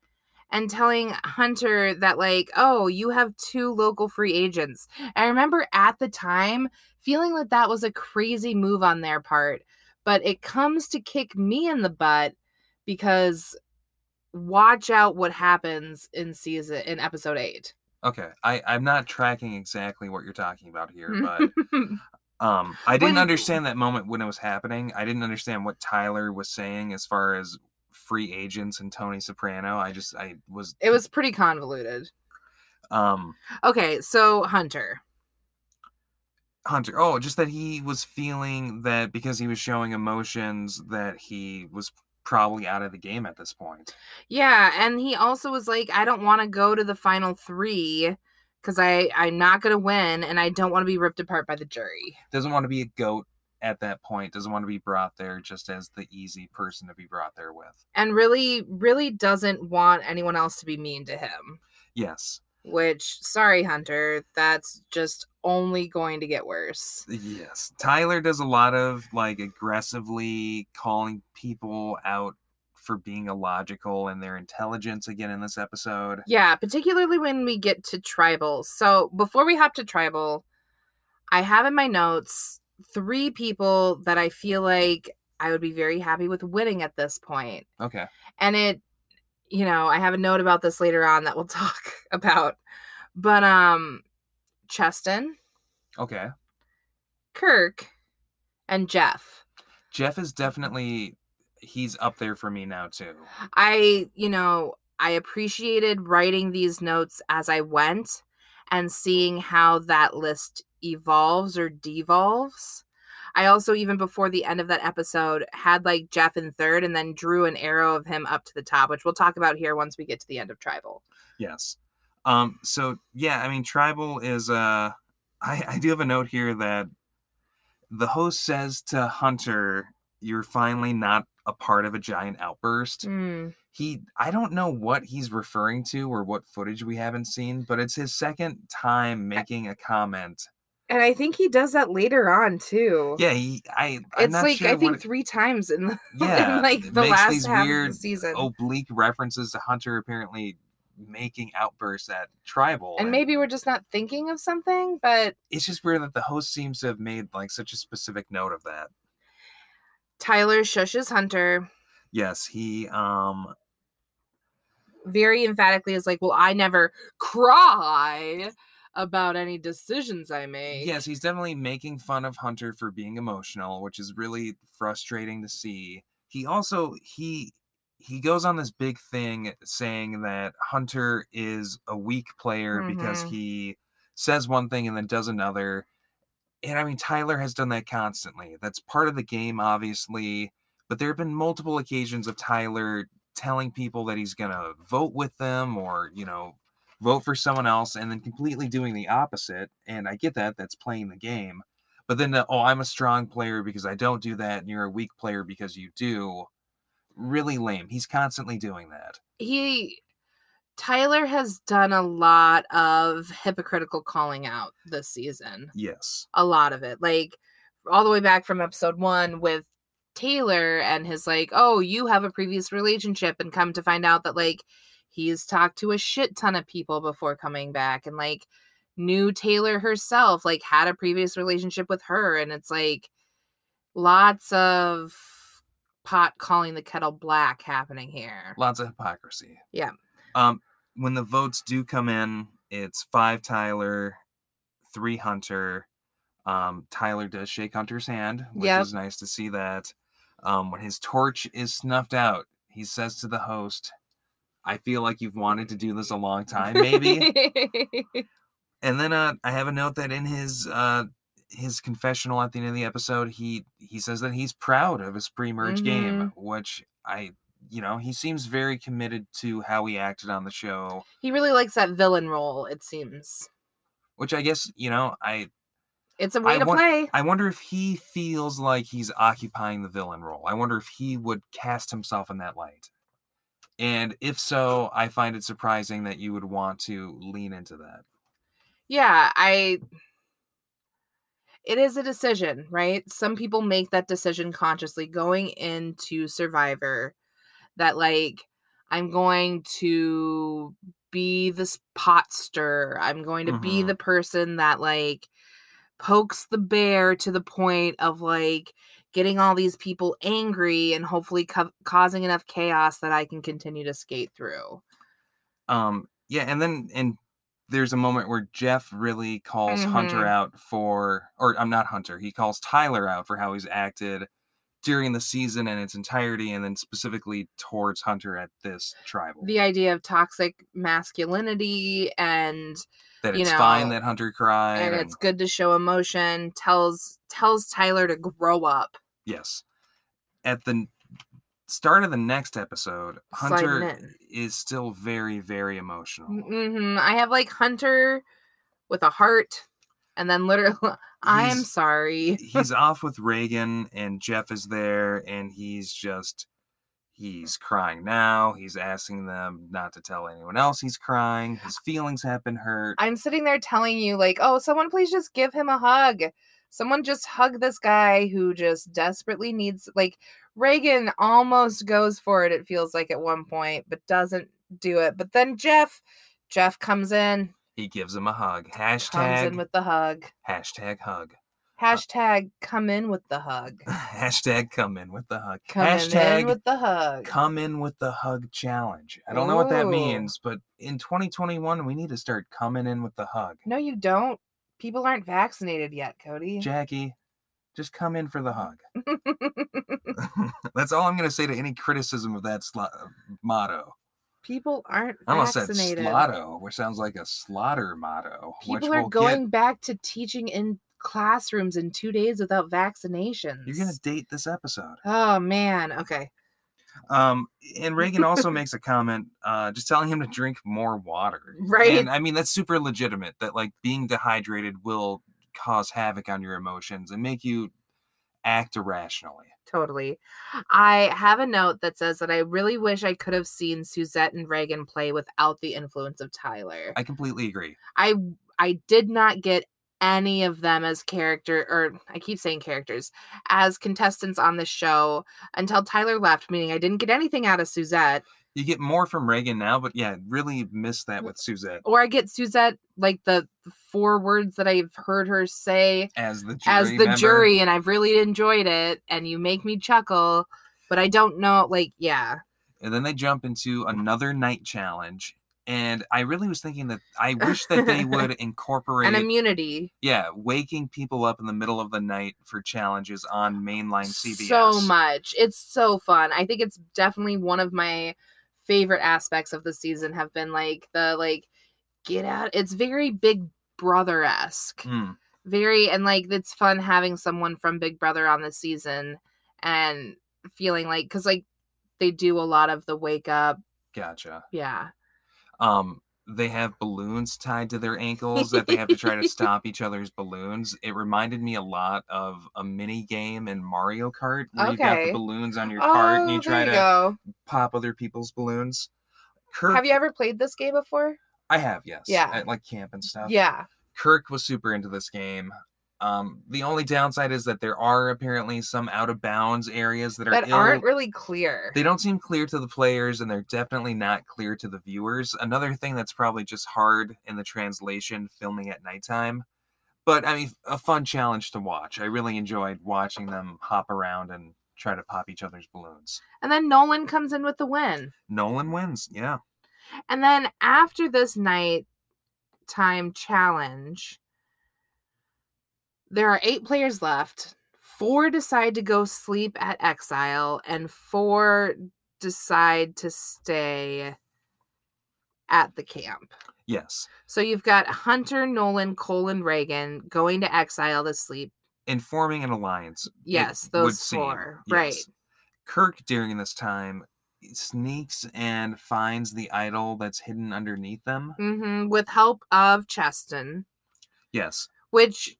[SPEAKER 2] and telling Hunter that like, "Oh, you have two local free agents." I remember at the time feeling like that was a crazy move on their part, but it comes to kick me in the butt because watch out what happens in season in episode 8.
[SPEAKER 3] Okay, I I'm not tracking exactly what you're talking about here, but um, I didn't
[SPEAKER 2] When-
[SPEAKER 3] understand that moment when it was happening. I didn't understand what Tyler was saying as far as free agents and Tony Soprano. I just I was
[SPEAKER 2] it was pretty convoluted.
[SPEAKER 3] um
[SPEAKER 2] Okay, so Hunter.
[SPEAKER 3] Hunter. Oh, just that he was feeling that because he was showing emotions that he was probably out of the game at this point.
[SPEAKER 2] Yeah, and he also was like, I don't want to go to the final three because I I'm not gonna win, and I don't want to be ripped apart by the jury.
[SPEAKER 3] Doesn't want to be a goat at that point. Doesn't want to be brought there just as the easy person to be brought there with.
[SPEAKER 2] And really, really doesn't want anyone else to be mean to him.
[SPEAKER 3] Yes.
[SPEAKER 2] Which, sorry, Hunter, that's just only going to get worse.
[SPEAKER 3] Yes. Tyler does a lot of like aggressively calling people out for being illogical and their intelligence again in this episode.
[SPEAKER 2] Yeah, particularly when we get to tribal. So before we hop to tribal, I have in my notes three people that I feel like I would be very happy with winning at this point.
[SPEAKER 3] Okay.
[SPEAKER 2] and it you know i have a note about this later on that we'll talk about but um cheston
[SPEAKER 3] Okay.
[SPEAKER 2] kirk and jeff
[SPEAKER 3] Jeff is definitely he's up there for me now too.
[SPEAKER 2] i you know i appreciated writing these notes as i went and seeing how that list evolves or devolves i also even before the end of that episode had like jeff in third and then drew an arrow of him up to the top which we'll talk about here once we get to the end of tribal
[SPEAKER 3] Yes. Um so yeah, I mean tribal is uh I I do have a note here that the host says to Hunter, you're finally not a part of a giant outburst.
[SPEAKER 2] Mm.
[SPEAKER 3] He I don't know what he's referring to or what footage we haven't seen, but it's his second time making a comment.
[SPEAKER 2] And I think he does that later on too.
[SPEAKER 3] Yeah, he I I'm
[SPEAKER 2] it's like
[SPEAKER 3] sure
[SPEAKER 2] I think
[SPEAKER 3] it-
[SPEAKER 2] three times in, the,
[SPEAKER 3] yeah,
[SPEAKER 2] in like the last
[SPEAKER 3] these
[SPEAKER 2] half of
[SPEAKER 3] weird
[SPEAKER 2] the season.
[SPEAKER 3] oblique references to Hunter apparently making outbursts at tribal
[SPEAKER 2] and maybe we're just not thinking of something, but
[SPEAKER 3] it's just weird that the host seems to have made like such a specific note of that.
[SPEAKER 2] Tyler shushes Hunter
[SPEAKER 3] Yes, he um
[SPEAKER 2] very emphatically is like, Well, I never cry about any decisions I make.
[SPEAKER 3] yes, he's definitely making fun of Hunter for being emotional, which is really frustrating to see. He also he he goes on this big thing saying that Hunter is a weak player because
[SPEAKER 2] Mhm.
[SPEAKER 3] he says one thing and then does another. And I mean Tyler has done that constantly. That's part of the game obviously, but there have been multiple occasions of Tyler telling people that he's going to vote with them or, you know, vote for someone else and then completely doing the opposite. And I get that that's playing the game. But then, the, oh, I'm a strong player because I don't do that, and you're a weak player because you do. Really lame. He's constantly doing that.
[SPEAKER 2] He Tyler has done a lot of hypocritical calling out this season.
[SPEAKER 3] Yes.
[SPEAKER 2] a lot of it like all the way back from episode one with taylor and his like oh you have a previous relationship and come to find out that like he's talked to a shit ton of people before coming back and like knew taylor herself like had a previous relationship with her and it's like lots of pot calling the kettle black happening here
[SPEAKER 3] Lots of hypocrisy.
[SPEAKER 2] Yeah.
[SPEAKER 3] Um, when the votes do come in, it's five Tyler, three Hunter. Um, Tyler does shake Hunter's hand, which
[SPEAKER 2] Yep.
[SPEAKER 3] is nice to see that. Um, when his torch is snuffed out, he says to the host, I feel like you've wanted to do this a long time, maybe. and then uh, I have a note that in his uh, his confessional at the end of the episode, he he says that he's proud of his pre-merge game, which I you know he seems very committed to how he acted on the show,
[SPEAKER 2] he really likes that villain role it seems
[SPEAKER 3] which I guess you know I
[SPEAKER 2] It's a way
[SPEAKER 3] I
[SPEAKER 2] to play.
[SPEAKER 3] I wonder if he feels like he's occupying the villain role. I wonder if he would cast himself in that light. And if so, I find it surprising that you would want to lean into that.
[SPEAKER 2] Yeah, I it is a decision, right? Some people make that decision consciously going into Survivor that like I'm going to be this pot stir. I'm going to be
[SPEAKER 3] Mhm.
[SPEAKER 2] the person that like pokes the bear to the point of like getting all these people angry and hopefully co- causing enough chaos that I can continue to skate through.
[SPEAKER 3] Um, yeah, and then and there's a moment where Jeff really calls Hunter
[SPEAKER 2] Mhm.
[SPEAKER 3] out for, or I'm not Hunter. He calls Tyler out for how he's acted during the season in its entirety, and then specifically towards Hunter at this tribal.
[SPEAKER 2] The idea of toxic masculinity and
[SPEAKER 3] that
[SPEAKER 2] you
[SPEAKER 3] it's fine that Hunter cried.
[SPEAKER 2] and
[SPEAKER 3] and-
[SPEAKER 2] it's good to show emotion tells tells tyler to grow up
[SPEAKER 3] Yes. At the start of the next episode, Hunter is still very, very emotional.
[SPEAKER 2] hmm i have like hunter with a heart and then literally i'm sorry
[SPEAKER 3] He's off with Reagan, and Jeff is there, and he's just. He's crying now. He's asking them not to tell anyone else he's crying. His feelings have been hurt.
[SPEAKER 2] i'm sitting there telling you like oh someone please just give him a hug someone just hug this guy who just desperately needs like reagan almost goes for it it feels like at one point but doesn't do it but then jeff jeff comes in
[SPEAKER 3] He gives him a hug.
[SPEAKER 2] comes
[SPEAKER 3] Hashtag
[SPEAKER 2] in with the hug
[SPEAKER 3] hashtag hug.
[SPEAKER 2] Uh, hashtag come in with the hug
[SPEAKER 3] Hashtag come in with the hug.
[SPEAKER 2] Coming
[SPEAKER 3] hashtag
[SPEAKER 2] in with the hug.
[SPEAKER 3] come in with the hug challenge. I don't know what that
[SPEAKER 2] Ooh.
[SPEAKER 3] means, but in 2021 we need to start coming in with the hug.
[SPEAKER 2] no, you don't. People aren't vaccinated yet, Cody.
[SPEAKER 3] Jackie, just come in for the hug. That's all I'm going to say to any criticism of that sla- uh, motto.
[SPEAKER 2] People aren't
[SPEAKER 3] I almost said
[SPEAKER 2] vaccinated.
[SPEAKER 3] slotto, which sounds like a slaughter motto.
[SPEAKER 2] People are
[SPEAKER 3] we'll
[SPEAKER 2] going
[SPEAKER 3] Get.
[SPEAKER 2] back to teaching in classrooms in two days without vaccinations.
[SPEAKER 3] You're going to date this episode.
[SPEAKER 2] Oh man. Okay.
[SPEAKER 3] Um, and Reagan also makes a comment, uh, just telling him to drink more water.
[SPEAKER 2] Right.
[SPEAKER 3] And I mean, that's super legitimate that like being dehydrated will cause havoc on your emotions and make you act irrationally.
[SPEAKER 2] Totally. I have a note that says that I really wish I could have seen Suzette and Reagan play without the influence of Tyler.
[SPEAKER 3] I completely agree.
[SPEAKER 2] I I did not get any of them as character or I keep saying characters as contestants on the show until Tyler left, meaning I didn't get anything out of Suzette.
[SPEAKER 3] You get more from Reagan now, but yeah, really miss that with Suzette
[SPEAKER 2] Or I get Suzette like the four words that I've heard her say
[SPEAKER 3] as the jury
[SPEAKER 2] as the
[SPEAKER 3] member.
[SPEAKER 2] jury and I've really enjoyed it and you make me chuckle, but I don't know like yeah.
[SPEAKER 3] And then they jump into another night challenge. And I really was thinking that I wish that they would incorporate
[SPEAKER 2] An immunity.
[SPEAKER 3] yeah, waking people up in the middle of the night for challenges on mainline CBS.
[SPEAKER 2] so much. It's so fun. I think it's definitely one of my favorite aspects of the season have been like the like get out. It's very Big Brother esque.
[SPEAKER 3] Mm,
[SPEAKER 2] Very and like it's fun having someone from Big Brother on the season and feeling like because like they do a lot of the wake up.
[SPEAKER 3] gotcha.
[SPEAKER 2] Yeah.
[SPEAKER 3] Um, they have balloons tied to their ankles that they have to try to stop each other's balloons. It reminded me a lot of a mini game in Mario Kart where you've got the balloons on your cart and you
[SPEAKER 2] Oh,
[SPEAKER 3] try
[SPEAKER 2] there
[SPEAKER 3] to
[SPEAKER 2] go.
[SPEAKER 3] pop other people's balloons. Kirk,
[SPEAKER 2] Have you ever played this game before?
[SPEAKER 3] I have, yes.
[SPEAKER 2] Yeah.
[SPEAKER 3] At like camp and stuff.
[SPEAKER 2] Yeah.
[SPEAKER 3] Kirk was super into this game. Um, the only downside is that there are apparently some out of bounds areas that are
[SPEAKER 2] That
[SPEAKER 3] ill-
[SPEAKER 2] aren't really clear.
[SPEAKER 3] they don't seem clear to the players and they're definitely not clear to the viewers. Another thing that's probably just hard in the translation filming at nighttime but i mean a fun challenge to watch. I really enjoyed watching them hop around and try to pop each other's balloons.
[SPEAKER 2] And then Nolan comes in with the win.
[SPEAKER 3] nolan wins yeah.
[SPEAKER 2] And then after this night time challenge, there are eight players left. Four decide to go sleep at Exile, and four decide to stay at the camp.
[SPEAKER 3] yes
[SPEAKER 2] So you've got Hunter, Nolan, Cole, and Reagan going to Exile to sleep.
[SPEAKER 3] and forming an alliance
[SPEAKER 2] Yes, those four. Right.
[SPEAKER 3] kirk during this time sneaks and finds the idol that's hidden underneath them
[SPEAKER 2] hmm With help of Cheston.
[SPEAKER 3] yes
[SPEAKER 2] which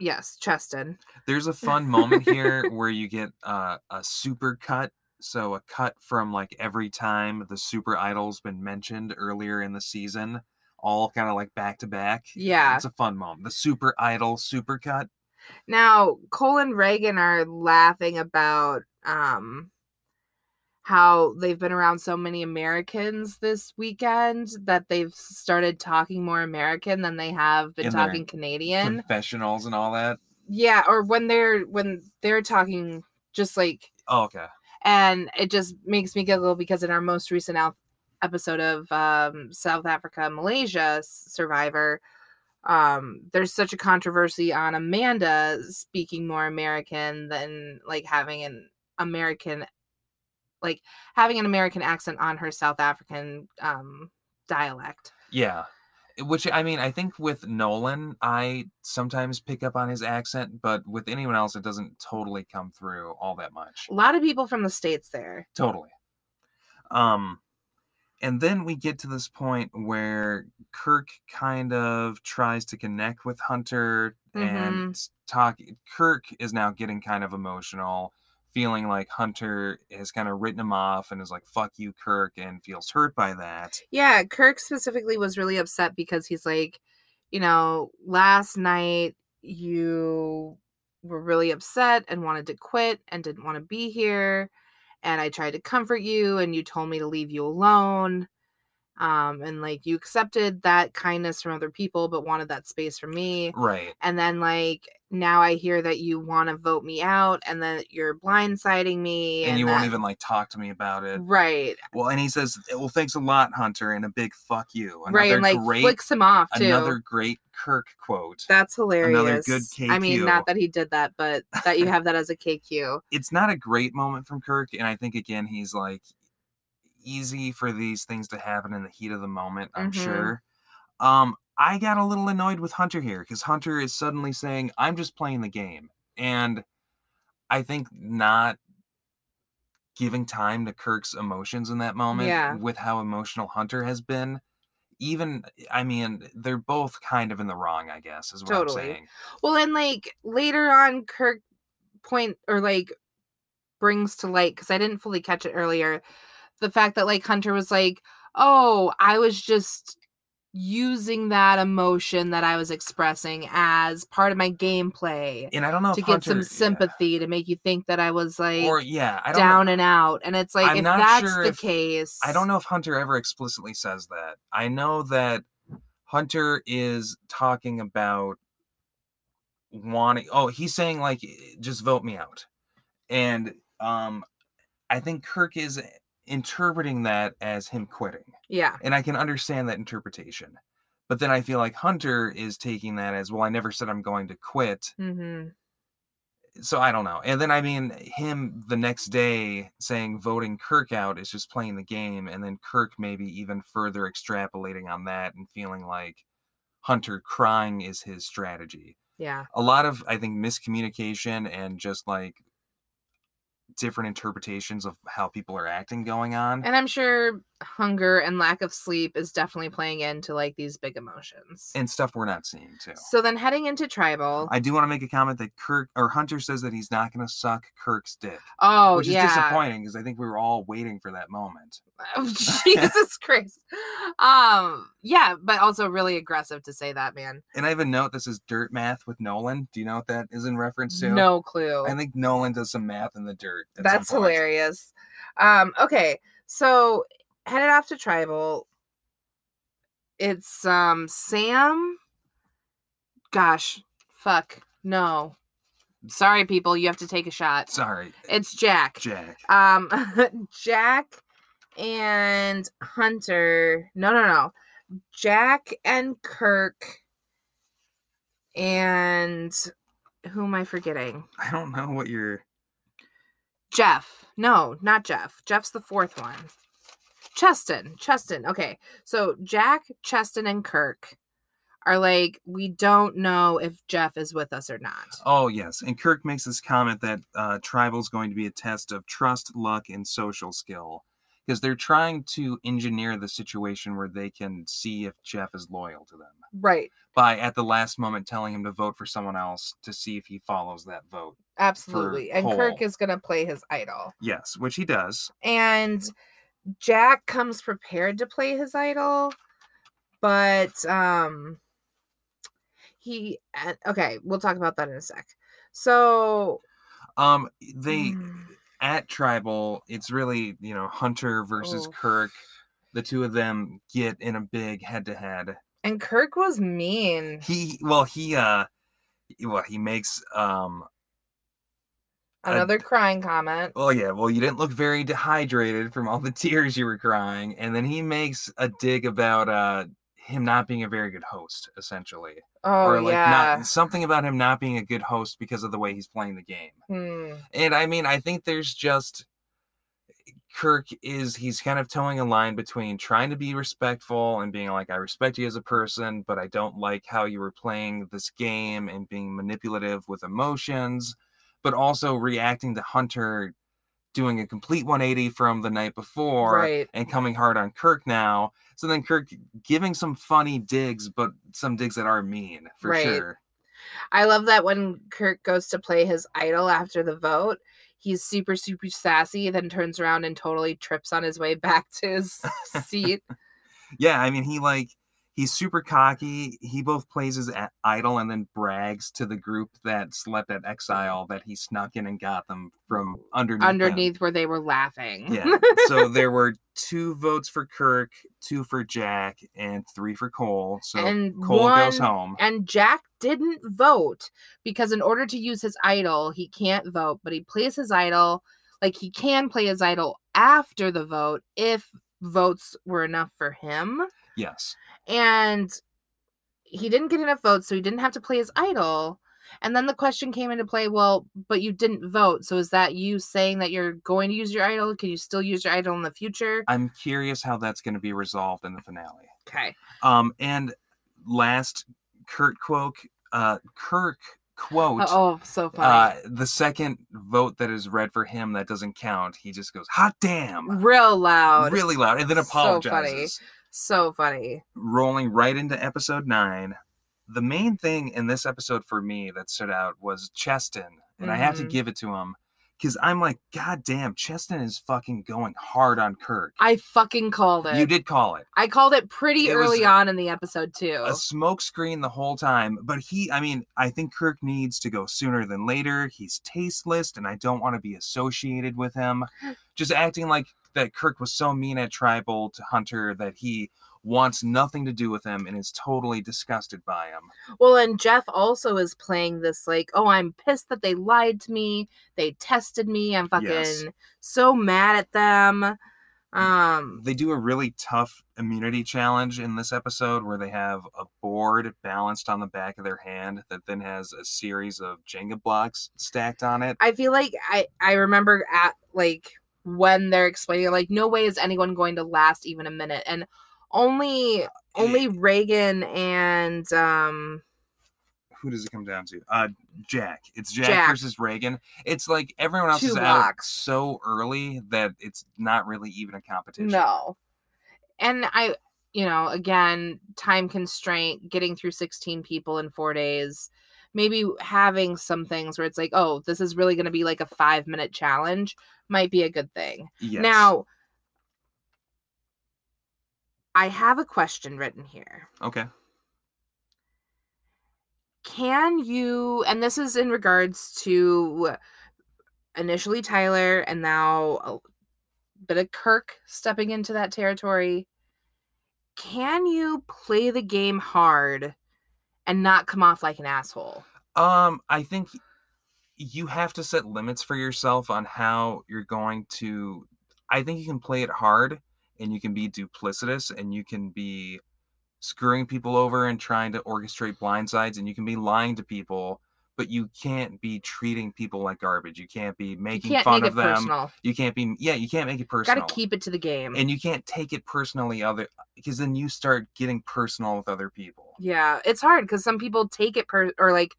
[SPEAKER 2] Yes, Cheston.
[SPEAKER 3] There's a fun moment here where you get uh, a super cut. So a cut from like every time the super idol's been mentioned earlier in the season, all kind of like back to back.
[SPEAKER 2] Yeah.
[SPEAKER 3] It's a fun moment. The super idol super cut.
[SPEAKER 2] Now, Cole and Reagan are laughing about um how they've been around so many Americans this weekend that they've started talking more American than they have been
[SPEAKER 3] In
[SPEAKER 2] talking Canadian.
[SPEAKER 3] Confessionals and all that.
[SPEAKER 2] yeah, or when they're when they're talking just like
[SPEAKER 3] Oh, okay.
[SPEAKER 2] and it just makes me giggle because in our most recent al- episode of um, South Africa Malaysia Survivor, um, there's such a controversy on Amanda speaking more American than like having an American, like having an American accent on her South African um, dialect.
[SPEAKER 3] Yeah. Which I mean, I think with Nolan, I sometimes pick up on his accent, but with anyone else, it doesn't totally come through all that much.
[SPEAKER 2] A lot of people from the states there.
[SPEAKER 3] Totally. Um, and then we get to this point where Kirk kind of tries to connect with Hunter and talk. Kirk is now getting kind of emotional, feeling like Hunter has kind of written him off and is like, fuck you, Kirk, and feels hurt by that.
[SPEAKER 2] Yeah, Kirk specifically was really upset because he's like, you know, last night you were really upset and wanted to quit and didn't want to be here. And I tried to comfort you and you told me to leave you alone. Um, and like you accepted that kindness from other people, but wanted that space from me.
[SPEAKER 3] Right.
[SPEAKER 2] And then like now I hear that you want to vote me out and that you're blindsiding me.
[SPEAKER 3] And, you won't even like talk to me about it.
[SPEAKER 2] Right.
[SPEAKER 3] Well, and he says, "Well, thanks a lot, Hunter," and a big "fuck you."
[SPEAKER 2] right. And like
[SPEAKER 3] great,
[SPEAKER 2] flicks him off too.
[SPEAKER 3] another great Kirk quote.
[SPEAKER 2] That's hilarious.
[SPEAKER 3] another good KQ.
[SPEAKER 2] I mean, not that he did that, but that you have that as a KQ.
[SPEAKER 3] it's not a great moment from Kirk, and I think again he's like easy for these things to happen in the heat of the moment. I'm
[SPEAKER 2] Mhm.
[SPEAKER 3] sure. Um, I got a little annoyed with Hunter here because Hunter is suddenly saying, "I'm just playing the game," and I think not giving time to Kirk's emotions in that moment
[SPEAKER 2] Yeah.
[SPEAKER 3] with how emotional Hunter has been. Even, I mean, they're both kind of in the wrong, I guess, is what
[SPEAKER 2] Totally.
[SPEAKER 3] I'm saying.
[SPEAKER 2] Well, and like later on, Kirk point or like brings to light because I didn't fully catch it earlier. The fact that like Hunter was like, "Oh, I was just using that emotion that I was expressing as part of my gameplay
[SPEAKER 3] And I don't know
[SPEAKER 2] to get
[SPEAKER 3] Hunter,
[SPEAKER 2] some
[SPEAKER 3] yeah.
[SPEAKER 2] sympathy to make you think that I was like
[SPEAKER 3] or yeah, I don't know-
[SPEAKER 2] down and out." And it's like
[SPEAKER 3] I'm
[SPEAKER 2] if that's
[SPEAKER 3] sure
[SPEAKER 2] the
[SPEAKER 3] if-
[SPEAKER 2] case,
[SPEAKER 3] I don't know if Hunter ever explicitly says that. I know that Hunter is talking about wanting oh, he's saying like "Eh, just vote me out. And um I think Kirk is interpreting that as him quitting.
[SPEAKER 2] Yeah.
[SPEAKER 3] And I can understand that interpretation. But then I feel like Hunter is taking that as well I never said I'm going to quit.
[SPEAKER 2] Mm-hmm.
[SPEAKER 3] So I don't know. And then I mean him the next day saying voting Kirk out is just playing the game and then Kirk maybe even further extrapolating on that and feeling like Hunter crying is his strategy.
[SPEAKER 2] Yeah.
[SPEAKER 3] A lot of I think miscommunication and just like different interpretations of how people are acting going on.
[SPEAKER 2] And I'm sure hunger and lack of sleep is definitely playing into like these big emotions.
[SPEAKER 3] and stuff we're not seeing too.
[SPEAKER 2] So then heading into tribal.
[SPEAKER 3] I do want to make a comment that Kirk or Hunter says that he's not going to suck Kirk's dick,
[SPEAKER 2] oh
[SPEAKER 3] which is
[SPEAKER 2] yeah.
[SPEAKER 3] disappointing because I think we were all waiting for that moment.
[SPEAKER 2] Oh, Jesus Christ. Um yeah, but also really aggressive to say that, man.
[SPEAKER 3] And I have a note This is dirt math with Nolan. Do you know what that is in reference to?
[SPEAKER 2] No clue.
[SPEAKER 3] I think Nolan does some math in the dirt.
[SPEAKER 2] That's hilarious. Um okay, so headed off to tribal. It's um Sam. Gosh, fuck. No. Sorry people, you have to take a shot.
[SPEAKER 3] Sorry,
[SPEAKER 2] It's Jack.
[SPEAKER 3] Jack.
[SPEAKER 2] um jack and hunter no no no jack and kirk and who am i forgetting
[SPEAKER 3] I don't know what you're.
[SPEAKER 2] jeff no not jeff jeff's the fourth one cheston cheston okay so jack cheston and kirk are like we don't know if jeff is with us or not
[SPEAKER 3] Oh yes, and Kirk makes this comment that uh, tribal's going to be a test of trust, luck, and social skill. because they're trying to engineer the situation where they can see if Jeff is loyal to them
[SPEAKER 2] Right.
[SPEAKER 3] by at the last moment telling him to vote for someone else to see if he follows that vote.
[SPEAKER 2] Absolutely. And Kirk is going to play his idol.
[SPEAKER 3] Yes, which he does.
[SPEAKER 2] And Jack comes prepared to play his idol, but um he okay, we'll talk about that in a sec. So
[SPEAKER 3] Um, they
[SPEAKER 2] mm,
[SPEAKER 3] at tribal, it's really you know Hunter versus
[SPEAKER 2] Oof.
[SPEAKER 3] Kirk. The two of them get in a big head to head.
[SPEAKER 2] and Kirk was mean.
[SPEAKER 3] He well he uh well he makes um
[SPEAKER 2] Another crying comment.
[SPEAKER 3] Oh yeah, well you didn't look very dehydrated from all the tears you were crying, and then he makes a dig about uh him not being a very good host, essentially,
[SPEAKER 2] Oh
[SPEAKER 3] or like
[SPEAKER 2] yeah.
[SPEAKER 3] not something about him not being a good host because of the way he's playing the game.
[SPEAKER 2] Hmm.
[SPEAKER 3] And I mean, I think there's just Kirk is he's kind of toeing a line between trying to be respectful and being like, I respect you as a person, but I don't like how you were playing this game and being manipulative with emotions, but also reacting to Hunter doing a complete 180 from the night before
[SPEAKER 2] Right.
[SPEAKER 3] and coming hard on Kirk now. So then Kirk giving some funny digs, but some digs that are mean for
[SPEAKER 2] Right.
[SPEAKER 3] sure.
[SPEAKER 2] I love that when Kirk goes to play his idol after the vote, he's super, super sassy, then turns around and totally trips on his way back to his seat.
[SPEAKER 3] Yeah, I mean, he like he's super cocky. He both plays his idol and then brags to the group that slept at mm-hmm. Exile that he snuck in and got them from underneath. them.
[SPEAKER 2] underneath where they were laughing.
[SPEAKER 3] Yeah. so there were two votes for Kirk, two for Jack, and three for Cole. So
[SPEAKER 2] and
[SPEAKER 3] Cole goes home.
[SPEAKER 2] And Jack didn't vote because in order to use his idol, he can't vote, but he plays his idol like he can play his idol after the vote if votes were enough for him.
[SPEAKER 3] yes.
[SPEAKER 2] And he didn't get enough votes, so he didn't have to play his idol. And then the question came into play, well, but you didn't vote. So is that you saying that you're going to use your idol? Can you still use your idol in the future?
[SPEAKER 3] I'm curious how that's going to be resolved in the finale.
[SPEAKER 2] Okay.
[SPEAKER 3] Um, and last, Kurt quote, uh, Kirk quote.
[SPEAKER 2] Oh, so funny.
[SPEAKER 3] Uh, the second vote that is read for him that doesn't count, he just goes, "Hot damn!"
[SPEAKER 2] Real loud.
[SPEAKER 3] really loud, and then
[SPEAKER 2] So funny.
[SPEAKER 3] apologizes.
[SPEAKER 2] So funny.
[SPEAKER 3] Rolling right into episode nine. The main thing in this episode for me that stood out was Cheston, and I have to
[SPEAKER 2] mm-hmm.
[SPEAKER 3] give it to him because I'm like, God damn, Cheston is fucking going hard on Kirk.
[SPEAKER 2] I fucking called it.
[SPEAKER 3] You did call it.
[SPEAKER 2] I called it pretty
[SPEAKER 3] It
[SPEAKER 2] early on in the episode too.
[SPEAKER 3] a smokescreen the whole time. But he, I mean, I think Kirk needs to go sooner than later. He's tasteless, and I don't want to be associated with him. Just acting like that Kirk was so mean at Tribal to Hunter that he wants nothing to do with him and is totally disgusted by him.
[SPEAKER 2] Well, and Jeff also is playing this like, oh, I'm pissed that they lied to me. They tested me. I'm fucking
[SPEAKER 3] Yes.
[SPEAKER 2] so mad at them. Um,
[SPEAKER 3] They do a really tough immunity challenge in this episode where they have a board balanced on the back of their hand that then has a series of Jenga blocks stacked on it.
[SPEAKER 2] I feel like I I remember at like when they're explaining like no way is anyone going to last even a minute and only only Reagan and um
[SPEAKER 3] who does it come down to? Uh, Jack. It's Jack,
[SPEAKER 2] Jack.
[SPEAKER 3] versus Reagan. It's like everyone else
[SPEAKER 2] Two
[SPEAKER 3] is out so early that it's not really even a competition.
[SPEAKER 2] no. And I you know, again, time constraint, getting through 16 people in 4 days. Maybe having some things where it's like, oh, this is really going to be like a 5 minute challenge might be a good thing.
[SPEAKER 3] Yes.
[SPEAKER 2] Now, I have a question written here.
[SPEAKER 3] okay.
[SPEAKER 2] Can you, and this is in regards to initially Tyler and now a bit of Kirk stepping into that territory. Can you play the game hard and not come off like an asshole?
[SPEAKER 3] Um, I think you have to set limits for yourself on how you're going to. I think you can play it hard and you can be duplicitous and you can be screwing people over and trying to orchestrate blindsides and you can be lying to people, but you can't be treating people like garbage. You can't be making
[SPEAKER 2] can't
[SPEAKER 3] fun of them.
[SPEAKER 2] personal.
[SPEAKER 3] You can't be yeah, you can't make it personal.
[SPEAKER 2] Got to keep it to the game.
[SPEAKER 3] and you can't take it personally other because then you start getting personal with other people.
[SPEAKER 2] yeah, it's hard because some people take it per or like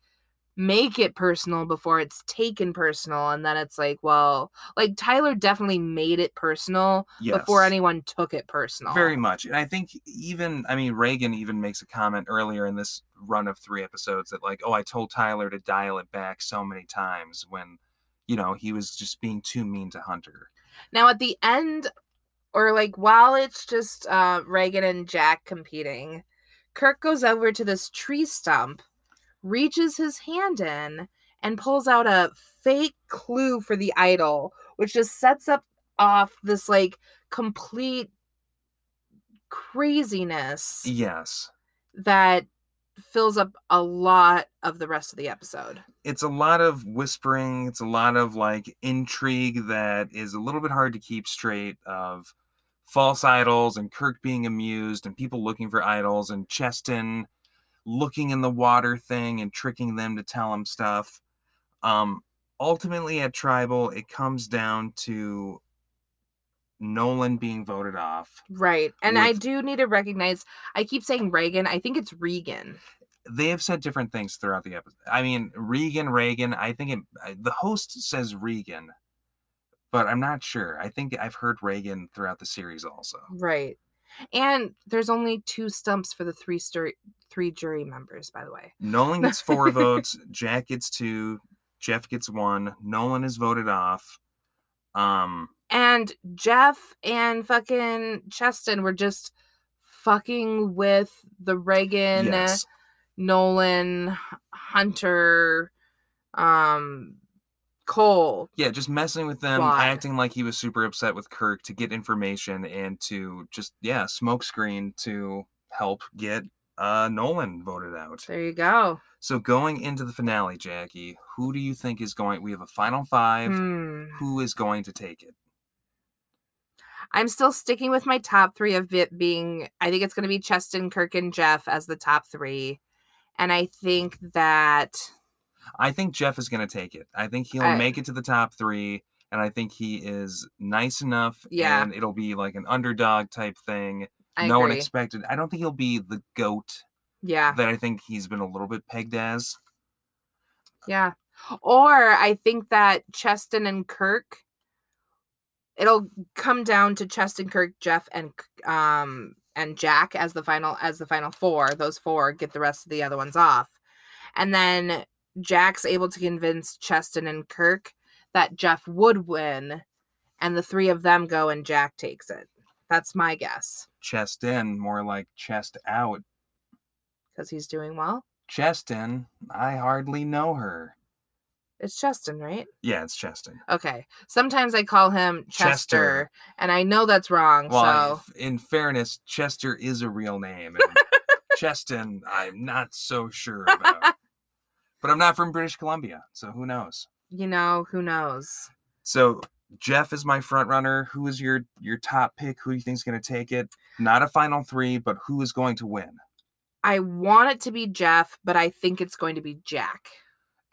[SPEAKER 2] make it personal before it's taken personal and then it's like well like tyler definitely made it personal before anyone took it personal
[SPEAKER 3] Very much. And I think even, I mean, Reagan even makes a comment earlier in this run of three episodes that, like, oh, I told Tyler to dial it back so many times when, you know, he was just being too mean to Hunter.
[SPEAKER 2] now at the end or like while it's just uh reagan and jack competing kirk goes over to this tree stump reaches his hand in and pulls out a fake clue for the idol which just sets up off this like complete craziness
[SPEAKER 3] Yes.
[SPEAKER 2] that fills up a lot of the rest of the episode.
[SPEAKER 3] It's a lot of whispering. It's a lot of like intrigue that is a little bit hard to keep straight of false idols and Kirk being amused and people looking for idols and Cheston looking in the water thing and tricking them to tell him stuff. Um, ultimately, at Tribal, it comes down to Nolan being voted off.
[SPEAKER 2] Right. And I do need to recognize I keep saying Reagan. I think it's Regan.
[SPEAKER 3] They have said different things throughout the episode. I mean, Regan, Reagan. I think it, the host says Regan, but I'm not sure. I think I've heard Reagan throughout the series also.
[SPEAKER 2] Right. And there's only two stumps for the three story three jury members, by the way.
[SPEAKER 3] Nolan gets four votes. Jack gets two. Jeff gets one. Nolan is voted off. Um,
[SPEAKER 2] And Jeff and fucking Cheston were just fucking with the Reagan,
[SPEAKER 3] yes,
[SPEAKER 2] Nolan, Hunter, um, Cole.
[SPEAKER 3] yeah, just messing with them,
[SPEAKER 2] Why?
[SPEAKER 3] acting like he was super upset with Kirk to get information and to just yeah, smokescreen to help get uh Nolan voted out.
[SPEAKER 2] There you go.
[SPEAKER 3] So going into the finale, Jackie, who do you think is going? We have a final five.
[SPEAKER 2] Hmm.
[SPEAKER 3] Who is going to take it?
[SPEAKER 2] I'm still sticking with my top three of it being I think it's gonna be Cheston, Kirk, and Jeff as the top three. And I think that
[SPEAKER 3] I think Jeff is going to take it. I think he'll
[SPEAKER 2] I-
[SPEAKER 3] make it to the top three, and I think he is nice enough.
[SPEAKER 2] Yeah.
[SPEAKER 3] and it'll be like an underdog type thing.
[SPEAKER 2] I
[SPEAKER 3] no one expected. I don't think he'll be the goat
[SPEAKER 2] yeah,
[SPEAKER 3] that I think he's been a little bit pegged as.
[SPEAKER 2] yeah. Or I think that Cheston and Kirk it'll come down to Cheston, Kirk, Jeff, and um and Jack as the final as the final four. Those four get the rest of the other ones off. And then Jack's able to convince Cheston and Kirk that Jeff would win, and the three of them go and Jack takes it. That's my guess.
[SPEAKER 3] Chest in, more like chest out.
[SPEAKER 2] Because he's doing well.
[SPEAKER 3] Chest in, I hardly know her.
[SPEAKER 2] It's Cheston, right?
[SPEAKER 3] Yeah, it's Cheston.
[SPEAKER 2] Okay. Sometimes I call him Chester,
[SPEAKER 3] Chester.
[SPEAKER 2] and I know that's wrong.
[SPEAKER 3] Well,
[SPEAKER 2] so
[SPEAKER 3] in fairness, Chester is a real name. And Cheston, I'm not so sure about. But I'm not from British Columbia, so who knows?
[SPEAKER 2] you know, who knows?
[SPEAKER 3] So Jeff is my front runner. Who is your your top pick? Who do you think is going to take it? Not a final three, but who is going to win?
[SPEAKER 2] I want it to be Jeff, but I think it's going to be Jack.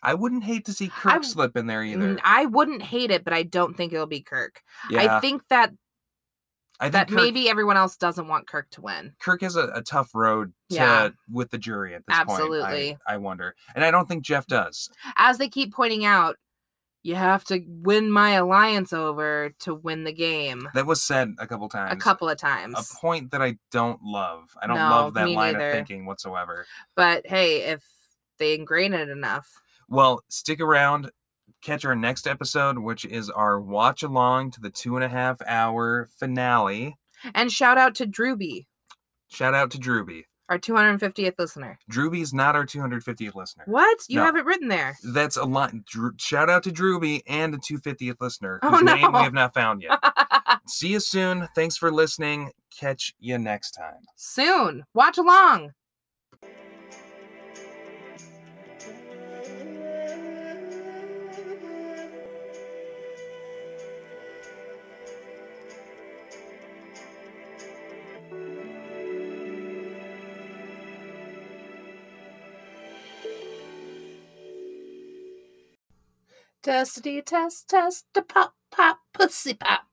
[SPEAKER 3] I wouldn't hate to see Kirk
[SPEAKER 2] w-
[SPEAKER 3] slip in there either.
[SPEAKER 2] I wouldn't hate it, but I don't think it'll be Kirk.
[SPEAKER 3] yeah,
[SPEAKER 2] I think that
[SPEAKER 3] I think
[SPEAKER 2] that
[SPEAKER 3] Kirk,
[SPEAKER 2] maybe everyone else doesn't want Kirk to win.
[SPEAKER 3] Kirk has a, a tough road to
[SPEAKER 2] Yeah.
[SPEAKER 3] with the jury at this
[SPEAKER 2] Absolutely.
[SPEAKER 3] point. I, I wonder, and I don't think Jeff does.
[SPEAKER 2] As they keep pointing out, you have to win my alliance over to win the game.
[SPEAKER 3] That was said a couple times.
[SPEAKER 2] A couple of times.
[SPEAKER 3] a point that I don't love. I don't
[SPEAKER 2] No,
[SPEAKER 3] love that line
[SPEAKER 2] neither.
[SPEAKER 3] of thinking whatsoever.
[SPEAKER 2] But hey, if they ingrain it enough.
[SPEAKER 3] Well, stick around, catch our next episode, which is our watch along to the two and a half hour finale.
[SPEAKER 2] And shout out to Drewby,
[SPEAKER 3] Shout out to Drewby.
[SPEAKER 2] our 250th listener.
[SPEAKER 3] Drewby's not our 250th listener.
[SPEAKER 2] What? You
[SPEAKER 3] No.
[SPEAKER 2] have it written there.
[SPEAKER 3] That's a lot. Drew, shout out to Drewby and the 250th listener
[SPEAKER 2] Oh,
[SPEAKER 3] whose name
[SPEAKER 2] no.
[SPEAKER 3] we have not found yet. See you soon. Thanks for listening. Catch you next time.
[SPEAKER 2] Soon. Watch along. Test test the pop pop pussy pop.